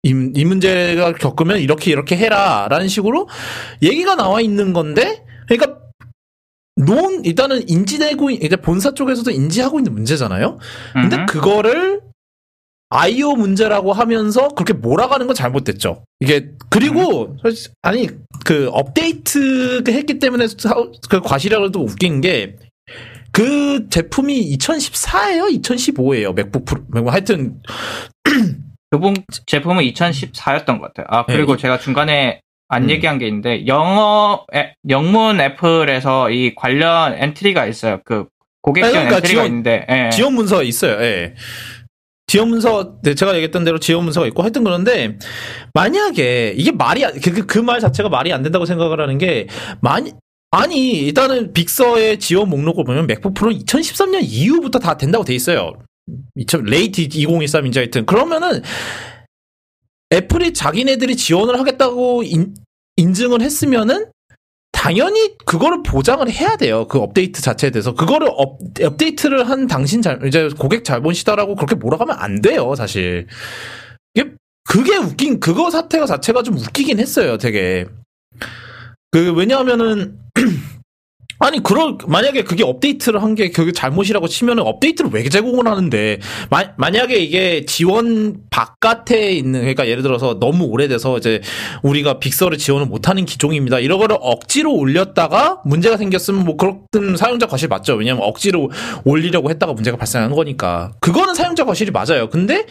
이, 이 문제가 겪으면 이렇게 이렇게 해라라는 식으로 얘기가 나와 있는 건데 그러니까 논 일단은 인지되고 이제 본사 쪽에서도 인지하고 있는 문제잖아요. 근데 음. 그거를 IO 문제라고 하면서 그렇게 몰아가는 건 잘못됐죠. 이게 그리고 사실- 아니 그 업데이트 했기 때문에 사- 그 과실이라고 도 웃긴 게 그 제품이 2014예요, 2015예요. 맥북 프로 맥북 하여튼 그분 제품은 2014였던 것 같아요. 아 그리고 네. 제가 중간에 안 음. 얘기한 게 있는데 영어 애- 영문 Apple에서 이 관련 entry가 있어요. 그 고객 지원 그러니까 entry가 지원- 있는데 예. 지원 문서가 있어요. 예. 지원 문서, 네, 제가 얘기했던 대로 지원 문서가 있고 하여튼 그런데 만약에 이게 말이 그 말 자체가 말이 안 된다고 생각을 하는 게 많이 아니 일단은 Big Sur의 지원 목록을 보면 MacBook Pro 2013년 이후부터 다 된다고 돼 있어요. 2000 late 2013인지 하여튼 그러면은 Apple이 자기네들이 지원을 하겠다고 인, 인증을 했으면은 당연히 그거를 보장을 해야 돼요. 그 업데이트 자체에 대해서. 그거를 업, 업데이트를 한 당신 잘, 이제 고객 잘못이다라고 그렇게 몰아가면 안 돼요, 사실. 이게, 그게 웃긴, 그거 사태가 자체가 좀 웃기긴 했어요, 되게. 그, 왜냐하면은, 아니, 그럴, 만약에 그게 업데이트를 한 게 그게 잘못이라고 치면은 업데이트를 왜 제공을 하는데, 마, 만약에 이게 지원 바깥에 있는, 그러니까 예를 들어서 너무 오래돼서 이제 우리가 빅서를 지원을 못하는 기종입니다. 이런 거를 억지로 올렸다가 문제가 생겼으면 뭐 그렇든 사용자 과실 맞죠. 왜냐면 억지로 올리려고 했다가 문제가 발생한 거니까. 그거는 사용자 과실이 맞아요. 근데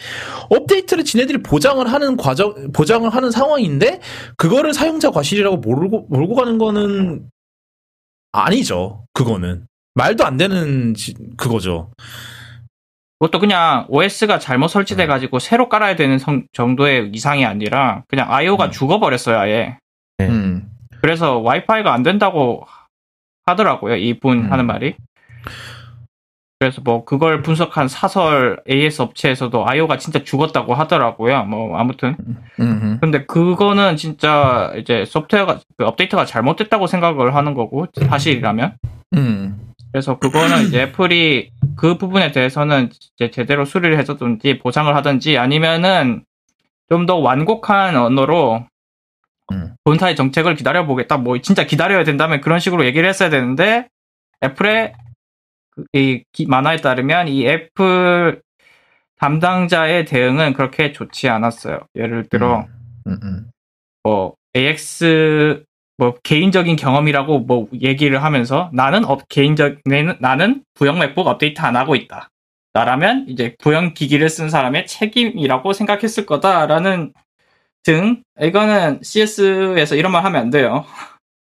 업데이트를 지네들이 보장을 하는 과정, 보장을 하는 상황인데 그거를 사용자 과실이라고 몰고, 몰고 가는 거는 아니죠. 그거는. 말도 안 되는 지- 그거죠. 그것도 그냥 OS가 잘못 설치돼 가지고 새로 깔아야 되는 성- 정도의 이상이 아니라 그냥 IO가 음. 죽어버렸어요 아예. 네. 음. 그래서 와이파이가 안 된다고 하더라고요 이분 음. 하는 말이. 그래서 뭐 그걸 분석한 사설 AS 업체에서도 IO가 진짜 죽었다고 하더라고요. 뭐 아무튼 음. 근데 그거는 진짜 이제 소프트웨어가 그 업데이트가 잘못됐다고 생각을 하는 거고 사실이라면 음. 그래서 그거는 이제 애플이 그 부분에 대해서는 이제 제대로 수리를 해줬든지 보상을 하든지 아니면은 좀 더 완곡한 언어로 음. 본사의 정책을 기다려보겠다. 뭐 진짜 기다려야 된다면 그런 식으로 얘기를 했어야 되는데 애플의 그- 이 기- 만화에 따르면 이 애플 담당자의 대응은 그렇게 좋지 않았어요. 예를 들어 음. 음. 뭐 AX 뭐 개인적인 경험이라고 뭐 얘기를 하면서 나는 업 개인적 나는, 나는 구형 MacBook 업데이트 안 하고 있다. 나라면 이제 구형 기기를 쓴 사람의 책임이라고 생각했을 거다라는 등 이거는 CS에서 이런 말 하면 안 돼요.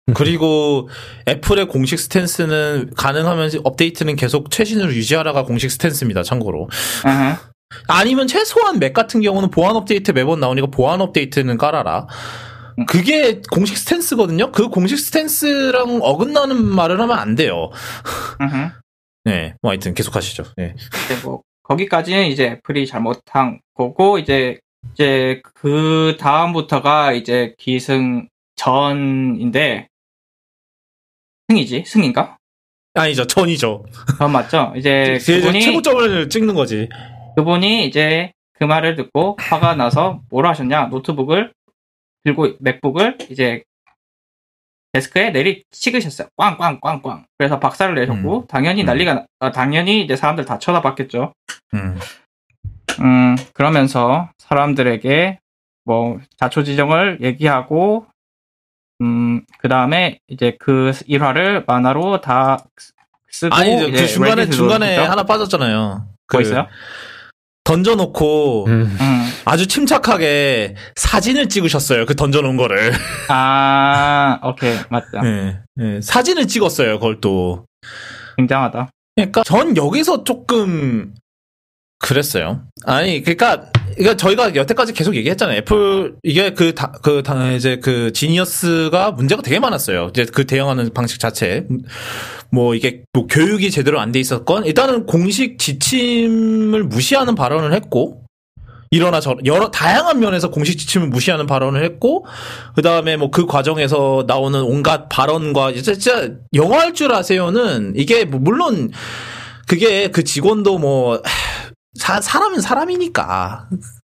그리고 Apple의 공식 stance는 가능하면 업데이트는 계속 최신으로 유지하라가 공식 stance입니다. 참고로. 아니면 최소한 맥 같은 경우는 보안 업데이트 매번 나오니까 보안 업데이트는 깔아라. 그게 공식 스탠스거든요. 그 공식 스탠스랑 어긋나는 말을 하면 안 돼요. 네, 뭐 하여튼 계속 하시죠. 네. 뭐 거기까지는 이제 애플이 잘못한 거고 이제 이제 그 다음부터가 이제 기승 전인데 승이지 승인가? 아니죠, 전이죠. 그건 맞죠? 이제 그분이 최고점을 찍는 거지. 그분이 이제 그 말을 듣고 화가 나서 뭐라 하셨냐 노트북을 들고 맥북을 이제 데스크에 내리 찍으셨어요. 꽝꽝꽝꽝. 그래서 박살을 내셨고 당연히 음. 난리가 나- 아, 당연히 이제 사람들 다 쳐다봤겠죠. 음. 음, 그러면서 사람들에게 뭐 자초지정을 얘기하고, 음, 그 다음에 이제 그 일화를 만화로 다 쓰고, 아니, 그 이제 중간에, 레딧으로 중간에 올리죠. 하나 빠졌잖아요. 그 뭐 있어요? 던져놓고 음. 음, 아주 침착하게 사진을 찍으셨어요. 그 던져놓은 거를. 아, 오케이, 맞다. 네, 네, 사진을 찍었어요. 그걸 또. 굉장하다. 그러니까 전 여기서 조금 그랬어요. 아니, 그러니까 그러니까 저희가 여태까지 계속 얘기했잖아요. 애플 이게 그다그다 이제 그 지니어스가 문제가 되게 많았어요. 이제 그 대응하는 방식 자체. 뭐 이게 뭐 교육이 제대로 안 돼 있었건 일단은 공식 지침을 무시하는 발언을 했고 이러나 저 여러 다양한 면에서 공식 지침을 무시하는 발언을 했고 그다음에 뭐 그 과정에서 나오는 온갖 발언과 진짜 영어 할 줄 아세요는 이게 뭐 물론 그게 그 직원도 뭐 사, 사람은 사람이니까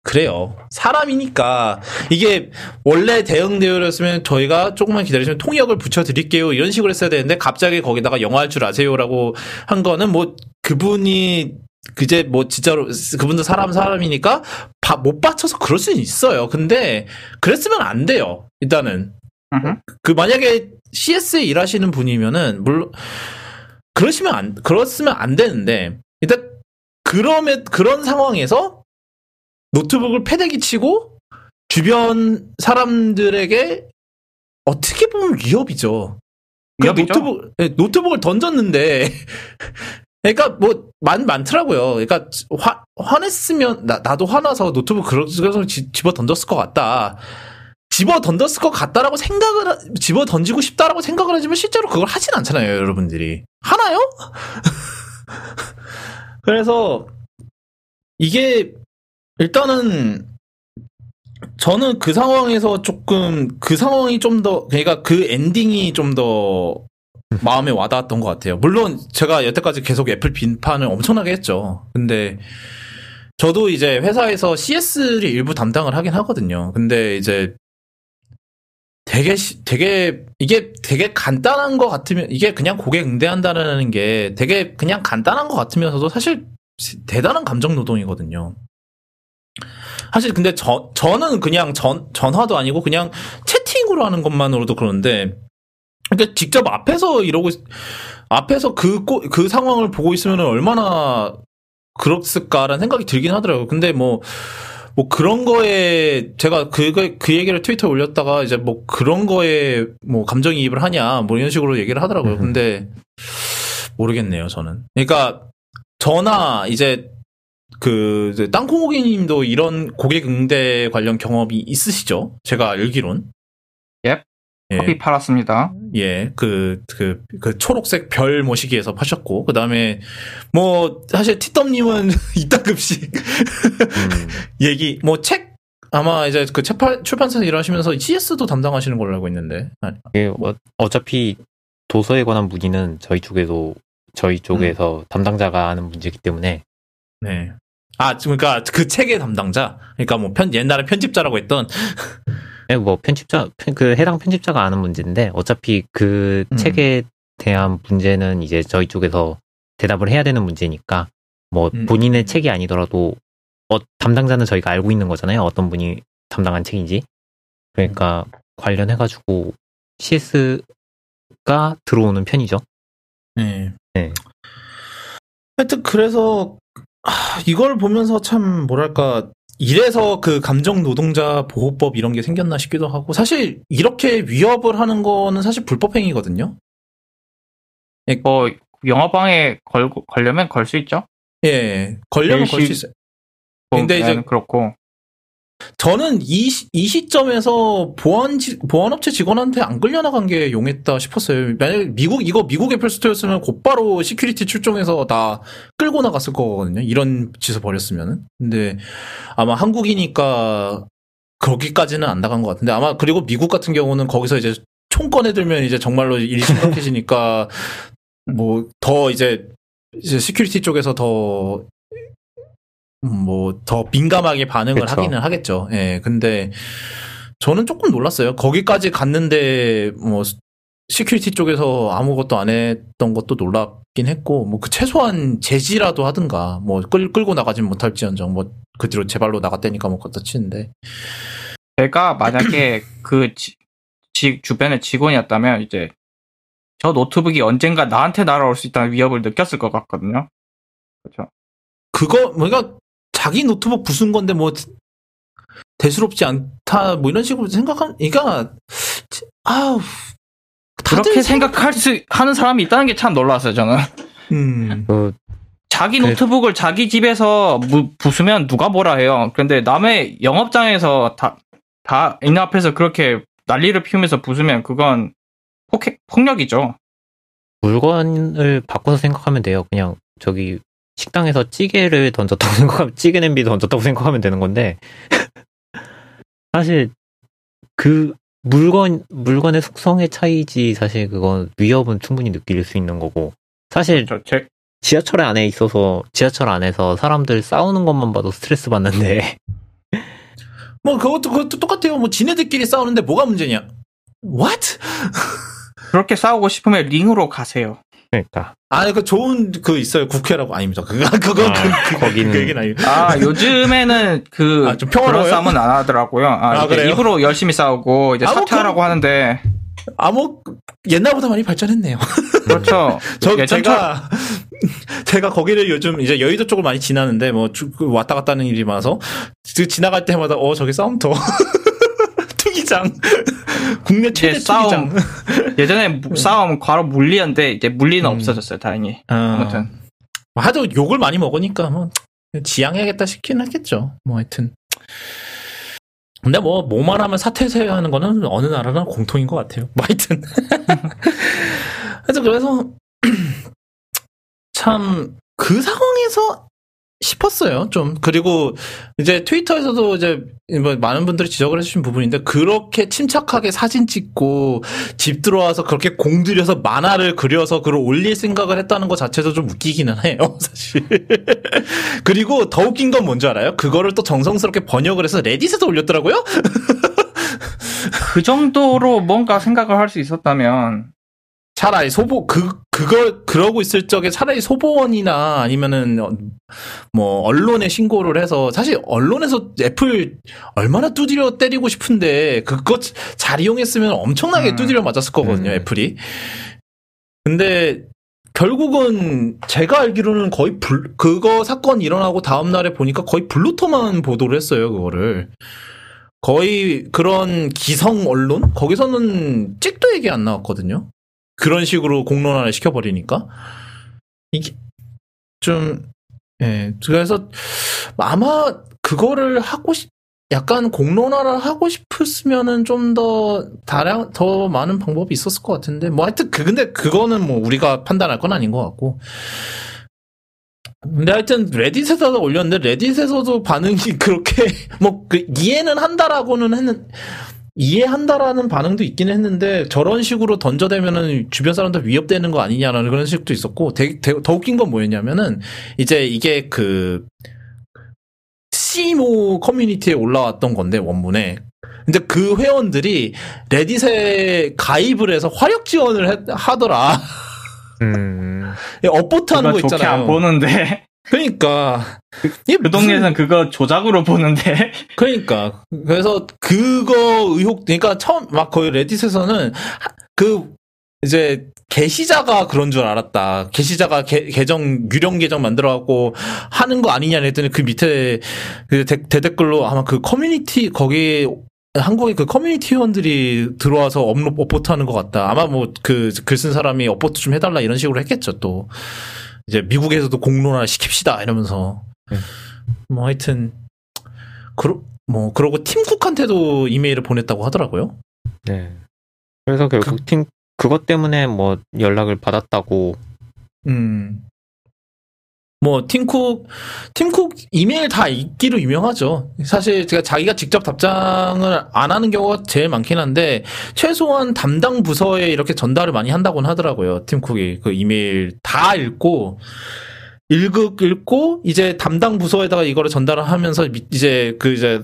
그래요. 사람이니까 이게 원래 대응 대우였으면 저희가 조금만 기다리시면 통역을 붙여드릴게요 이런 식으로 했어야 되는데 갑자기 거기다가 영어 할 줄 아세요라고 한 거는 뭐 그분이 그제 뭐 진짜로 그분도 사람 사람이니까 바- 못 받쳐서 그럴 수는 있어요. 근데 그랬으면 안 돼요. 일단은. 그 만약에 CS에 일하시는 분이면은 물론 그러시면 안 그렇으면 안 되는데 일단 그러면 그런 상황에서 노트북을 패대기 치고 주변 사람들에게 어떻게 보면 위협이죠. 그 위협이죠? 노트북 예, 노트북을 던졌는데 그러니까 뭐 많 많더라고요. 그러니까 화 화냈으면 나 나도 화나서 노트북 그래서 지- 집어 던졌을 것 같다. 집어 던졌을 것 같다라고 생각을 하- 집어 던지고 싶다라고 생각을 하지만 실제로 그걸 하진 않잖아요, 여러분들이. 하나요? 그래서 이게 일단은 저는 그 상황에서 조금 그 상황이 좀 더 그러니까 그 엔딩이 좀 더 마음에 와닿았던 것 같아요. 물론 제가 여태까지 계속 애플 비판을 엄청나게 했죠. 근데 저도 이제 회사에서 CS를 일부 담당을 하긴 하거든요. 근데 이제 되게 시- 되게 이게 되게 간단한 것 같으면 이게 그냥 고객 응대한다는 게 되게 그냥 간단한 것 같으면서도 사실 대단한 감정 노동이거든요. 사실 근데 저 저는 그냥 전 전화도 아니고 그냥 채팅으로 하는 것만으로도 그런데 그러니까 직접 앞에서 이러고 있- 앞에서 그그 상황을 보고 있으면 얼마나 그렇을까라는 생각이 들긴 하더라고요. 근데 뭐, 뭐 그런 거에, 제가 그, 그 얘기를 트위터에 올렸다가 이제 뭐 그런 거에 뭐 감정이입을 하냐, 뭐 이런 식으로 얘기를 하더라고요. 음. 근데 모르겠네요, 저는. 그러니까 저나 이제 그, 이제 땅콩고기 님도 이런 고객 응대 관련 경험이 있으시죠? 제가 알기론. 예. 커피 팔았습니다. 예, 그, 그, 그 초록색 별 모시기에서 파셨고, 그 다음에, 뭐, 사실 티덤님은 이따급식 음. 얘기, 뭐, 책, 아마 이제 그 책팔, 출판사에서 일하시면서 CS도 담당하시는 걸로 알고 있는데. 아니, 이게 어, 어차피 도서에 관한 문의는 저희 쪽에도 저희 쪽에서 담당자가 하는 문제이기 때문에 네. 아, 그러니까 그 책의 담당자? 그러니까 뭐 편, 옛날에 편집자라고 했던, 예, 뭐 편집자 편- 그 해당 편집자가 아는 문제인데 어차피 그 음. 책에 대한 문제는 이제 저희 쪽에서 대답을 해야 되는 문제니까 뭐 음. 본인의 책이 아니더라도 어, 담당자는 저희가 알고 있는 거잖아요. 어떤 분이 담당한 책인지. 그러니까 관련해가지고 CS가 들어오는 편이죠. 네. 네. 하여튼 그래서 아, 이걸 보면서 참 뭐랄까 이래서 그 감정 노동자 보호법 이런 게 생겼나 싶기도 하고 사실 이렇게 위협을 하는 거는 사실 불법 행위거든요. 뭐 영업방해 걸 걸려면 걸 수 있죠. 예, 걸려면 걸 수 있어요. 근데 이제- 보면 그렇고 저는 이, 시- 이 시점에서 보안, 지- 보안업체 직원한테 안 끌려나간 게 용했다 싶었어요. 만약 미국, 이거 미국 Apple Store였으면 곧바로 security 출동해서 다 끌고 나갔을 거거든요. 이런 짓을 벌였으면은. 근데 아마 한국이니까 거기까지는 안 나간 것 같은데 아마 그리고 미국 같은 경우는 거기서 이제 총 꺼내들면 이제 정말로 일이 심각해지니까 뭐 더 이제 이제 security 쪽에서 더 뭐 더 민감하게 반응을 그쵸. 하기는 하겠죠. 예. 근데 저는 조금 놀랐어요. 거기까지 갔는데 뭐 security 쪽에서 아무것도 안 했던 것도 놀랍긴 했고 뭐 그 최소한 제지라도 하든가 뭐 끌, 끌고 나가진 못할지언정 뭐 그 뒤로 제 발로 나갔다니까 뭐 그것도 치는데 제가 만약에 그 지, 지- 주변의 직원이었다면 이제 저 노트북이 언젠가 나한테 날아올 수 있다는 위협을 느꼈을 것 같거든요. 그렇죠. 그거 뭔가 자기 노트북 부순 건데 뭐 대수롭지 않다 뭐 이런 식으로 생각한 그러니까 아우 다들 그렇게 생각할 수 하는 사람이 있다는 게 참 놀랐어요. 저는 음그 자기 그- 노트북을 자기 집에서 무- 부수면 누가 뭐라 해요. 근데 남의 영업장에서 다, 다 있는 앞에서 그렇게 난리를 피우면서 부수면 그건 폭행, 폭력이죠. 물건을 바꿔서 생각하면 돼요. 그냥 저기 식당에서 찌개를 던졌다고 생각하면 찌개 냄비 던졌다고 생각하면 되는 건데 사실 그 물건 물건의 속성의 차이지 사실 그건 위협은 충분히 느낄 수 있는 거고 사실 저, 제, 지하철 안에 있어서 지하철 안에서 사람들 싸우는 것만 봐도 스트레스 받는데 뭐 그것도 그것도 똑같아요. 뭐 지네들끼리 싸우는데 뭐가 문제냐? What? 그렇게 싸우고 싶으면 링으로 가세요. 그러니까 아, 그 좋은 그 있어요. 국회라고 아닙니다. 그거 그거 아, 그, 그, 거기는- 그 얘기는 아니. 아, 요즘에는 그, 아, 좀 평화로워요? 그런 싸움은 안 하더라고요. 아, 아, 그래요? 입으로 열심히 싸우고, 이제 아, 뭐 사퇴하라고 하는데, 아뭐 옛날보다 많이 발전했네요. 그렇죠. 저 예전처럼 제가 제가 거기를 요즘 이제 여의도 쪽을 많이 지나는데 뭐 주- 그 왔다 갔다 하는 일이 많아서 그 지나갈 때마다 어 저기 싸움터 투기장 국내 최대 이제 싸움. 예전에 무- 싸움 과로 물리였는데, 이제 물리는 음. 없어졌어요, 다행히. 어, 아무튼. 하도 욕을 많이 먹으니까 뭐 지양해야겠다 싶긴 하겠죠. 뭐 하여튼 근데 뭐 뭐만 하면 사퇴세야 하는 거는 어느 나라나 공통인 것 같아요. 뭐 하여튼 그래서 그래서 참 그 상황에서 싶었어요. 좀 그리고 이제 트위터에서도 이제 뭐 많은 분들이 지적을 해주신 부분인데 그렇게 침착하게 사진 찍고 집 들어와서 그렇게 공들여서 만화를 그려서 그걸 올릴 생각을 했다는 것 자체도 좀 웃기기는 해요, 사실. 그리고 더 웃긴 건 뭔지 알아요? 그거를 또 정성스럽게 번역을 해서 레딧에도 올렸더라고요? 그 정도로 뭔가 생각을 할 수 있었다면, 차라리 소보, 그, 그걸, 그러고 있을 적에 차라리 소보원이나 아니면은, 어, 뭐, 언론에 신고를 해서, 사실 언론에서 애플 얼마나 두드려 때리고 싶은데, 그거 잘 이용했으면 엄청나게 음. 두드려 맞았을 거거든요, 음. 애플이. 근데, 결국은 제가 알기로는 거의 불, 그거 사건 일어나고 다음 날에 보니까 거의 블루터만 보도를 했어요, 그거를. 거의 그런 기성 언론? 거기서는 찍도 얘기 안 나왔거든요. 그런 식으로 공론화를 시켜버리니까. 이게 좀, 예. 그래서 아마 그거를 하고 싶, 약간 공론화를 하고 싶었으면은 좀 더 다량, 더 많은 방법이 있었을 것 같은데. 뭐 하여튼 그, 근데 그거는 뭐 우리가 판단할 건 아닌 것 같고. 근데 하여튼 레딧에다가 올렸는데 레딧에서도 반응이 그렇게 뭐 그 이해는 한다라고는 했는 이해한다라는 반응도 있긴 했는데 저런 식으로 던져대면은 주변 사람들 위협되는 거 아니냐라는 그런 식도 있었고 되게, 되게- 더 웃긴 건 뭐였냐면은 이제 이게 그 시모 커뮤니티에 올라왔던 건데 원문에. 근데 그 회원들이 레딧에 가입을 해서 화력 지원을 했- 하더라. 음, 업보트 하는 거 있잖아요. 안 보는데, 그러니까 이게 그 동네에서는 그거 조작으로 보는데, 그러니까 그래서 그거 의혹 그러니까 처음 막 거의 레딧에서는 하- 그 이제 게시자가 그런 줄 알았다. 게시자가 게- 계정 유령 계정 만들어 갖고 하는 거 아니냐 했더니 그 밑에 그 대, 대댓글로 아마 그 커뮤니티 거기 한국의 그 커뮤니티 회원들이 들어와서 업로 upvote 하는 것 같다. 아마 뭐 그 글 쓴 사람이 upvote 좀 해달라 이런 식으로 했겠죠. 또 이제 미국에서도 공론화 시킵시다 이러면서 네. 뭐 하여튼 그러 뭐 그러고 팀쿡한테도 이메일을 보냈다고 하더라고요. 네. 그래서 결국 팀 그것 때문에 뭐 연락을 받았다고 음. 뭐 팀쿡 팀쿡 이메일 다 읽기로 유명하죠. 사실 제가 자기가 직접 답장을 안 하는 경우가 제일 많긴 한데 최소한 담당 부서에 이렇게 전달을 많이 한다고는 하더라고요. 팀쿡이 그 이메일 다 읽고 읽고 읽고 이제 담당 부서에다가 이거를 전달을 하면서 미- 이제 그 이제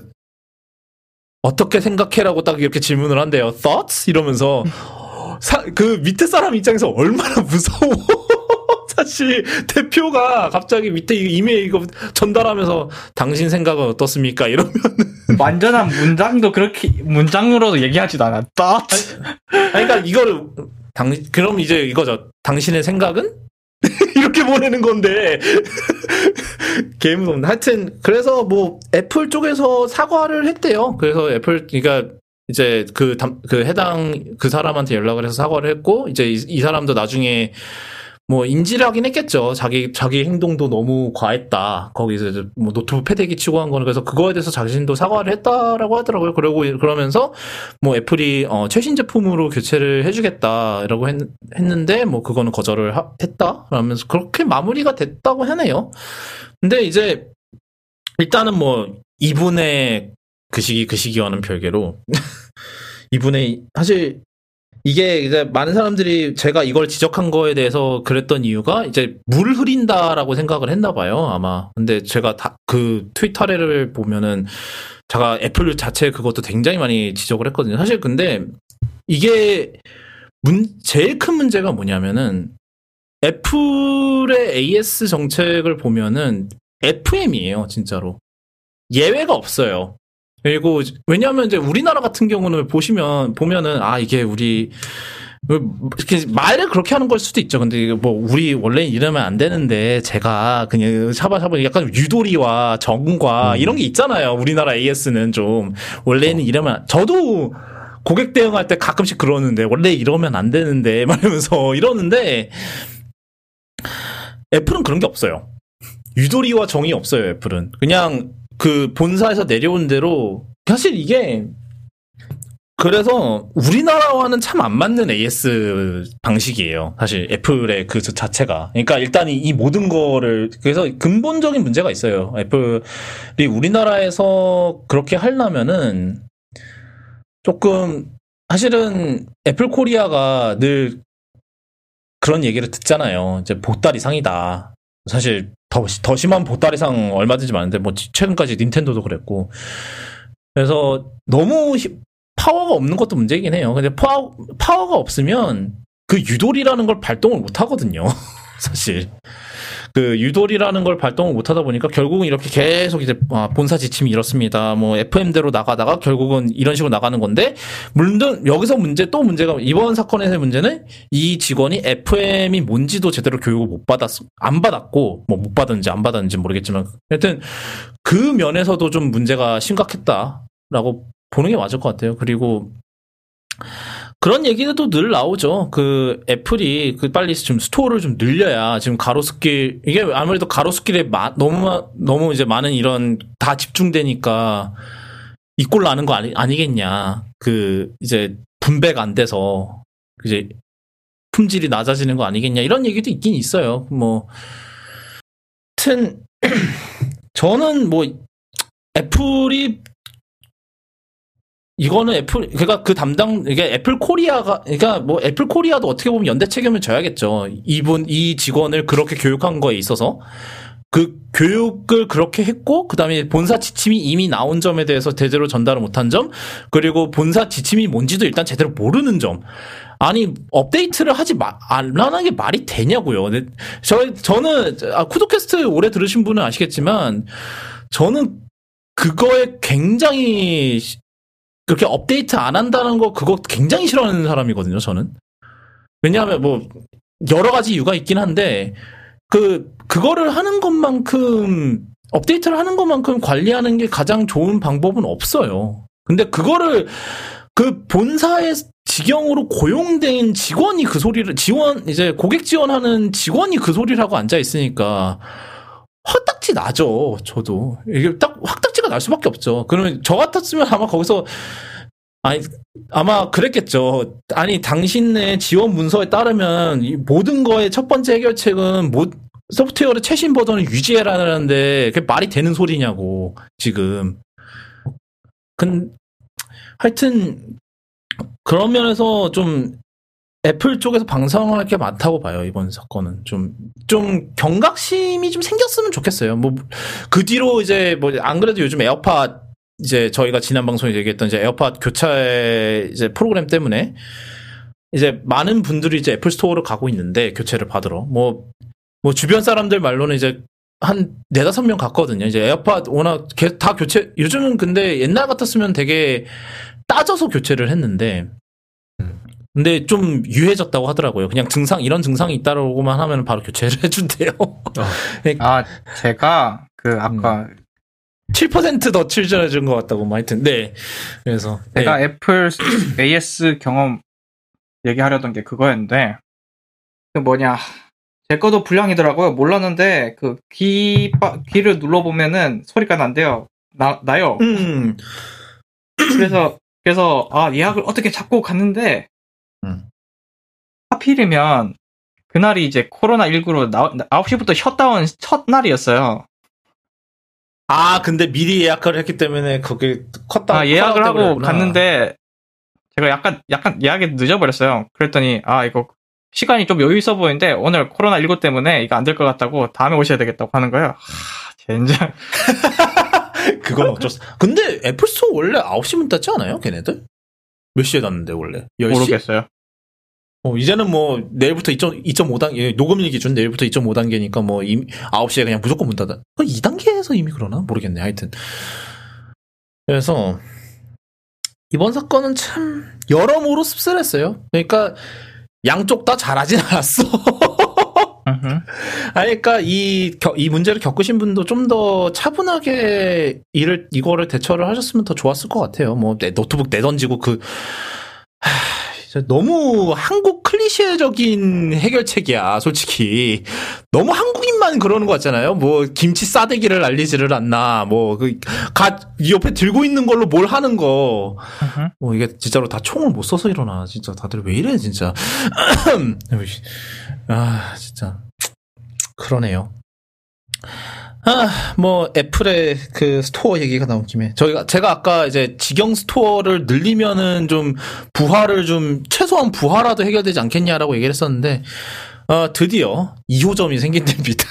어떻게 생각해라고 딱 이렇게 질문을 한대요. Thoughts 이러면서 사- 그 밑에 사람 입장에서 얼마나 무서워. 사실 대표가 갑자기 밑에 이 이메일 이거 전달하면서 당신 생각은 어떻습니까? 이러면 완전한 문장도 그렇게 문장으로도 얘기하지도 않았다. 아니, 그러니까 이거를 당 그럼 이제 이거죠. 당신의 생각은 이렇게 보내는 건데 개무섭 하여튼 그래서 뭐 애플 쪽에서 사과를 했대요. 그래서 애플 그러니까 이제 그, 담, 그 해당 그 사람한테 연락을 해서 사과를 했고 이제 이, 이 사람도 나중에 뭐 인지를 하긴 했겠죠. 자기 자기 행동도 너무 과했다. 거기서 이제 뭐 노트북 패대기 치고 한 거는 그래서 그거에 대해서 자신도 사과를 했다라고 하더라고요. 그러고 그러면서 뭐 애플이 어, 최신 제품으로 교체를 해주겠다라고 했, 했는데 뭐 그거는 거절을 하- 했다 라면서 그렇게 마무리가 됐다고 하네요. 근데 이제 일단은 뭐 이분의 그 시기 그 시기와는 별개로 이분의 사실 이게 이제 많은 사람들이 제가 이걸 지적한 거에 대해서 그랬던 이유가 이제 물 흐린다라고 생각을 했나 봐요 아마. 근데 제가 다 그 트위터를 보면은 제가 애플 자체 그것도 굉장히 많이 지적을 했거든요. 사실 근데 이게 문 제일 큰 문제가 뭐냐면은 애플의 AS 정책을 보면은 FM이에요 진짜로. 예외가 없어요 그리고 왜냐하면 이제 우리나라 같은 경우는 보시면 보면은 아 이게 우리 뭐 이렇게 말을 그렇게 하는 걸 수도 있죠. 근데 뭐 우리 원래 이러면 안 되는데 제가 그냥 샤바샤바 약간 유도리와 정과 음. 이런 게 있잖아요. 우리나라 AS는 좀 원래는 이러면 저도 고객 대응할 때 가끔씩 그러는데 원래 이러면 안 되는데 말하면서 이러는데 애플은 그런 게 없어요. 유도리와 정이 없어요. 애플은 그냥 그 본사에서 내려온 대로 사실 이게 그래서 우리나라와는 참 안 맞는 AS 방식이에요. 사실 애플의 그 자체가. 그러니까 일단 이, 이 모든 거를 그래서 근본적인 문제가 있어요. 애플이 우리나라에서 그렇게 하려면은 조금 사실은 애플 코리아가 늘 그런 얘기를 듣잖아요. 이제 보따리 상이다. 사실 더, 더 심한 보따리 상 얼마든지 많은데 뭐 최근까지 닌텐도도 그랬고 그래서 너무 히- 파워가 없는 것도 문제이긴 해요. 근데 파워, 파워가 없으면 그 유도리라는 걸 발동을 못 하거든요. 사실. 그 유도리라는 걸 발동을 못 하다 보니까 결국은 이렇게 계속 이제 아, 본사 지침이 이렇습니다. 뭐 FM대로 나가다가 결국은 이런 식으로 나가는 건데 물론 여기서 문제 또 문제가 이번 사건에서의 문제는 이 직원이 FM이 뭔지도 제대로 교육을 못 받았 안 받았고 뭐 못 받았는지 안 받았는지 모르겠지만 하여튼 그 면에서도 좀 문제가 심각했다라고 보는 게 맞을 것 같아요. 그리고 그런 얘기도 늘 나오죠. 그 애플이 그 빨리 좀 스토어를 좀 늘려야 지금 가로수길 이게 아무래도 가로수길에 마- 너무 마- 너무 이제 많은 이런 다 집중되니까 이 꼴 나는 거 아니, 아니겠냐. 그 이제 분배가 안 돼서 이제 품질이 낮아지는 거 아니겠냐 이런 얘기도 있긴 있어요. 뭐 하여튼 저는 뭐 애플이 이거는 애플 그러니까 그 담당 이게 애플 코리아가 그러니까 뭐 애플 코리아도 어떻게 보면 연대 책임을 져야겠죠. 이분 이 직원을 그렇게 교육한 거에 있어서 그 교육을 그렇게 했고 그다음에 본사 지침이 이미 나온 점에 대해서 제대로 전달을 못한 점 그리고 본사 지침이 뭔지도 일단 제대로 모르는 점 아니 업데이트를 하지 마, 안 하는 게 말이 되냐고요. 저 저는 아, 쿠도캐스트 오래 들으신 분은 아시겠지만 저는 그거에 굉장히 시- 그렇게 업데이트 안 한다는 거 그거 굉장히 싫어하는 사람이거든요. 저는 왜냐하면 뭐 여러 가지 이유가 있긴 한데 그 그거를 하는 것만큼 업데이트를 하는 것만큼 관리하는 게 가장 좋은 방법은 없어요. 근데 그거를 그 본사의 직영으로 고용된 직원이 그 소리를 지원 이제 고객 지원하는 직원이 그 소리를 하고 앉아 있으니까 헛딱지 나죠. 저도 이게 딱 확딱지가 날 수밖에 없죠. 그러면 저 같았으면 아마 거기서 아니 아마 그랬겠죠. 아니 당신의 지원 문서에 따르면 이 모든 거의 첫 번째 해결책은 모, 소프트웨어의 최신 버전을 유지해라는데 그게 말이 되는 소리냐고 지금. 근 하여튼 그런 면에서 좀 애플 쪽에서 반성할 게 많다고 봐요 이번 사건은 좀좀 경각심이 좀 생겼으면 좋겠어요. 뭐 그 뒤로 이제 뭐 안 그래도 요즘 에어팟 이제 저희가 지난 방송에 얘기했던 이제 에어팟 교체 이제 프로그램 때문에 이제 많은 분들이 이제 애플 스토어로 가고 있는데 교체를 받으러 뭐뭐 주변 사람들 말로는 이제 한 네다섯 명 갔거든요. 이제 에어팟 워낙 개- 다 교체 요즘은 근데 옛날 같았으면 되게 따져서 교체를 했는데 근데 좀 유해졌다고 하더라고요. 그냥 증상 이런 증상이 있다고만 하면 바로 교체를 해준대요. 아, 제가 그 아까 7%더 칠전해준 것 같다고 뭐 하여튼 네 그래서 네. 제가 애플 AS 경험 얘기하려던 게 그거였는데 그 뭐냐 제 거도 불량이더라고요. 몰랐는데 그 귀, 귀를 눌러보면은 소리가 난대요. 나, 나요. 음 그래서 그래서 아 예약을 어떻게 잡고 갔는데 음. 하필이면 그날이 이제 코로나 19로 9시부터 셧다운 첫 날이었어요. 아, 근데 미리 예약을 했기 때문에 거기 갔다. 아, 예약을 하고. 갔는데 제가 약간 약간 예약이 늦어버렸어요. 그랬더니 아 이거 시간이 좀 여유 있어 보이는데 오늘 코로나 19 때문에 이거 안 될 것 같다고 다음에 오셔야 되겠다고 하는 거예요. 하, 젠장. 그건 어쩔 수. 근데 애플 스토어 원래 9시 문 닫지 않아요, 걔네들? 몇 시에 닫는데 원래? 10시? 모르겠어요. 어, 이제는 뭐 내일부터 2.5단계 녹음일 기준 내일부터 2.5단계니까 뭐 이미 9시에 그냥 무조건 문 닫아. 그 2단계에서 이미 그러나 모르겠네. 하여튼. 그래서 이번 사건은 참 여러모로 씁쓸했어요. 그러니까 양쪽 다 잘하진 않았어. 아니, 그러니까 이, 겨- 이 문제를 겪으신 분도 좀 더 차분하게 일을, 이거를 대처를 하셨으면 더 좋았을 것 같아요. 뭐, 내 노트북 내던지고 그, 하, 너무 한국 클리셰적인 해결책이야, 솔직히. 너무 한국인만 그러는 것 같잖아요. 뭐, 김치 싸대기를 날리지를 않나, 뭐, 그, 가, 이 옆에 들고 있는 걸로 뭘 하는 거. 뭐, 이게 진짜로 다 총을 못 써서 이러나. 진짜 다들 왜 이래, 진짜. 아, 진짜. 그러네요. 아, 뭐, 애플의 그 스토어 얘기가 나온 김에. 저희가, 제가 아까 이제 직영 store를 늘리면은 좀 부하를 좀, 최소한 부하라도 해결되지 않겠냐라고 얘기를 했었는데, 어, 드디어 2호점이 생긴답니다.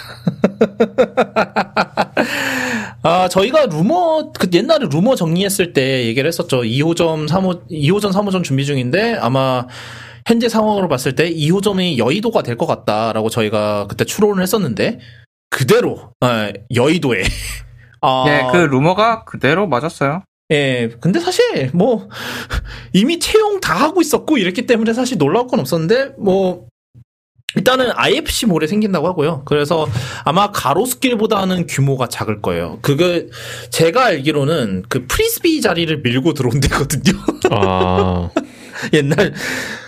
아, 저희가 루머, 그 옛날에 루머 정리했을 때 얘기를 했었죠. 2호점, 3호, 2호점, 3호점 준비 중인데 아마 현재 상황으로 봤을 때 2호점이 여의도가 될 것 같다라고 저희가 그때 추론을 했었는데 그대로 아, 여의도에 아, 네, 그 루머가 그대로 맞았어요. 예, 근데 사실 뭐 이미 채용 다 하고 있었고 이랬기 때문에 사실 놀라울 건 없었는데 뭐 일단은 IFC 몰에 생긴다고 하고요. 그래서 아마 가로수길보다는 규모가 작을 거예요. 그거 제가 알기로는 그 프리스비 자리를 밀고 들어온 데거든요. 아, 옛날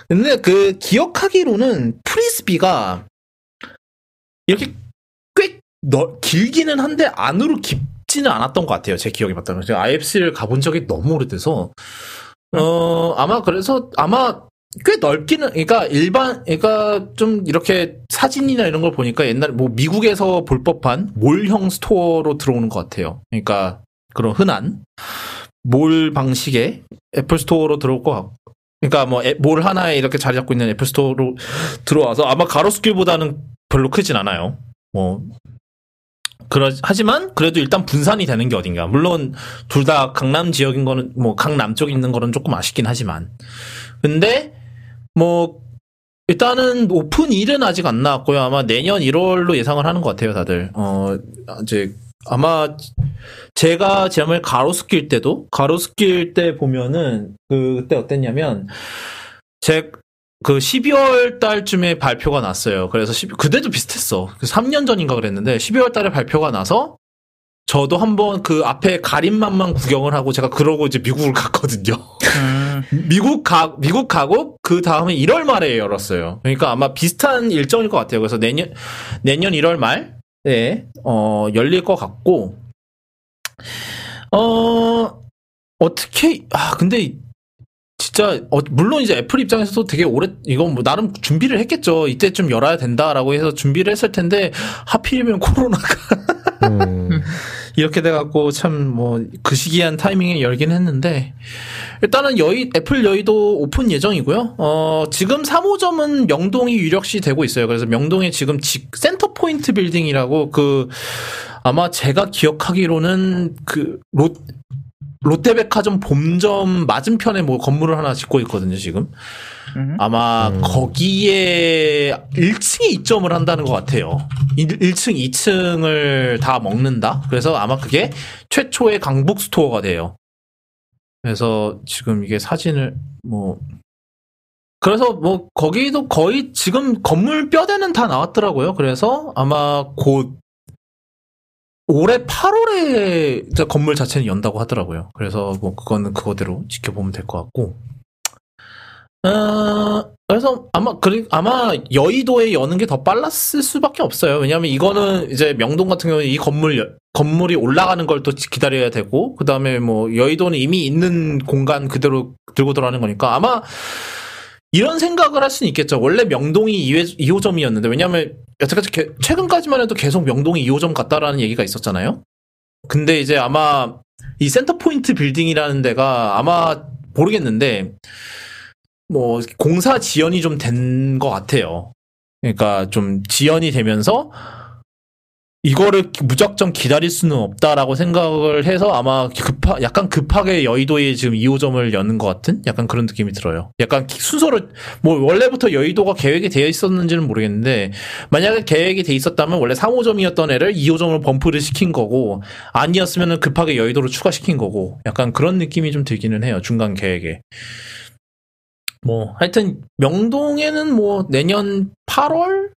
근데 그 기억하기로는 프리스비가 이렇게 꽤 넓, 길기는 한데 안으로 깊지는 않았던 것 같아요. 제 기억이 맞다면 제가 IFC를 가본 적이 너무 오래돼서 어 아마 그래서 아마 꽤 넓기는 그러니까 일반 그러니까 좀 이렇게 사진이나 이런 걸 보니까 옛날 뭐 미국에서 볼 법한 mall형 store로 들어오는 것 같아요. 그러니까 그런 흔한 몰 방식의 애플 스토어로 들어올 것 같고 그러니까 뭐몰 하나에 이렇게 자리 잡고 있는 애플 스토어로 들어와서 아마 가로수길보다는 별로 크진 않아요. 뭐 그러 하지만 그래도 일단 분산이 되는 게 어딘가. 물론 둘 다 강남 지역인 거는 뭐 강남 쪽에 있는 거는 조금 아쉽긴 하지만 근데 뭐 일단은 오픈 일은 아직 안 나왔고요. 아마 내년 1월로 예상을 하는 것 같아요, 다들. 어 이제 아마 제가 지난번에 가로수길 때도 가로수길 때 보면은 그- 그때 어땠냐면 제 그 12월 달쯤에 발표가 났어요. 그래서 10 그때도 비슷했어. 3년 전인가 그랬는데 12월 달에 발표가 나서 저도 한번 그 앞에 가림만만 구경을 하고 제가 그러고 이제 미국을 갔거든요. 음, 미국 가 미국 가고 그 다음에 1월 말에 열었어요. 그러니까 아마 비슷한 일정일 것 같아요. 그래서 내년 내년 1월 말 어, 열릴 것 같고, 어, 어떻게, 아, 근데, 진짜, 어, 물론 이제 애플 입장에서도 되게 오래, 이건 뭐, 나름 준비를 했겠죠. 이때쯤 열어야 된다라고 해서 준비를 했을 텐데, 하필이면 코로나가. 음, 이렇게 돼갖고 참 뭐 그 신기한 타이밍에 열긴 했는데 일단은 여의 애플 여의도 오픈 예정이고요. 어 지금 3호점은 명동이 유력시 되고 있어요. 그래서 명동에 지금 직 센터 포인트 빌딩이라고 그 아마 제가 기억하기로는 그 롯, 롯데백화점 본점 맞은편에 뭐 건물을 하나 짓고 있거든요, 지금. 음. 아마 음. 거기에 1층에 입점을 한다는 것 같아요. 1, 1층, 2층을 다 먹는다? 그래서 아마 그게 최초의 강북 스토어가 돼요. 그래서 지금 이게 사진을 뭐 그래서 뭐 거기도 거의 지금 건물 뼈대는 다 나왔더라고요. 그래서 아마 곧 올해 8월에 건물 자체는 연다고 하더라고요. 그래서 뭐 그거는 그거대로 지켜보면 될 것 같고. 어, 그래서 아마 그리 아마 여의도에 여는 게 더 빨랐을 수밖에 없어요. 왜냐하면 이거는 이제 명동 같은 경우는 이 건물 여- 건물이 올라가는 걸 또 기다려야 되고 그 다음에 뭐 여의도는 이미 있는 공간 그대로 들고 들어가는 거니까 아마 이런 생각을 할 수는 있겠죠. 원래 명동이 2회, 2호점이었는데 왜냐하면 여태까지 개- 최근까지만 해도 계속 명동이 2호점 같다라는 얘기가 있었잖아요. 근데 이제 아마 이 센터 포인트 빌딩이라는 데가 아마 모르겠는데 뭐 공사 지연이 좀 된 것 같아요. 그러니까 좀 지연이 되면서 이거를 무작정 기다릴 수는 없다라고 생각을 해서 아마 급하 약간 급하게 여의도에 지금 2호점을 여는 것 같은 약간 그런 느낌이 들어요. 약간 기- 순서를 뭐 원래부터 여의도가 계획이 되어 있었는지는 모르겠는데 만약에 계획이 돼 있었다면 원래 3호점이었던 애를 2호점으로 범프를 시킨 거고 아니었으면 급하게 여의도로 추가시킨 거고 약간 그런 느낌이 좀 들기는 해요. 중간 계획에. 뭐 하여튼 명동에는 뭐 내년 8월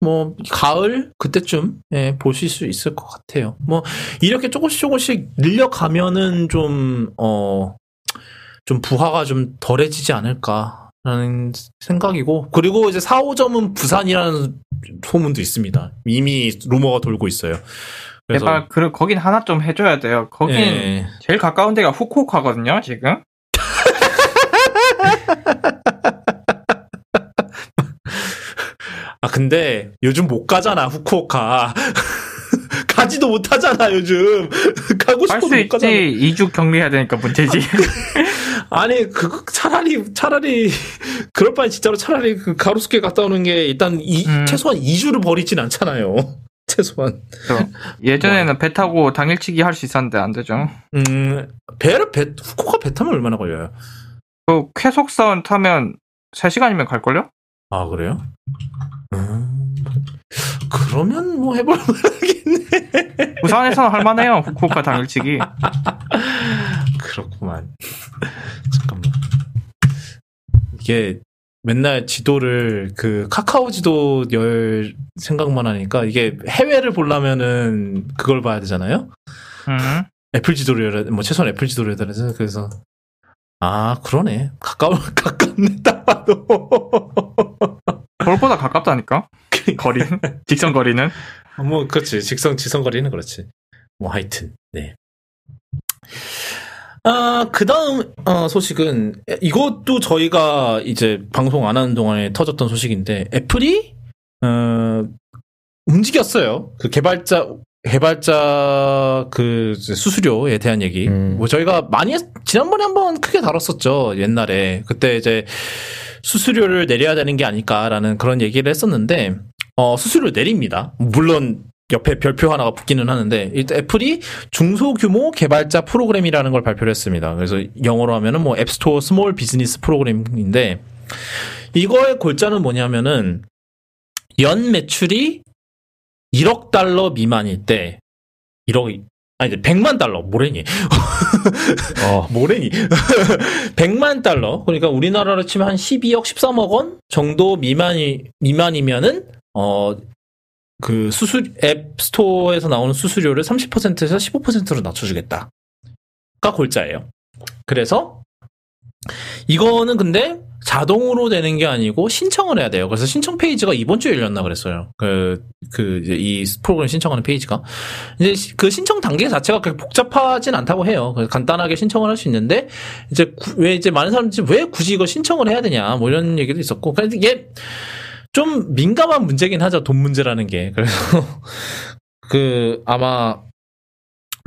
뭐 가을 그때쯤 예, 보실 수 있을 것 같아요. 뭐 이렇게 조금씩 조금씩 늘려가면은 좀 어 좀 부하가 좀 덜해지지 않을까라는 생각이고 그리고 이제 4, 5점은 부산이라는 소문도 있습니다. 이미 루머가 돌고 있어요. 그래서 제발 그 거긴 하나 좀 해줘야 돼요. 거긴 예. 제일 가까운 데가 후쿠오카거든요. 지금. 아 근데 요즘 못 가잖아 후쿠오카. 가지도 못하잖아 요즘. 가고 할 싶어도 수못 가잖아. 있지. 2주 격리해야 되니까 문제지. 아니 그 차라리 차라리 그럴 바에 진짜로 차라리 그 가로수길 갔다 오는 게 일단 이, 음. 최소한 2주를 버리진 않잖아요. 최소한. 예전에는 배 타고 당일치기 할 수 있었는데 안 되죠. 음 배를 배 후쿠오카 배 타면 얼마나 걸려요? 그 쾌속선 타면 3시간이면 갈걸요? 아 그래요? 음, 그러면 뭐 해볼 만하겠네. 부산에서는 할만해요. 후쿠오카 당일치기. 그렇구만. 잠깐만. 이게 맨날 지도를 그 카카오 지도 열 생각만 하니까 이게 해외를 보려면은 그걸 봐야 되잖아요. 음. 애플 지도를 열어야 뭐 최소한 애플 지도를 해야 되나 그래서 아 그러네 가까워 가깝네 딱 봐도 서울보다 가깝다니까. 거리. 직선 거리는. 뭐 그렇지 직선 지선 거리는 그렇지 뭐 하여튼 네. 아, 그 다음, 어, 소식은, 이것도 저희가 이제 방송 안 하는 동안에 터졌던 소식인데, 애플이, 어, 움직였어요. 그 개발자, 개발자 그 수수료에 대한 얘기. 음. 뭐 저희가 많이, 했- 지난번에 한번 크게 다뤘었죠. 옛날에. 그때 이제 수수료를 내려야 되는 게 아닐까라는 그런 얘기를 했었는데, 어, 수수료를 내립니다. 물론, 옆에 별표 하나가 붙기는 하는데, 일단 애플이 중소규모 개발자 프로그램이라는 걸 발표를 했습니다. 그래서 영어로 하면은 뭐 App Store Small Business Program인데, 이거의 골자는 뭐냐면은, 연 매출이 1억 달러 미만일 때, 1억, 아니, 100만 달러, 뭐래니? 어, 뭐래니? 100만 달러. 그러니까 우리나라로 치면 한 12억, 13억 원 정도 미만이, 미만이면은, 어, 그 수수, 앱 스토어에서 나오는 수수료를 30%에서 15%로 낮춰주겠다. 가 골자예요. 그래서, 이거는 근데, 자동으로 되는 게 아니고 신청을 해야 돼요. 그래서 신청 페이지가 이번 주에 열렸나 그랬어요. 그, 그, 이제 이 프로그램 신청하는 페이지가. 이제 시- 그 신청 단계 자체가 그렇게 복잡하진 않다고 해요. 간단하게 신청을 할 수 있는데, 이제 구- 왜 이제 많은 사람들이 왜 굳이 이거 신청을 해야 되냐, 뭐 이런 얘기도 있었고. 그래서 이게 좀 민감한 문제긴 하죠. 돈 문제라는 게. 그래서 그, 아마,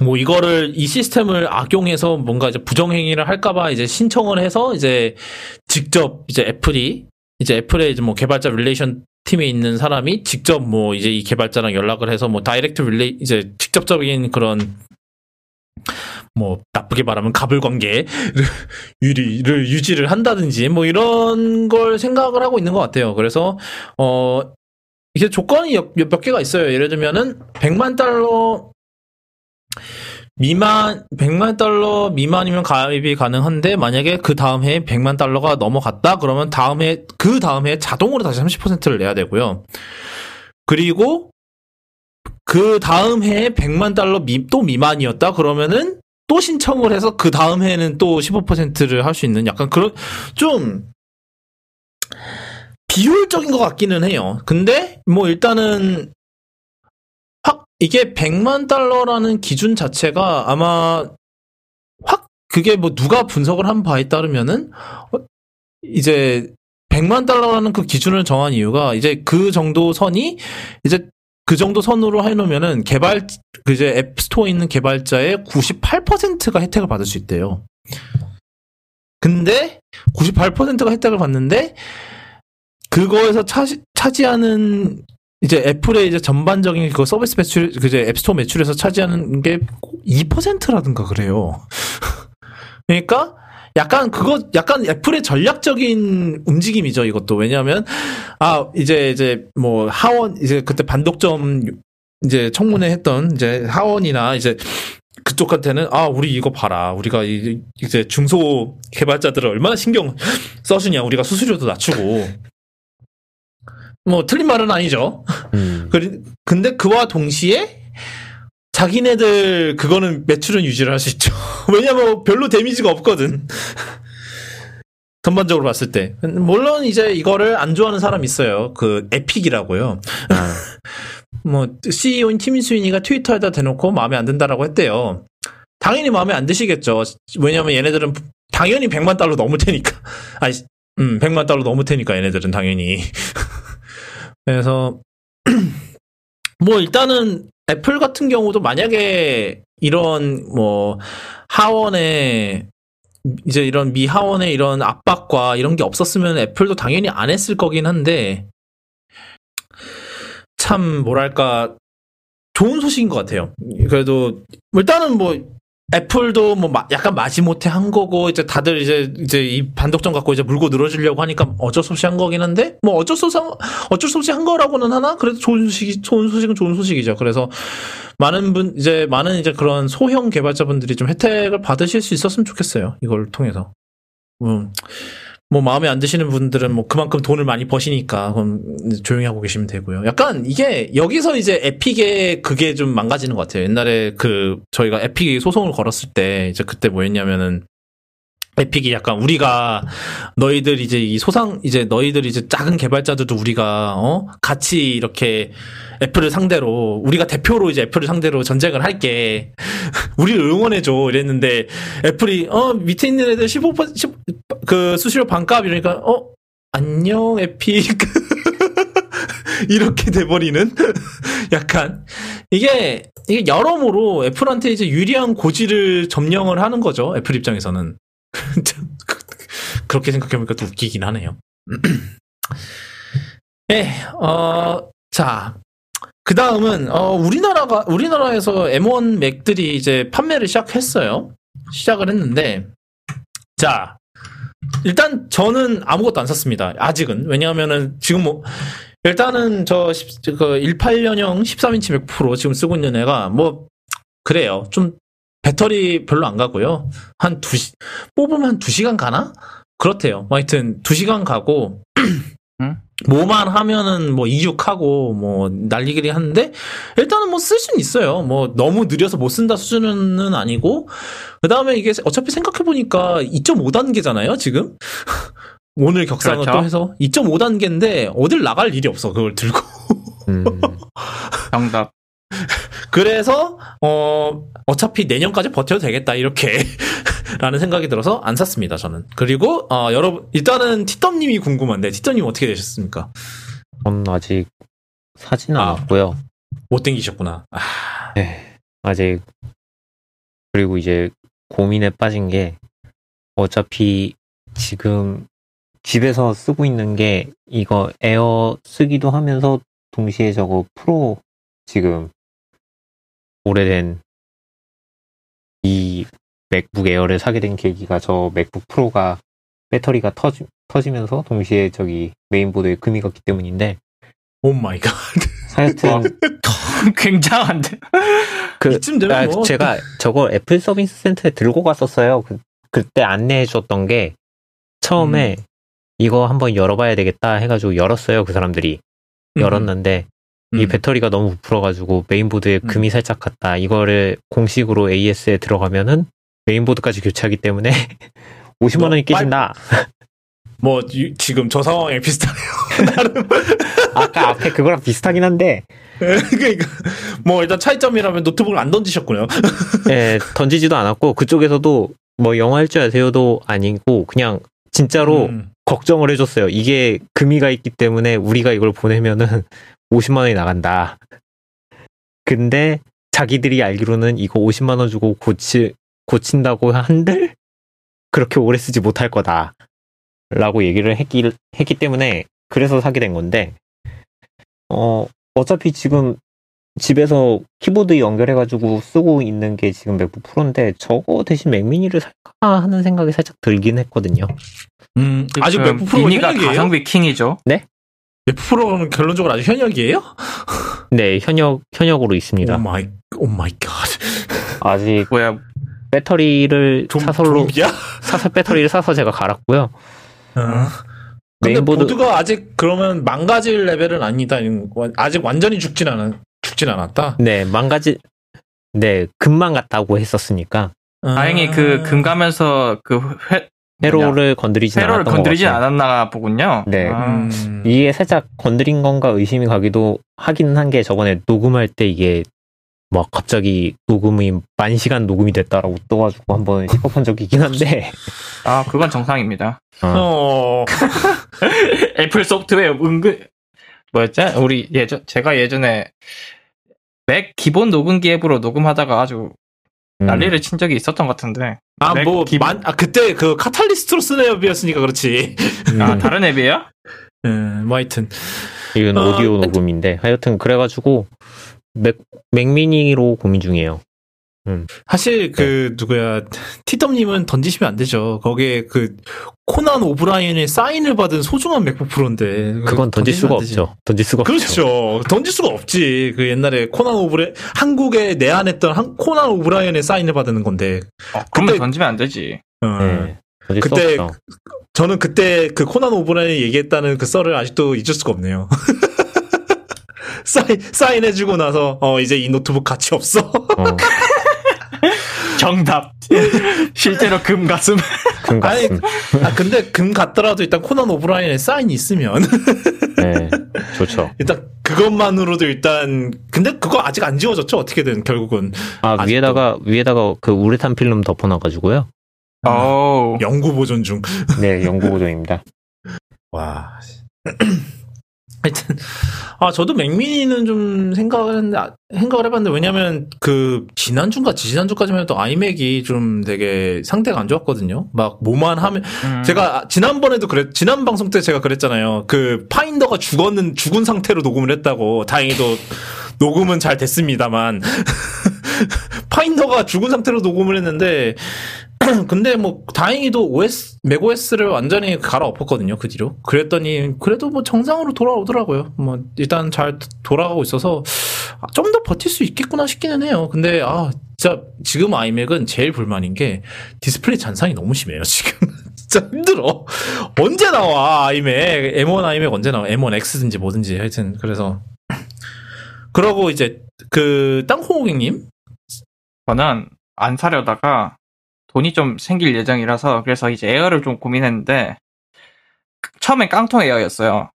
뭐 이거를 이 시스템을 악용해서 뭔가 이제 부정행위를 할까봐 이제 신청을 해서 이제 직접 이제 애플이 이제 애플의 이제 뭐 개발자 relation 팀에 있는 사람이 직접 뭐 이제 이 개발자랑 연락을 해서 뭐 direct rela- 이제 직접적인 그런 뭐 나쁘게 말하면 갑을 관계를 유리를 유지를 한다든지 뭐 이런 걸 생각을 하고 있는 것 같아요. 그래서 어 이게 조건이 몇, 몇 개가 있어요. 예를 들면은 100만 달러 미만 100만 달러 미만이면 가입이 가능한데 만약에 그 다음 해에 100만 달러가 넘어갔다 그러면 다음 해그 다음 해에 자동으로 다시 30%를 내야 되고요. 그리고 그 다음 해에 100만 달러 미, 또 미만이었다 그러면은 또 신청을 해서 그 다음 해에는 또 15%를 할 수 있는 약간 그런 좀 비효율적인 것 같기는 해요. 근데 뭐 일단은 확 이게 100만 달러라는 기준 자체가 아마 확 그게 뭐 누가 분석을 한 바에 따르면은 어, 이제 100만 달러라는 그 기준을 정한 이유가 이제 그 정도 선이 이제 그 정도 선으로 해놓으면은 개발 그 이제 앱스토어에 있는 개발자의 98%가 혜택을 받을 수 있대요. 근데 98%가 혜택을 받는데 그거에서 차지, 차지하는 이제 애플의 이제 전반적인 그 서비스 매출, 그 이제 앱스토어 매출에서 차지하는 게 2%라든가 그래요. 그러니까 약간 그거 약간 애플의 전략적인 움직임이죠 이것도. 왜냐하면 아 이제 이제 뭐 하원 이제 그때 반독점 이제 청문회 했던 이제 하원이나 이제 그쪽한테는 아 우리 이거 봐라. 우리가 이- 이제 중소 개발자들을 얼마나 신경 써주냐. 우리가 수수료도 낮추고 뭐 틀린 말은 아니죠 음. 근데 그와 동시에 자기네들 그거는 매출은 유지를 할 수 있죠. 왜냐면 별로 데미지가 없거든. 전반적으로 봤을 때. 물론 이제 이거를 안 좋아하는 사람 있어요. 그 에픽이라고요. 아, 뭐 CEO인 팀 스위니가 트위터에다 대놓고 마음에 안 든다라고 했대요. 당연히 마음에 안 드시겠죠. 왜냐면 얘네들은 당연히 100만 달러 넘을 테니까. 아니, 음, 100만 달러 넘을 테니까 얘네들은 당연히. 그래서 뭐 일단은 애플 같은 경우도 만약에 이런 뭐 하원의 이제 이런 미 하원의 이런 압박과 이런 게 없었으면 애플도 당연히 안 했을 거긴 한데 참 뭐랄까 좋은 소식인 것 같아요. 그래도 일단은 뭐 애플도 뭐 마- 약간 마지못해 한 거고 이제 다들 이제 이제 이 반독점 갖고 이제 물고 늘어지려고 하니까 어쩔 수 없이 한 거긴 한데 뭐 어쩔 수 없이 한, 어쩔 수 없이 한 거라고는 하나 그래도 좋은 소식이 좋은 소식은 좋은 소식이죠. 그래서 많은 분 이제 많은 이제 그런 소형 개발자분들이 좀 혜택을 받으실 수 있었으면 좋겠어요. 이걸 통해서. 음. 뭐 마음에 안 드시는 분들은 뭐 그만큼 돈을 많이 버시니까 그럼 조용히 하고 계시면 되고요. 약간 이게 여기서 이제 에픽의 그게 좀 망가지는 것 같아요. 옛날에 그 저희가 에픽이 소송을 걸었을 때 이제 그때 뭐였냐면은 에픽이 약간 우리가 너희들 이제 이 소상 이제 너희들 이제 작은 개발자들도 우리가 어? 같이 이렇게 애플을 상대로 우리가 대표로 이제 애플을 상대로 전쟁을 할게. 우리를 응원해 줘. 이랬는데 애플이 어? 밑에 있는 애들 15% 10, 그 수수료 반값 이러니까 어? 안녕 에픽. 이렇게 돼버리는 약간. 이게 이게 여러모로 애플한테 이제 유리한 고지를 점령을 하는 거죠. 애플 입장에서는. 참, 그- 그렇게 생각해보니까 또 웃기긴 하네요. 예, 어, 자, 그 다음은, 어, 우리나라가, 우리나라에서 M1 맥들이 이제 판매를 시작했어요. 시작을 했는데, 자, 일단 저는 아무것도 안 샀습니다. 아직은. 왜냐하면은 지금 뭐, 일단은 저, 10, 그 18년형 13인치 맥 프로 지금 쓰고 있는 애가 뭐, 그래요. 좀 배터리 별로 안 가고요. 한두 시, 뽑으면 한두 시간 가나? 그렇대요. 뭐 하여튼 두 시간 가고, 응? 뭐만 하면은 뭐 이륙하고 뭐 날리기리 하는데 일단은 뭐 쓸 수는 있어요. 뭐 너무 느려서 못 쓴다 수준은 아니고 그 다음에 이게 어차피 생각해 보니까 2.5 단계잖아요 지금 오늘 격상을 그렇죠. 또 해서 2.5 단계인데 어딜 나갈 일이 없어 그걸 들고. 음, 정답. 그래서 어 어차피 내년까지 버텨도 되겠다 이렇게 라는 생각이 들어서 안 샀습니다 저는. 그리고 어 여러분 일단은 티덤님이 궁금한데 티덤님 어떻게 되셨습니까? 전 아직 사진 아. 않았고요. 못 땡기셨구나. 아, 네, 아직 그리고 이제 고민에 빠진 게 어차피 지금 집에서 쓰고 있는 게 이거 에어 쓰기도 하면서 동시에 저거 프로 지금 오래된 이 맥북 에어를 사게 된 계기가 저 맥북 프로가 배터리가 터지, 터지면서 동시에 저기 메인보드에 금이 갔기 때문인데 oh my god. 하여튼 굉장한데. 그 이쯤 되면 아, 뭐 제가 저거 애플 서비스 센터에 들고 갔었어요. 그, 그때 안내해 줬던 게 처음에 음. 이거 한번 열어봐야 되겠다 해가지고 열었어요. 그 사람들이 열었는데 이 음. 배터리가 너무 부풀어가지고 메인보드에 음. 금이 살짝 갔다. 이거를 공식으로 AS에 들어가면은 메인보드까지 교체하기 때문에 50만 원이 너 깨진다. 뭐 이- 지금 저 상황에 비슷하네요. 나름 아까 앞에 그거랑 비슷하긴 한데 그러니까 뭐 일단 차이점이라면 노트북을 안 던지셨군요. 예, 던지지도 않았고 그쪽에서도 뭐 영어 할줄 아세요도 아니고 그냥 진짜로 음. 걱정을 해줬어요. 이게 금이가 있기 때문에 우리가 이걸 보내면은 50만 원이 나간다. 근데 자기들이 알기로는 이거 50만 원 주고 고치 고친다고 한들 그렇게 오래 쓰지 못할 거다. 라고 얘기를 했기, 했기 때문에 그래서 사게 된 건데 어 어차피 지금 집에서 키보드 연결해가지고 쓰고 있는 게 지금 맥북 프로인데 저거 대신 맥미니를 살까 하는 생각이 살짝 들긴 했거든요. 음, 아직 그 맥북 프로가 미니가? 가성비 킹이죠. 맥 북 프로는 결론적으로 아직 현역이에요? 네, 현역, 현역으로 있습니다. oh my oh my god. 아직 뭐야 배터리를 좀 사설로, 좀비야? 사설 배터리를 사서 제가 갈았고요. 어. 근데 메인보드- 보드가 아직 그러면 망가질 레벨은 아니다. 아직 완전히 죽진 않았 죽진 않았다. 네, 망가지, 네, 금만 갔다고 했었으니까, 다행히 그 금 가면서 그 회, 회로를 건드리진 회로를 않았던 건드리지 것 같아요. 않았나 보군요. 네. 아, 음. 이게 살짝 건드린 건가 의심이 가기도 하긴 한 게 저번에 녹음할 때 이게 막 갑자기 녹음이 만 시간 녹음이 됐다라고 떠가지고 한번 시겁한 적이 있긴 한데 아, 그건 정상입니다. 어. 애플 소프트웨어 은근 뭐였지? 우리 예전 제가 예전에 맥 기본 녹음기 앱으로 녹음하다가 아주 음, 난리를 친 적이 있었던 것 같은데. 아, 맥 뭐, 기본- 만, 아, 그때 그 카탈리스트로 쓰는 앱이었으니까 그렇지. 음, 아, 다른 앱이에요? 음, 뭐 하여튼. 이건 어, 오디오 녹음인데 하여튼 그래가지고 맥, 맥미니로 고민 중이에요. 사실 그, 누구야, 티덤님은 던지시면 안 되죠. 거기에 그, 코난 오브라이언의 사인을 받은 소중한 맥북 프로인데. 그건 던질 수가. 없죠. 던질 수가 없죠. 그렇죠. 던질 수가 없지. 그 옛날에 코난 오브라 한국에 내한했던 한, 코난 오브라이언의 사인을 받는 건데. 어, 그러면 던지면 안 되지. 어. 네, 던질 그때 수 없죠. 저는 그때 그 코난 오브라이언이 얘기했다는 그 썰을 아직도 잊을 수가 없네요. 사인, 사인해주고 나서, 어, 이제 이 노트북 가치 없어. 어, 정답. 실제로 금 가슴. 금 같은. 아, 근데 금 같더라도 일단 코난 오브라이언의 사인이 있으면, 네, 좋죠. 일단 그것만으로도 일단, 근데 그거 아직 안 지워졌죠? 어떻게든, 결국은. 아 아직도. 위에다가 위에다가 그 우레탄 필름 덮어놔가지고요. 어우. 연구 보존 중. 네, 연구 보조입니다. 와. 하여튼, 아, 저도 맥미니는 좀 생각을 했는데, 아, 생각을 해봤는데, 왜냐면, 그, 지난주인가 지난주까지만 해도 아이맥이 좀 되게 상태가 안 좋았거든요. 막, 뭐만 하면, 음. 제가, 아, 지난번에도 그랬, 지난 방송 때 제가 그랬잖아요. 그, 파인더가 죽었는, 죽은 상태로 녹음을 했다고. 다행히도, 녹음은 잘 됐습니다만. 파인더가 죽은 상태로 녹음을 했는데, 근데 뭐 다행히도 OS 맥OS를 완전히 갈아엎었거든요 그 뒤로. 그랬더니 그래도 뭐 정상으로 돌아오더라고요. 뭐 일단 잘 돌아가고 있어서 아, 좀더 버틸 수 있겠구나 싶기는 해요. 근데 아 진짜 지금 아이맥은 제일 불만인 게 디스플레이 잔상이 너무 심해요 지금. 진짜 힘들어. 언제 나와 아이맥? M1 아이맥 언제 나와? M1X든지 뭐든지 하여튼 그래서. 그러고 이제 그 땅콩호객님? 저는 안 사려다가 돈이 좀 생길 예정이라서 그래서 이제 에어를 좀 고민했는데 처음엔 깡통 에어였어요.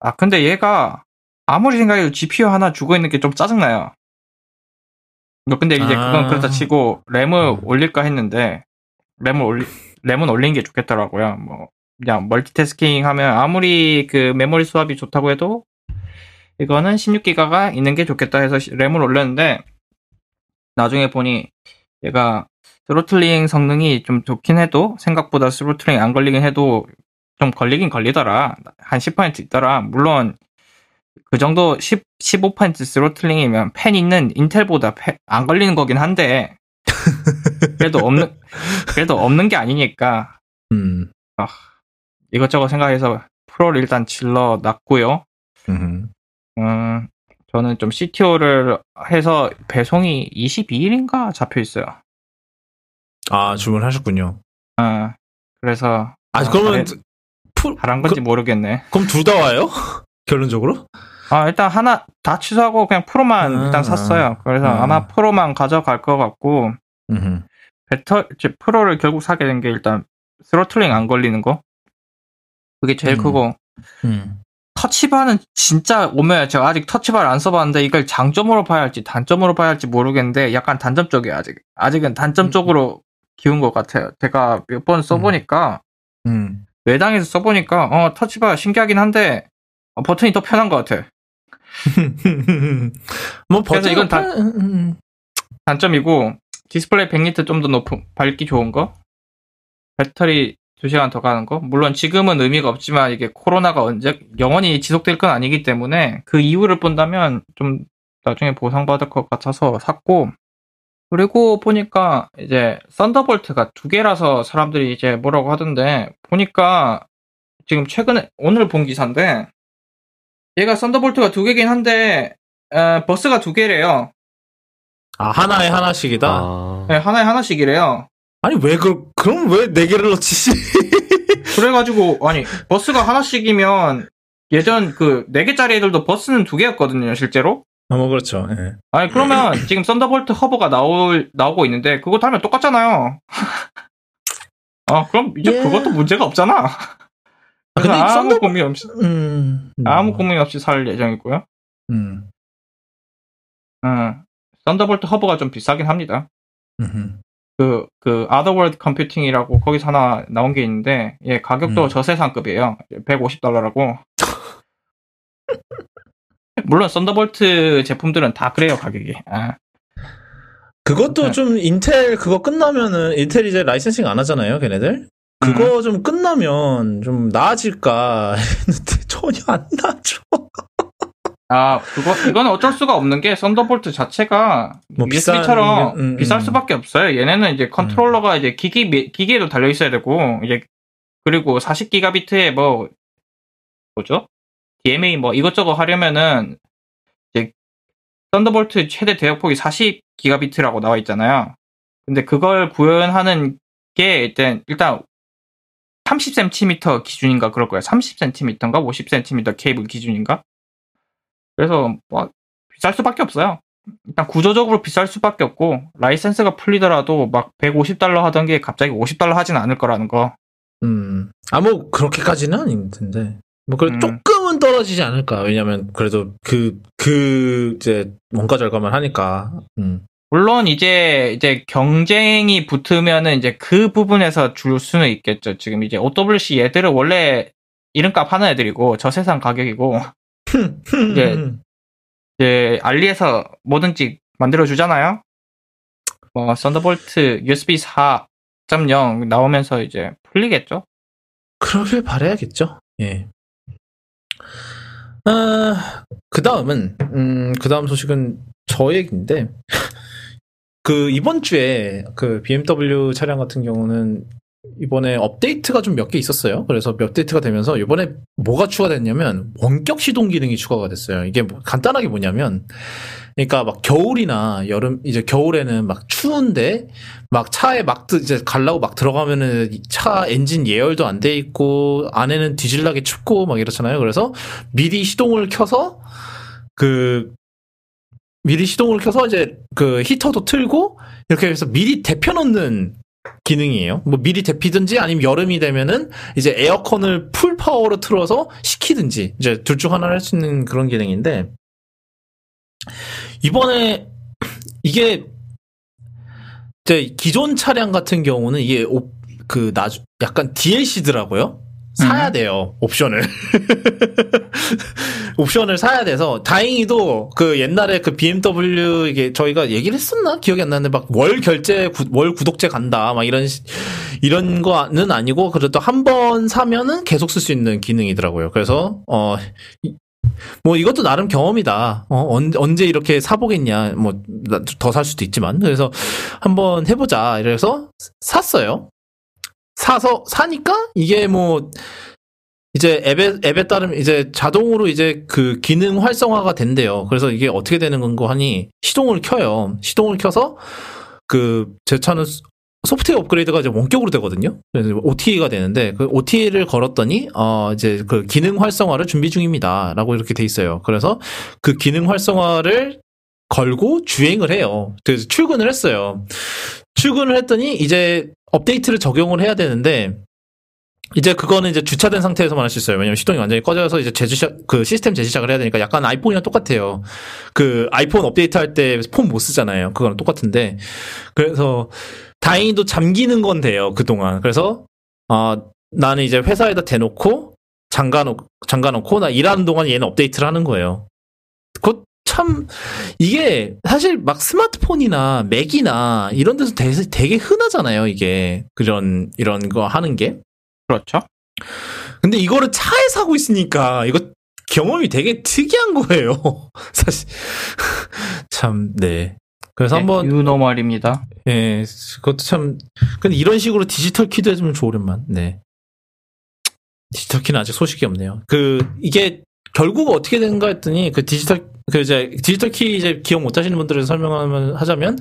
아 근데 얘가 아무리 생각해도 GPU 하나 죽어 있는 게 좀 짜증나요. 뭐 근데 이제 아. 그건 그렇다 치고 램을 음. 올릴까 했는데 램을 올리 램은 올리는 게 좋겠더라고요. 뭐 그냥 멀티태스킹 하면 아무리 그 메모리 swap이 좋다고 해도 이거는 16기가가 있는 게 좋겠다 해서 시- 램을 올렸는데 나중에 보니 얘가 throttling 성능이 좀 좋긴 해도 생각보다 throttling 안 걸리긴 해도 좀 걸리긴 걸리더라. 한 10% 있더라. 물론 그 정도 10, 15% throttling이면 팬 있는 인텔보다 팬- 안 걸리는 거긴 한데 그래도 없는 그래도 없는 게 아니니까 음. 이것저것 생각해서 프로를 일단 질러 놨고요. 음. 음, 저는 좀 CTO를 해서 배송이 22일인가 잡혀 있어요. 아, 주문하셨군요. 아, 그래서 아, 아, 그러면 풀, 잘한 건지 모르겠네. 그럼 둘 다 와요? 결론적으로? 아, 일단 하나 다 취소하고 그냥 프로만 아, 일단 샀어요. 그래서 아. 아마 프로만 가져갈 것 같고 음. 배터 이제 프로를 결국 사게 된 게 일단 스로틀링 안 걸리는 거. 그게 제일 음. 크고 음. 터치바는 진짜 오면 제가 아직 터치바를 안 써봤는데 이걸 장점으로 봐야 할지 단점으로 봐야 할지 모르겠는데 약간 단점 쪽이에요 아직 아직은 단점 음. 쪽으로 기운 것 같아요. 제가 몇 번 써보니까 음. 외당에서 써보니까 어 터치바 신기하긴 한데 어, 버튼이 더 편한 것 같아 뭐 그래서 이건 다- 음. 단점이고 디스플레이 100니트 좀 더 높은 밝기 좋은 거? 배터리 2시간 더 가는 거? 물론 지금은 의미가 없지만 이게 코로나가 언제 영원히 지속될 건 아니기 때문에 그 이유를 본다면 좀 나중에 보상받을 것 같아서 샀고 그리고 보니까 이제 썬더볼트가 두 개라서 사람들이 이제 뭐라고 하던데 보니까 지금 최근에 오늘 본 기사인데 얘가 썬더볼트가 두 개긴 한데 에, 버스가 두 개래요 아, 하나에 하나씩이다? 아, 네, 하나에 하나씩이래요. 아니, 왜, 그, 그럼 왜 네 개를 넣지? 그래가지고, 아니, 버스가 하나씩이면, 예전 그, 4개짜리 애들도 버스는 두 개였거든요, 실제로. 아, 뭐, 그렇죠. 예. 아니, 그러면 지금 썬더볼트 허브가 나올, 나오고 있는데, 그거 달면 똑같잖아요. 아, 그럼 이제 예. 그것도 문제가 없잖아. 아, 근데 아무 썬더볼- 고민 없이, 음. 아무 고민 없이 살 예정이고요. 음. 음, 썬더볼트 허브가 좀 비싸긴 합니다. 음. 그, 그, Otherworld Computing이라고 거기서 하나 나온 게 있는데, 예, 가격도 음. 저세상급이에요. 150달러라고. 물론, 썬더볼트 제품들은 다 그래요, 가격이. 아, 그것도 네. 좀 인텔 그거 끝나면은 인텔 이제 licensing 안 하잖아요, 걔네들. 그거 음. 좀 끝나면 좀 나아질까 했는데 전혀 안 나아져. 아, 그거, 이건 어쩔 수가 없는 게, 썬더볼트 자체가 뭐 비싼 USB처럼 게, 음, 비쌀 음. 수밖에 없어요. 얘네는 이제 컨트롤러가 이제 기기, 미- 기기에도 달려 있어야 되고, 이제, 그리고 40기가비트에 뭐, 뭐죠? DMA 뭐 이것저것 하려면은, 이제, 썬더볼트 최대 대역폭이 40기가비트라고 나와 있잖아요. 근데 그걸 구현하는 게 일단, 일단, 30cm 기준인가 그럴 거예요. 30cm인가 50cm 케이블 기준인가? 그래서 뭐 비쌀 수밖에 없어요. 일단 구조적으로 비쌀 수밖에 없고 라이센스가 풀리더라도 막 150달러 하던 게 갑자기 50달러 하진 않을 거라는 거. 음. 아, 뭐, 그렇게까지는 아닌 텐데. 뭐, 그래 도 음. 조금은 떨어지지 않을까. 왜냐면, 그래도 그, 그, 이제, 원가 절감을 하니까. 음. 물론 이제 이제 경쟁이 붙으면은 이제 그 부분에서 줄 수는 있겠죠. 지금 이제 OWC 얘들은 원래 이름값 하는 애들이고 저세상 가격이고 이제 이제 알리에서 뭐든지 만들어 주잖아요. 뭐 썬더볼트 USB 4.0 나오면서 이제 풀리겠죠. 그러길 바라야겠죠. 예. 아, 그 다음은, 음, 그 다음 소식은 저 얘기인데, 그, 이번 주에, 그, BMW 차량 같은 경우는, 이번에 업데이트가 좀 몇 개 있었어요. 그래서 몇 업데이트가 되면서, 이번에 뭐가 추가됐냐면, 원격 시동 기능이 추가가 됐어요. 이게 뭐- 간단하게 뭐냐면, 그러니까 막 겨울이나 여름, 이제 겨울에는 막 추운데, 막 차에 막 드- 이제 갈라고 막 들어가면은 이차 엔진 예열도 안 돼 있고 안에는 뒤질나게 춥고 막 이렇잖아요. 그래서 미리 시동을 켜서 그 미리 시동을 켜서 이제 그 히터도 틀고 이렇게 해서 미리 데펴 놓는 기능이에요. 뭐 미리 데피든지 아니면 여름이 되면은 이제 에어컨을 full power로 틀어서 식히든지 이제 둘 중 하나를 할 수 있는 그런 기능인데 이번에 이게 이제 기존 차량 같은 경우는 이게 옵- 그 나중 약간 DLC더라고요. 사야 음. 돼요 옵션을 옵션을 사야 돼서 다행히도 그 옛날에 그 BMW 이게 저희가 얘기를 했었나 기억이 안 나는데 막 월 결제 구- 월 구독제 간다 막 이런 시- 이런 거는 아니고 그래도 한 번 사면은 계속 쓸 수 있는 기능이더라고요. 그래서 어 뭐 이것도 나름 경험이다. 어, 언, 언제 이렇게 사보겠냐. 뭐 더 살 수도 있지만 그래서 한번 해보자. 이래서 샀어요. 사서 사니까 이게 뭐 이제 앱에 앱에 따르면 이제 자동으로 이제 그 기능 활성화가 된대요. 그래서 이게 어떻게 되는 건고 하니 시동을 켜요. 시동을 켜서 그 제 차는 소- 소프트웨어 업그레이드가 이제 원격으로 되거든요. 그래서 OTA가 되는데 그 OTA를 걸었더니 어 이제 그 기능 활성화를 준비 중입니다라고 이렇게 돼 있어요. 그래서 그 기능 활성화를 걸고 주행을 해요. 그래서 출근을 했어요. 출근을 했더니 이제 업데이트를 적용을 해야 되는데 이제 그거는 이제 주차된 상태에서만 할 수 있어요. 왜냐면 시동이 완전히 꺼져서 이제 재주시작 그 시스템 재시작을 해야 되니까 약간 아이폰이랑 똑같아요. 그 아이폰 업데이트 할 때 폰 못 쓰잖아요. 그거랑 똑같은데 그래서 다행히도 잠기는 건 돼요. 그동안. 그래서 어 나는 이제 회사에다 대놓고 잠가놓고 잠가놓고 나 일하는 동안 얘는 업데이트를 하는 거예요. 그참 이게 사실 막 스마트폰이나 맥이나 이런 데서 되게, 되게 흔하잖아요. 이게 그런 이런 거 하는 게. 그렇죠. 근데 이거를 차에 사고 있으니까 이거 경험이 되게 특이한 거예요. 사실 참 네. 그래서 한번 유노멀입니다. 예, 그것도 참 근데 이런 식으로 디지털 키도 해주면 좋으련만. 네. 디지털 키는 아직 소식이 없네요. 그 이게 결국 어떻게 되는가 했더니 그 디지털 그 이제 디지털 키 이제 기억 못 하시는 분들을 설명하면 하자면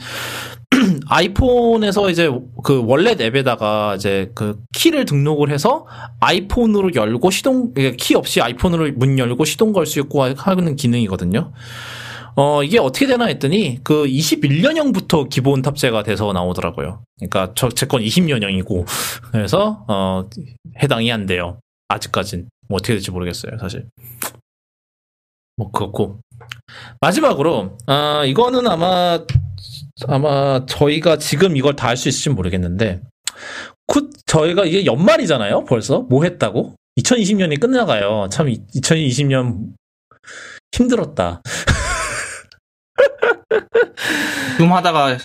아이폰에서 이제 그 원래 앱에다가 이제 그 키를 등록을 해서 아이폰으로 열고 시동 그러니까 키 없이 아이폰으로 문 열고 시동 걸 수 있고 하는 기능이거든요. 어, 이게 어떻게 되나 했더니, 그 21년형부터 기본 탑재가 돼서 나오더라고요. 그러니까, 저, 제 건 20년형이고, 그래서, 어, 해당이 안 돼요. 아직까진. 뭐 어떻게 될지 모르겠어요, 사실. 뭐, 그렇고. 마지막으로, 아, 이거는 아마, 아마 저희가 지금 이걸 다 할 수 있을지 모르겠는데, 쿠, 저희가 이게 연말이잖아요, 벌써? 뭐 했다고? 2020년이 끝나가요. 참, 2020년 힘들었다. 줌 하다가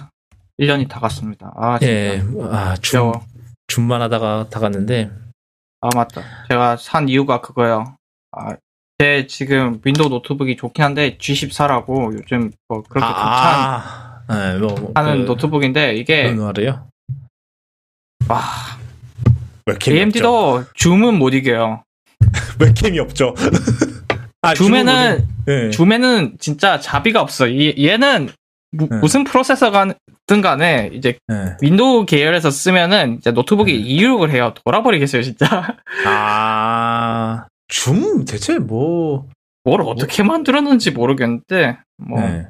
1년이 다 갔습니다. 아, 진짜. 예, 아, 줌, 귀여워. 줌만 하다가 다 갔는데, 아, 맞다. 제가 산 이유가 그거예요. 아, 제 지금 윈도우 노트북이 좋긴 한데 G14라고 요즘 뭐 그렇게 좋지 않- 아, 아, 뭐, 뭐, 않은 그, 노트북인데 이게 노래요? 와, 웹캠이 AMD도 줌은 못 이겨요. 없죠. 웹캠이 없죠. 아, 줌에는 예. 줌에는 진짜 자비가 없어. 이- 얘는 무, 네. 무슨 프로세서가든 간에 이제 예. 윈도우 계열에서 쓰면은 이제 노트북이 네. 이륙을 해요. 돌아버리겠어요, 진짜. 아, 줌 대체 뭐, 뭘 어떻게 만들었는지 모르겠는데 뭐 예.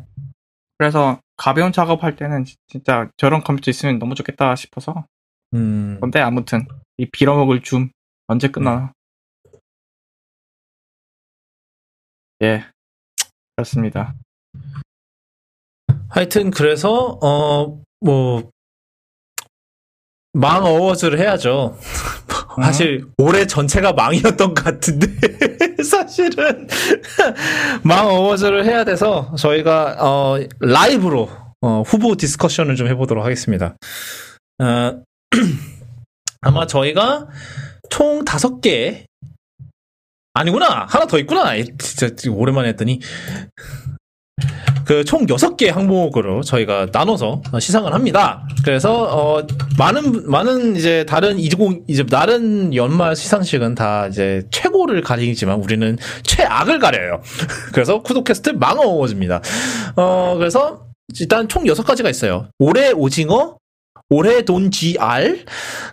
그래서 가벼운 작업할 때는 지- 진짜 저런 컴퓨터 있으면 너무 좋겠다 싶어서 음, 근데 아무튼 이 빌어먹을 줌 언제 끝나 예 그렇습니다 하여튼 그래서 어뭐 망 어워즈를 해야죠. 사실 올해 전체가 망이었던 것 같은데 사실은 망 어워즈를 해야 돼서 저희가 어 라이브로 어, 후보 discussion을 좀 해보도록 하겠습니다. 어, 아마 저희가 총 다섯 개 아니구나 하나 더 있구나 이, 진짜 오랜만에 했더니 그 총 6개 항목으로 저희가 나눠서 시상을 합니다. 그래서 어 많은 많은 이제 다른 20 이제 다른 연말 시상식은 다 이제 최고를 가리지만 우리는 최악을 가려요. 그래서 쿠도캐스트 망어 어워즈입니다. 어 그래서 일단 총 6가지가 있어요. 올해 오징어, 올해 돈 GR,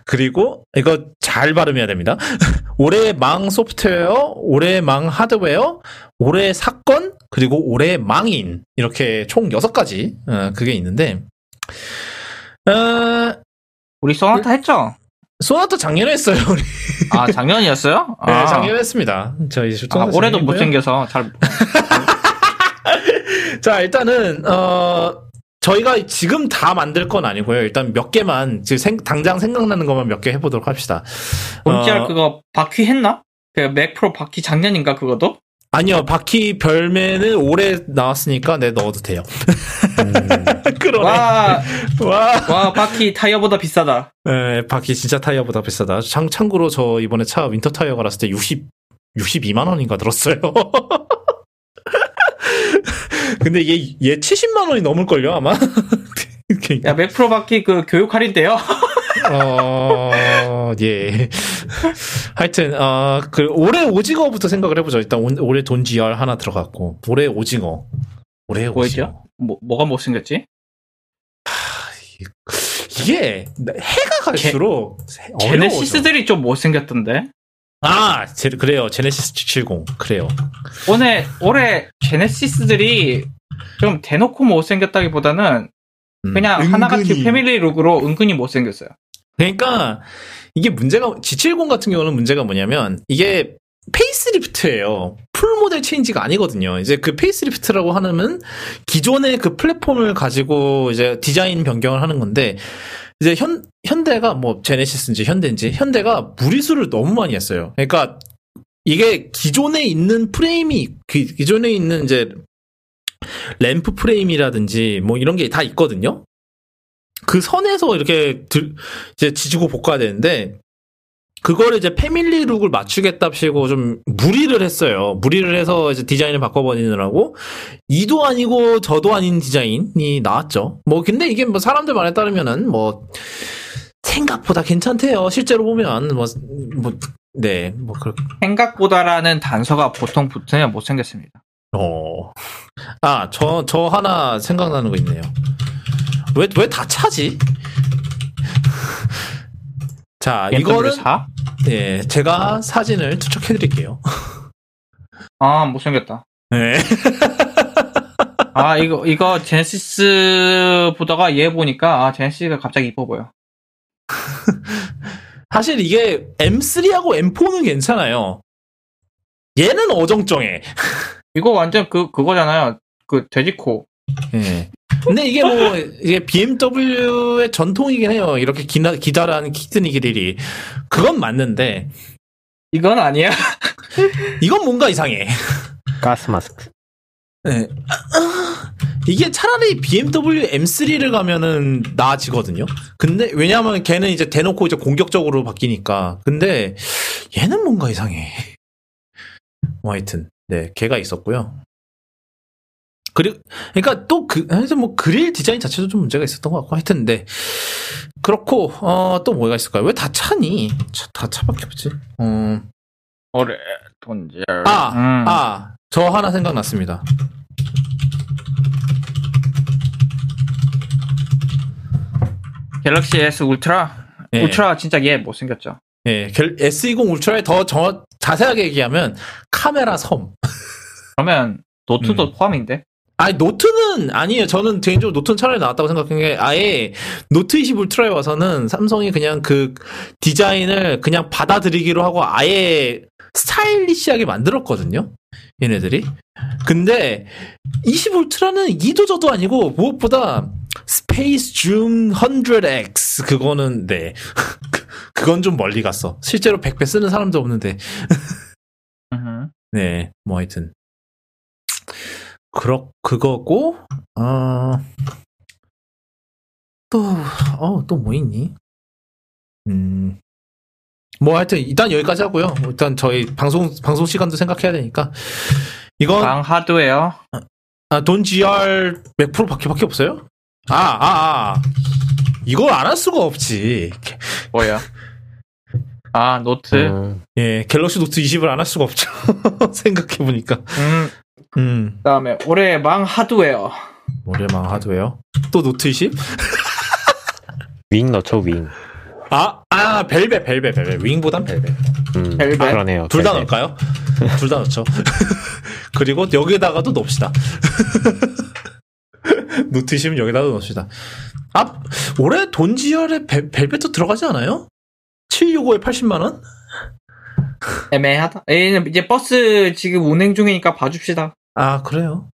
그리고 이거 잘 발음해야 됩니다. 올해 망 소프트웨어, 올해 망 하드웨어, 올해 사건, 그리고 올해 망인. 이렇게 총 6가지, 어, 그게 있는데, 어, 우리 소나타 했죠? 소나타 작년에 했어요, 우리. 아 작년이었어요? 네, 아, 작년에 했습니다. 저희 아, 올해도 작년이고요. 못생겨서 잘 자, 일단은, 어, 저희가 지금 다 만들 건 아니고요. 일단 몇 개만, 지금 생- 당장 생각나는 것만 몇 개 해보도록 합시다. 돈지랄 어, 그거 바퀴 했나? 그 맥프로 바퀴 작년인가 그거도? 아니요, 바퀴 별매는 올해 나왔으니까 내 넣어도 돼요. 음, 그러네. 와, 와. 와 바퀴 타이어보다 비싸다. 네, 바퀴 진짜 타이어보다 비싸다. 참, 참고로 저 이번에 차 winter 타이어 갈았을 때 60, 62만 원인가 들었어요. 근데 얘, 얘 70만 원이 넘을걸요, 아마? 야 맥 프로 바퀴 그 교육 할인돼요? 어, 예. 하여튼, 어, 그, 올해 오징어부터 생각을 해보죠. 일단, 올- 올해 돈 GR 하나 들어갔고, 올해 오징어. 올해 오징어. 뭐였죠? 뭐 뭐가 못생겼지? 이게, 해가 갈수록, 어려워져. 제네시스들이 좀 못생겼던데. 아, 제, 그래요. 제네시스 70. 그래요. 올해 올해 제네시스들이 좀 대놓고 못생겼다기보다는 음, 그냥 하나같이 은근히. family look으로 은근히 못생겼어요. 그러니까 이게 문제가 G70 같은 경우는 문제가 뭐냐면 이게 facelift예요. full model change가 아니거든요. 이제 그 facelift라고 하는 기존의 그 플랫폼을 가지고 이제 디자인 변경을 하는 건데 이제 현 현대가 뭐 제네시스인지 현대인지 현대가 무리수를 너무 많이 했어요. 그러니까 이게 기존에 있는 프레임이 그 기존에 있는 이제 램프 프레임이라든지 뭐 이런 게 다 있거든요. 그 선에서 이렇게 들, 이제 지지고 볶아야 되는데 그거를 이제 family look을 맞추겠답시고 좀 무리를 했어요. 무리를 해서 이제 디자인을 바꿔버리느라고 이도 아니고 저도 아닌 디자인이 나왔죠. 뭐 근데 이게 뭐 사람들 말에 따르면은 뭐 생각보다 괜찮대요. 실제로 보면 뭐 뭐 네 뭐 그렇게 생각보다라는 단서가 보통 붙으면 못 생겼습니다. 어. 아, 저, 저 하나 생각나는 거 있네요. 왜, 왜 다 차지? 자, 이거는, 4? 예, 제가 사진을 투척해 드릴게요. 아 못생겼다. 네. 아 이거 이거 제네시스 보다가 얘 보니까 아 제네시스가 갑자기 이뻐 보여. 사실 이게 M3하고 M4는 괜찮아요. 얘는 어정쩡해. 이거 완전 그 그거잖아요. 그 돼지코. 예. 근데 이게 뭐, 이게 BMW의 전통이긴 해요. 이렇게 기나, 기다란 키드니 길이. 그건 맞는데, 이건 아니야. 이건 뭔가 이상해. 가스 마스크. 네. 이게 차라리 BMW M3를 가면은 나아지거든요. 근데 왜냐하면 걔는 이제 대놓고 이제 공격적으로 바뀌니까. 근데 얘는 뭔가 이상해. 뭐 하여튼 네 걔가 있었고요. 그리고 그러니까 또그 하여튼 뭐 그릴 디자인 자체도 좀 문제가 있었던 것 같고 하여튼 네 그렇고 어 또 뭐가 있을까요? 왜 다 차니? 차, 다 차밖에 없지. 어. 올해 돈질. 아, 음. 아, 저 하나 생각났습니다. 갤럭시 S 울트라. 예. 울트라 진짜 얘 못생겼죠. 예, 결- S20 울트라에 더 정, 자세하게 얘기하면 카메라 섬. 그러면 노트도 음. 포함인데. 아니, 노트는 아니에요. 저는 개인적으로 노트는 차라리 나았다고 생각한 게 아예 노트 20 울트라에 와서는 삼성이 그냥 그 디자인을 그냥 받아들이기로 하고 아예 stylish하게 만들었거든요. 얘네들이. 근데 20 울트라는 이도 저도 아니고 무엇보다 space zoom 100X 그거는 네. 그- 그건 좀 멀리 갔어. 실제로 100배 쓰는 사람도 없는데. 네, 뭐 하여튼. 그렇, 그거고, 어, 또, 어, 또 뭐 있니? 음, 뭐 하여튼, 일단 여기까지 하고요. 일단 저희 방송, 방송 시간도 생각해야 되니까. 이건, 방 하드웨어. 아, 돈 GR 100% 밖에 밖에 없어요? 아, 아, 아. 이걸 안할 수가 없지. 뭐야? 아 노트. 음, 예, 갤럭시 노트 20을 안 할 수가 없죠. 생각해 보니까. 음. 음. 그다음에 올해 망 하드웨어. 모래망 하드웨어. 또 노트 20? 윙 넣죠 윙. 아, 아, 벨벳, 벨벳, 벨벳. 윙보단 벨벳. 음, 벨벳? 그러네요. 둘 다. 넣을까요? 둘 다 넣죠. 그리고 여기에다가도 넣읍시다. 노트 10은 여기다 넣읍시다. 아, 올해 돈지랄에 벨, 벨벳도 들어가지 않아요? 765에 80만원? 애매하다. 얘는 이제 버스 지금 운행 중이니까 봐줍시다. 아, 그래요?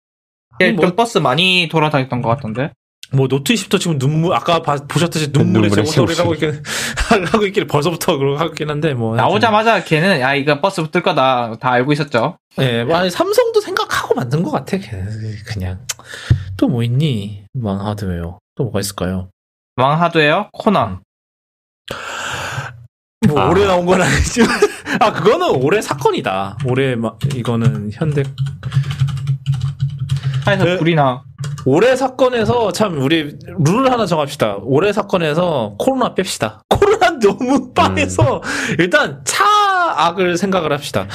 예, 뭐, 좀 버스 많이 돌아다녔던 것 같던데. 뭐, 노트 20도 지금 눈물, 아까 봐- 보셨듯이 눈물의 눈물의 제고소리를 하고 있긴, 하고 있길 벌써부터 그러고 하고 있긴 한데, 뭐. 나오자마자 걔는 야 이거 버스 뜰 거다 다 알고 있었죠. 예, 뭐, 아니, 삼성도 생각하고 만든 것 같아, 걔. 그냥. 또 뭐 있니? 망 하드웨어. 또 뭐가 있을까요? 왕하드웨어 코난. 뭐, 아. 올해 나온 건 아니지만. 아, 그거는 올해 사건이다. 올해, 막, 이거는 현대 차에서 그- 불이 나. 올해 사건에서 참 우리 룰을 하나 정합시다. 올해 사건에서 코로나 뺍시다. 코로나 너무 뻔해서 일단 차악을 생각을 합시다.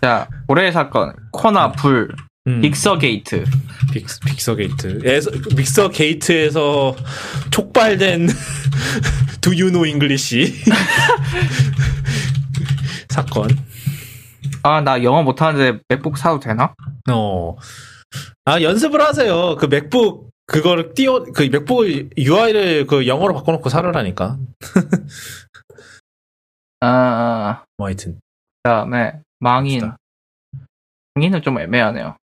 자 올해의 사건 코나 불 음, 빅서 게이트. 빅, 빅서 게이트. 에서, 빅서 게이트에서 촉발된 Do you know English? 사건. 아 나 영어 못하는데 맥북 사도 되나? 어. 아, 연습을 하세요. 그 맥북, 그거를 띄워, 그 맥북 UI를 그 영어로 바꿔놓고 살으라니까. 아 뭐 하여튼. 그 다음에 망인. 봅시다. 망인은 좀 애매하네요.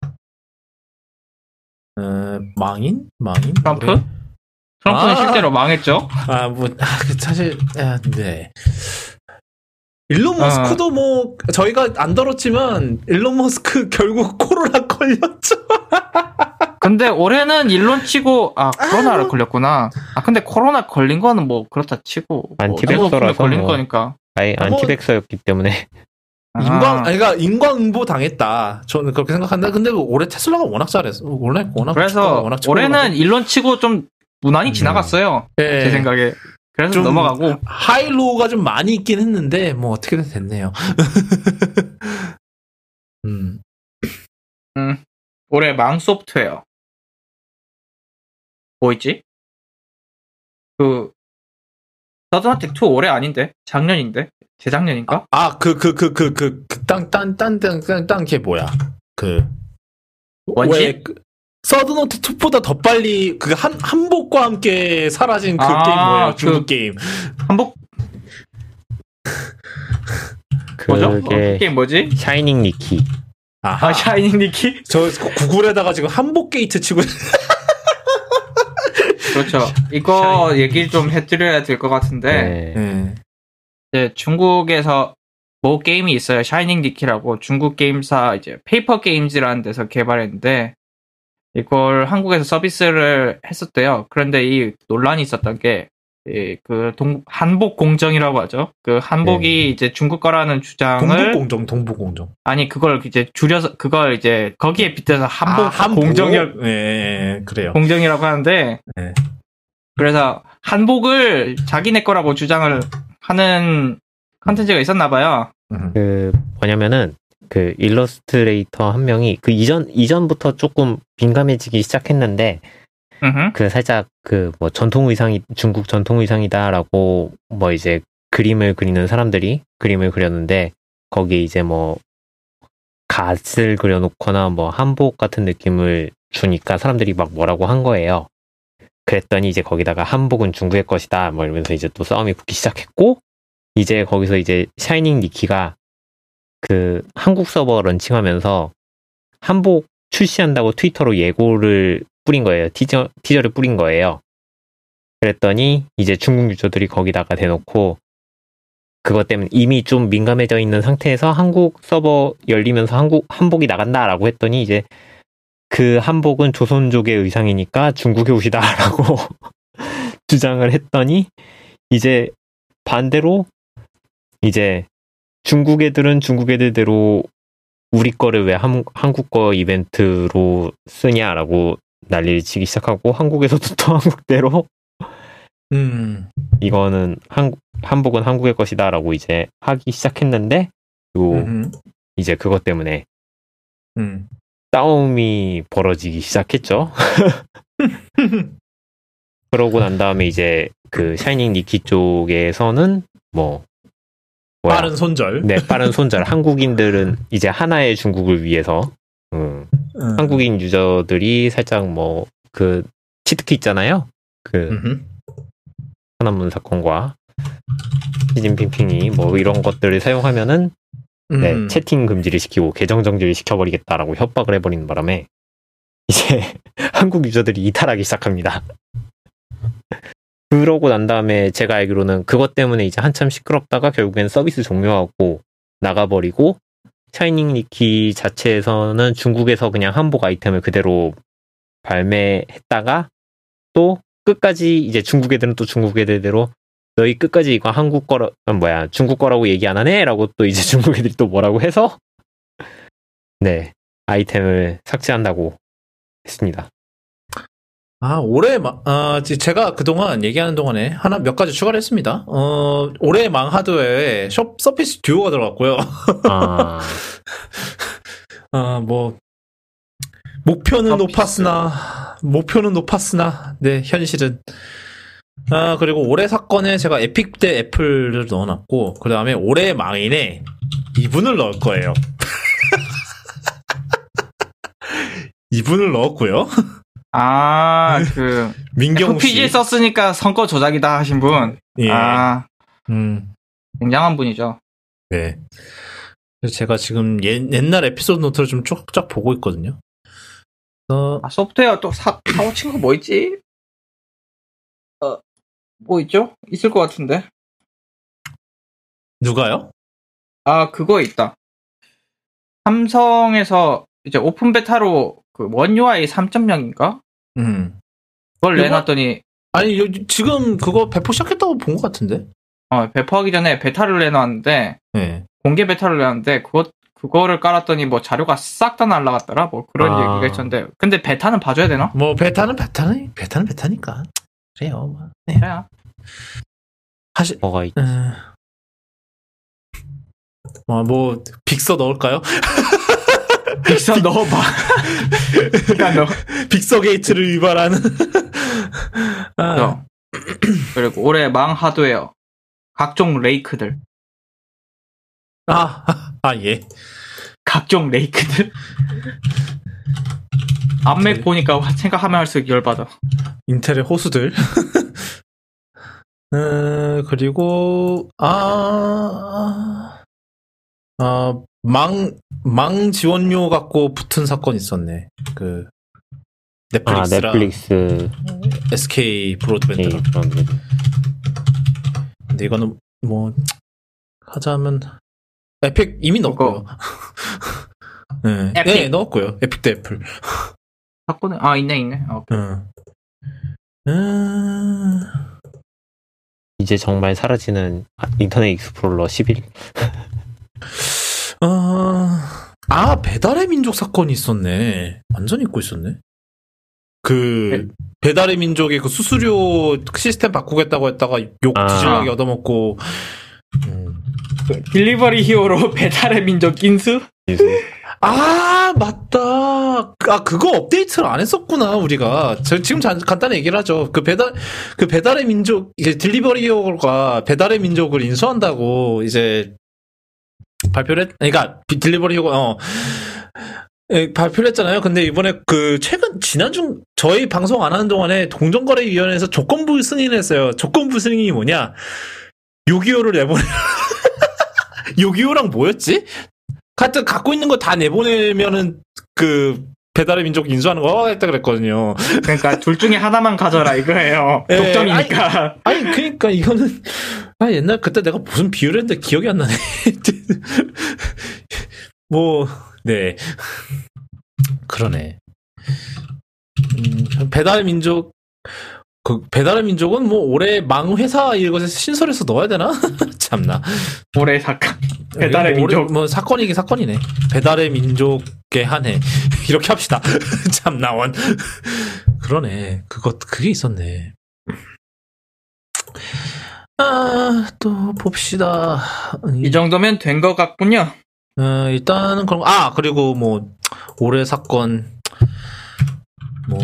어, 망인? 망인? 트럼프? 올해? 트럼프는 아. 실제로 망했죠. 아, 뭐, 아, 그 사실, 아, 네. 일론 머스크도 뭐, 저희가 안 다뤘지만, 일론 머스크 결국 코로나 걸렸죠. 근데 올해는 일론 치고 아 코로나를 걸렸구나. 아 근데 코로나 걸린 거는 뭐 그렇다 치고 뭐 안티백서라서 중국 걸린 뭐. 거니까. 아예 뭐- 안티백서였기 때문에 아. 인광, 아니, 그러니까 인광응보 당했다. 저는 그렇게 생각한다. 근데 뭐 올해 테슬라가 워낙 잘했어. 올해 워낙 그래서 워낙 올해는 일론 치고 좀 무난히 음. 지나갔어요. 예. 제 생각에. 그래서 좀- 넘어가고 하이로우가 좀 많이 있긴 했는데, 뭐 어떻게든 됐네요. 음. 올해 망 소프트웨어. 뭐 있지? 그 서든어택 2 올해 아닌데 작년인데 재작년인가? 아, 그, 그, 그, 그, 그, 그, 땅, 땅, 땅, 땅, 땅, 땅, 걔 뭐야? 그. 원신? 왜 그, 서든어택 2보다 더 빨리, 그, 한, 한복과 함께 사라진 그 아, 게임 뭐야? 그- 중국 게임. 한복 뭐죠? 어, 그 그게 게임 뭐지? 샤이닝 니키 아하. 아 샤이닝 니키? 저 구글에다가 지금 한복 게이트 치고. 그렇죠. 이거 얘기 좀 해드려야 될 것 같은데 네. 네. 이제 중국에서 뭐 게임이 있어요. 샤이닝 니키라고 중국 게임사 이제 페이퍼 게임즈라는 데서 개발했는데 이걸 한국에서 서비스를 했었대요. 그런데 이 논란이 있었던 게그 한복 공정이라고 하죠. 그 한복이 네. 이제 중국 거라는 주장을 동북 공정, 동북 공정. 아니 그걸 이제 줄여서 그걸 이제 거기에 빗대서 한복 아, 한복? 공정이 네, 그래요. 공정이라고 하는데 네. 그래서 한복을 자기네 거라고 주장을 하는 컨텐츠가 있었나 봐요. 음. 그 뭐냐면은 그 일러스트레이터 한 명이 그 이전 이전부터 조금 민감해지기 시작했는데 음흠. 그 살짝 그 뭐 전통 의상이 중국 전통 의상이다라고 뭐 이제 그림을 그리는 사람들이 그림을 그렸는데 거기에 이제 뭐 갓을 그려놓거나 뭐 한복 같은 느낌을 주니까 사람들이 막 뭐라고 한 거예요. 그랬더니 이제 거기다가 한복은 중국의 것이다 뭐 이러면서 이제 또 싸움이 붙기 시작했고 이제 거기서 이제 샤이닝 니키가 그 한국 서버 런칭하면서 한복 출시한다고 트위터로 예고를 뿌린 거예요. 티저, 티저를 뿌린 거예요. 그랬더니 이제 중국 유저들이 거기다가 대놓고 그것 때문에 이미 좀 민감해져 있는 상태에서 한국 서버 열리면서 한국 한복이 나간다라고 했더니 이제 그 한복은 조선족의 의상이니까 중국의 옷이다라고 주장을 했더니 이제 반대로 이제 중국 애들은 중국 애들대로 우리 거를 왜 한, 한국 거 이벤트로 쓰냐라고 난리를 치기 시작하고 한국에서도 또 한국대로 음. 이거는 한, 한복은 한국의 것이다라고 이제 하기 시작했는데 요 음. 이제 그것 때문에 음. 싸움이 벌어지기 시작했죠. 그러고 난 다음에 이제 그 샤이닝 니키 쪽에서는 뭐 뭐야? 빠른 손절. 네 빠른 손절 한국인들은 이제 하나의 중국을 위해서 음, 음. 한국인 유저들이 살짝 뭐 그 치트키 있잖아요. 그 음흠. 천안문 사건과 시진핑핑이 뭐 이런 것들을 사용하면은 네, 음. 채팅 금지를 시키고 계정 정지를 시켜버리겠다라고 협박을 해버리는 바람에 이제 한국 유저들이 이탈하기 시작합니다. 그러고 난 다음에 제가 알기로는 그것 때문에 이제 한참 시끄럽다가 결국엔 서비스 종료하고 나가버리고 샤이닝 니키 자체에서는 중국에서 그냥 한복 아이템을 그대로 발매했다가 또 끝까지 이제 중국 애들은 또 중국 애들대로 너희 끝까지 이거 한국 거라 아, 뭐야 중국 거라고 얘기 안 하네라고 또 이제 중국 애들이 또 뭐라고 해서 네 아이템을 삭제한다고 했습니다. 아, 올해, 마- 아, 지- 제가 그동안 얘기하는 동안에 하나 몇 가지 추가를 했습니다. 어, 올해 망 하드웨어에 숍 서피스 듀오가 들어갔고요. 아 아, 뭐, 목표는 서피스. 높았으나, 목표는 높았으나, 네, 현실은. 아, 그리고 올해 사건에 제가 에픽 대 애플을 넣어놨고, 그 다음에 올해 망인에 이분을 넣을 거예요. 이분을 넣었고요. 아, 그, 민경우 FPG 씨. 썼으니까 선거 조작이다 하신 분. 예. 아, 음. 굉장한 분이죠. 네. 그래서 제가 지금 옛, 옛날 에피소드 노트를 좀 쭉쭉 보고 있거든요. 어, 아, 소프트웨어 또 사, 사고 친 거 뭐 있지? 어, 뭐 있죠? 있을 것 같은데. 누가요? 아, 그거 있다. 삼성에서 이제 오픈 베타로 그 One UI 3.0인가? 음. 그걸 이거? 내놨더니, 아니, 요- 지금 그거 배포 시작했다고 본 것 같은데? 어, 배포하기 전에 베타를 내놨는데, 네. 공개 베타를 내놨는데, 그거, 그거를 깔았더니 뭐 자료가 싹 다 날라갔더라? 뭐 그런 아. 얘기가 있었는데, 근데 베타는 봐줘야 되나? 뭐, 베타는 베타는, 베타는 베타니까. 그래요. 뭐. 네. 그래야. 사실, 뭐가 있... 음. 뭐, 뭐, 빅서 넣을까요? 빅서 넣어봐. 그러니까 넣어. 빅서 게이트를 유발하는. 아, 그래서 그리고 올해 망 하드웨어 각종 레이크들 아, 아, 예. 각종 레이크들 앞맥 보니까 생각하면 할수록 열받아 인텔의 호수들. 음, 그리고, 아, 아, 망, 망 지원료 갖고 붙은 사건 있었네. 그, 아 넷플릭스랑 넷플릭스 SK 브로드밴드. 네. 근데 이거는 뭐, 하자면, 에픽 이미 넣었고요. 네, 에픽. 네, 넣었고요. 에픽 대 애플. 사건은 아 있네 있네 어, 음. 음, 이제 정말 사라지는 아, 인터넷 익스플로러 11 아, 아, 배달의 민족 사건이 있었네. 완전 잊고 있었네. 그, 배달의 민족이 그 수수료 시스템 바꾸겠다고 했다가 욕 아. 뒤질나게 얻어먹고, 음. 그 딜리버리 히어로 배달의 민족 인수 아, 맞다. 아, 그거 업데이트를 안 했었구나, 우리가. 저 지금 잠- 간단히 얘기를 하죠. 그 배달, 그 배달의 민족, 이제 딜리버리 히어로가 배달의 민족을 인수한다고 이제 발표를 했, 그러니까 비- 딜리버리어가, 어, 예, 발표를 했잖아요. 근데 이번에 그 최근, 지난주 저희 방송 안 하는 동안에 공정거래위원회에서 조건부 승인했어요. 조건부 승인이 뭐냐? 6.25를 내보내. 6.25랑 뭐였지? 하여튼 갖고 있는 거 다 내보내면은 그 배달의 민족 인수하는 거 했다 그랬거든요. 그러니까 둘 중에 하나만 가져라 이거예요 예, 독점이니까 아니 그러니까 이거는 아 옛날 그때 내가 무슨 비유를 했는데 기억이 안 나네. 뭐 네. 그러네. 음, 배달의 민족 그 배달의 민족은 뭐 올해 망 회사 이것에 신설해서 넣어야 되나? 참나. 올해 사건 배달의 뭐 민족 뭐 사건이긴 사건이네. 배달의 민족의 한 해. 이렇게 합시다. 참 나 원. 그러네. 그것 그게 있었네. 아, 또 봅시다. 이 정도면 된 것 같군요 어, 일단은 그럼 아, 그리고 뭐 올해 사건 뭐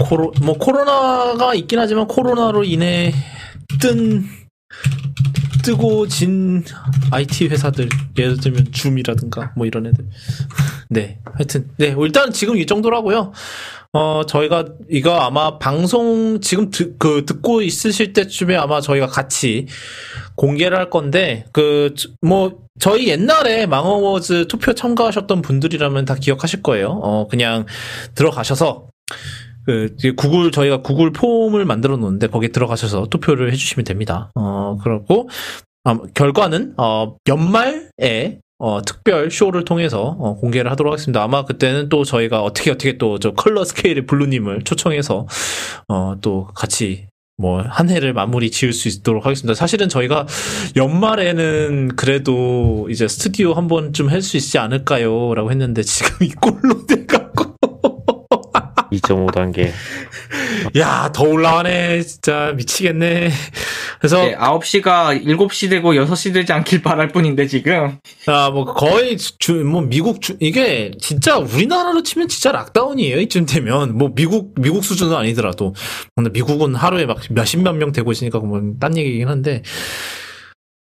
코로 뭐 코로나가 있긴 하지만 코로나로 인해 뜬 뜨고 진 IT 회사들 예를 들면 줌이라든가 뭐 이런 애들 네, 하여튼 네 일단 지금 이 정도라고요. 어 저희가 이거 아마 방송 지금 듣, 그 듣고 있으실 때쯤에 아마 저희가 같이 공개를 할 건데 그 뭐 저희 옛날에 망어워즈 투표 참가하셨던 분들이라면 다 기억하실 거예요. 어 그냥 들어가셔서 그 구글 저희가 구글 폼을 만들어 놓는데 거기 들어가셔서 투표를 해주시면 됩니다. 어 그렇고 아, 결과는 어 연말에 어, 특별 쇼를 통해서 어, 공개를 하도록 하겠습니다. 아마 그때는 또 저희가 어떻게 어떻게 또 저 컬러 스케일의 블루님을 초청해서 어, 또 같이 뭐 한 해를 마무리 지을 수 있도록 하겠습니다. 사실은 저희가 연말에는 그래도 이제 스튜디오 한 번쯤 할 수 있지 않을까요?라고 했는데 지금 이 꼴로 돼갖고 2.5단계. 야 더 올라가네 진짜 미치겠네. 그래서 네, 9시가 7시 되고 6시 되지 않길 바랄 뿐인데 지금 아, 뭐, 거의, 주, 뭐, 미국, 주, 이게, 진짜, 우리나라로 치면 진짜 lockdown이에요, 이쯤 되면. 뭐, 미국, 미국 수준은 아니더라도. 근데 미국은 하루에 막 몇십만 명 되고 있으니까, 뭐, 딴 얘기긴 한데.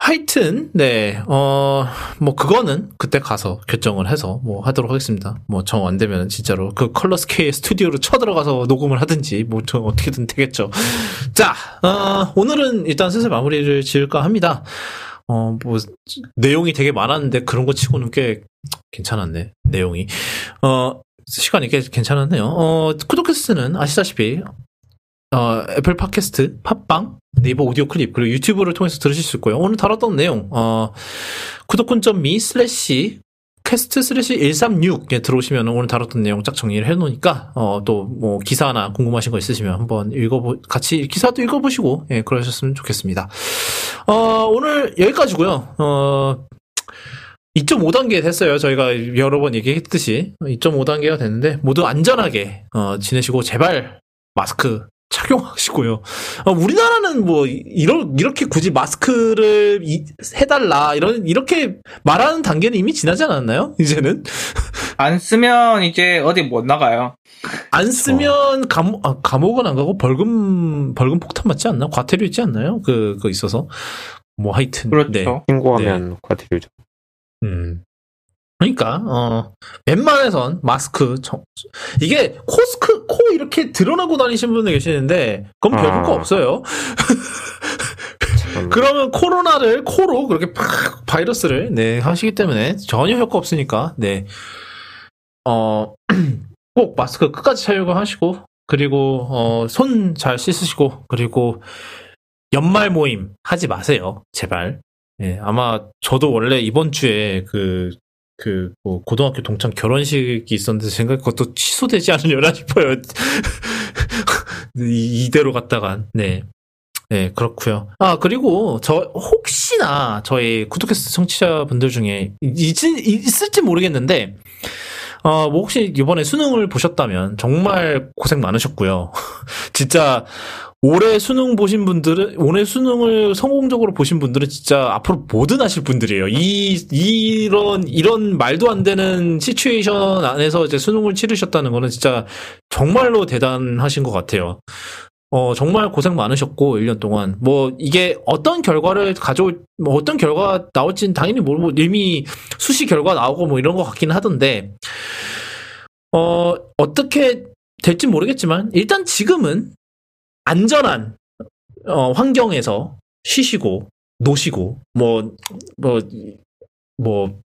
하여튼, 네, 어, 뭐, 그거는 그때 가서 결정을 해서, 뭐, 하도록 하겠습니다. 뭐, 정 안 되면 진짜로 그 컬러 스케일 스튜디오로 쳐들어가서 녹음을 하든지, 뭐, 저 어떻게든 되겠죠. 자, 어, 오늘은 일단 슬슬 마무리를 지을까 합니다. 어, 뭐, 내용이 되게 많았는데 그런 거 치고는 꽤 괜찮았네, 내용이. 어, 시간이 꽤 괜찮았네요. 어, 쿠도캐스트는 아시다시피, 어, 애플 팟캐스트, 팟빵, 네이버 오디오 클립, 그리고 유튜브를 통해서 들으실 수 있고요. 오늘 다뤘던 내용, 어, 쿠도콘.me 슬래시 cast 슬래시 136에 들어오시면 오늘 다뤘던 내용 쫙 정리를 해놓으니까, 어, 또, 뭐, 기사나 궁금하신 거 있으시면 한번 읽어보, 같이 기사도 읽어보시고, 예, 그러셨으면 좋겠습니다. 어, 오늘 여기까지고요 어, 2.5단계 됐어요. 저희가 여러 번 얘기했듯이. 2.5단계가 됐는데, 모두 안전하게, 어, 지내시고, 제발, 마스크 착용하시고요. 어, 우리나라는 뭐, 이런, 이렇게 굳이 마스크를 이- 해달라, 이런, 이렇게 말하는 단계는 이미 지나지 않았나요? 이제는? 안 쓰면 이제 어디 못 나가요. 안 쓰면 감옥, 아, 감옥은 안 가고 벌금, 벌금 폭탄 맞지 않나? 과태료 있지 않나요? 그, 그 있어서. 뭐, 하여튼. 그렇죠. 네. 신고하면 과태료죠. 음. 그러니까 어 웬만해선 마스크 정- 이게 코스크 코 이렇게 드러나고 다니시는 분들 계시는데 그건 별 아. 없어요. 참, 그러면 코로나를 코로 그렇게 팍 바이러스를 네 하시기 때문에 전혀 효과 없으니까 네. 어 꼭 마스크 끝까지 착용하시고 그리고 어 손 잘 씻으시고 그리고 연말 모임 하지 마세요. 제발. 예, 아마 저도 원래 이번 주에 그, 그, 뭐, 고등학교 동창 결혼식이 있었는데 생각 그것도 취소되지 않으려나 싶어요. 이, 이대로 갔다간, 네. 네, 그렇고요 아, 그리고, 저, 혹시나, 저희 구독캐스트 청취자분들 중에, 있, 있을지 모르겠는데, 어, 뭐, 혹시 이번에 수능을 보셨다면, 정말 고생 많으셨고요. 진짜, 올해 수능 보신 분들은 올해 수능을 성공적으로 보신 분들은 진짜 앞으로 뭐든 하실 분들이에요. 이 이런 이런 말도 안 되는 시츄에이션 안에서 이제 수능을 치르셨다는 거는 진짜 정말로 대단하신 것 같아요. 어 정말 고생 많으셨고 1년 동안 뭐 이게 어떤 결과를 가져올 뭐 어떤 결과 나올지는 당연히 모르고 이미 수시 결과 나오고 뭐 이런 것 같기는 하던데 어 어떻게 될지 모르겠지만 일단 지금은 안전한 어, 환경에서 쉬시고 노시고 뭐 뭐 뭐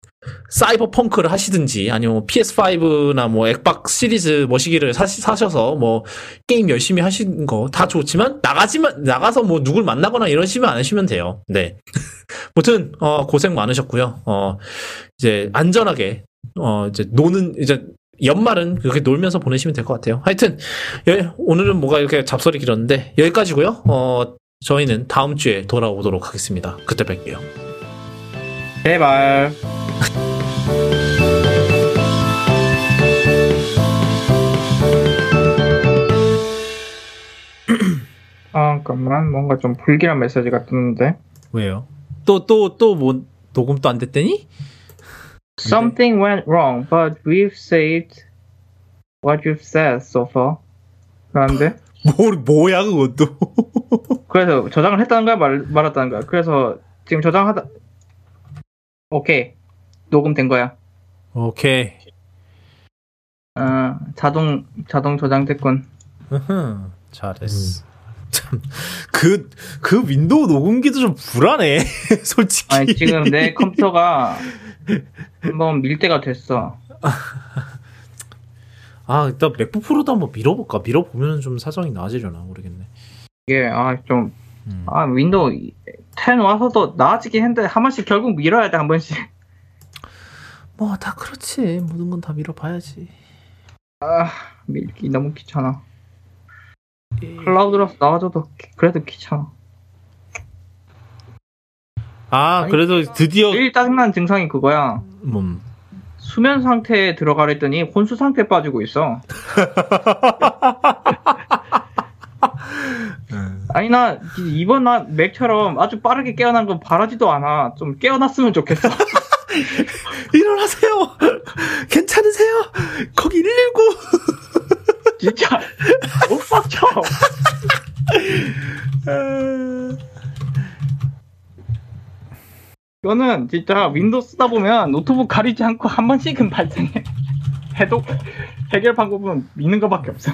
사이버 펑크를 하시든지 아니면 뭐 PS5나 뭐 엑박 시리즈 머시기를 사, 사셔서 뭐 게임 열심히 하시는 거 다 좋지만 나가지만 나가서 뭐 누굴 만나거나 이러시면 않으시면 돼요. 네. 무튼 어 고생 많으셨고요. 어 이제 안전하게 어 이제 노는 이제 연말은 그렇게 놀면서 보내시면 될 것 같아요. 하여튼 예, 오늘은 뭐가 이렇게 잡소리 길었는데 여기까지고요. 어, 저희는 다음 주에 돌아오도록 하겠습니다. 그때 뵐게요. 제발. 아, 잠깐만. 뭔가 좀 불길한 메시지가 뜨는데. 왜요? 또 또 또 뭐 녹음 또안 됐더니? Something went wrong, but we've saved what you've said so far. 그런데 뭐 뭐야 그것도? 그래서 저장을 했다는 거야 말, 말았다는 거야. 그래서 지금 저장하다 오케이 녹음된 거야. 오케이. 자동 자동 저장됐군. 으흠, 잘했어. 참, 그, 그 윈도우 녹음기도 좀 불안해. 솔직히. 아니 지금 내 컴퓨터가 한번 밀 때가 됐어. 아, 일단 맥북 프로도 한번 밀어볼까? 밀어보면 좀 사정이 나아지려나 모르겠네. 이게 아 좀 음. 아 윈도우 10 와서도 나아지긴 했는데 한 번씩 결국 밀어야 돼 한 번씩. 뭐, 다 그렇지. 모든 건 다 밀어봐야지. 밀기 너무 귀찮아. 클라우드라서 나와줘도 기- 그래도 귀찮아. 아, 그래도 드디어, 제일 짜증난 증상이 그거야. 음. 수면 상태에 들어가랬더니 혼수 상태에 빠지고 있어. 아니 나 이번 나 맥처럼 아주 빠르게 깨어난 건 바라지도 않아. 좀 깨어났으면 좋겠어. 일어나세요! 괜찮으세요? 거기 119! 진짜 못 빡쳐. 이거는 진짜 윈도우 쓰다 보면 노트북 가리지 않고 한 번씩은 발생해. 해도 해결 방법은 미는 거밖에 없어.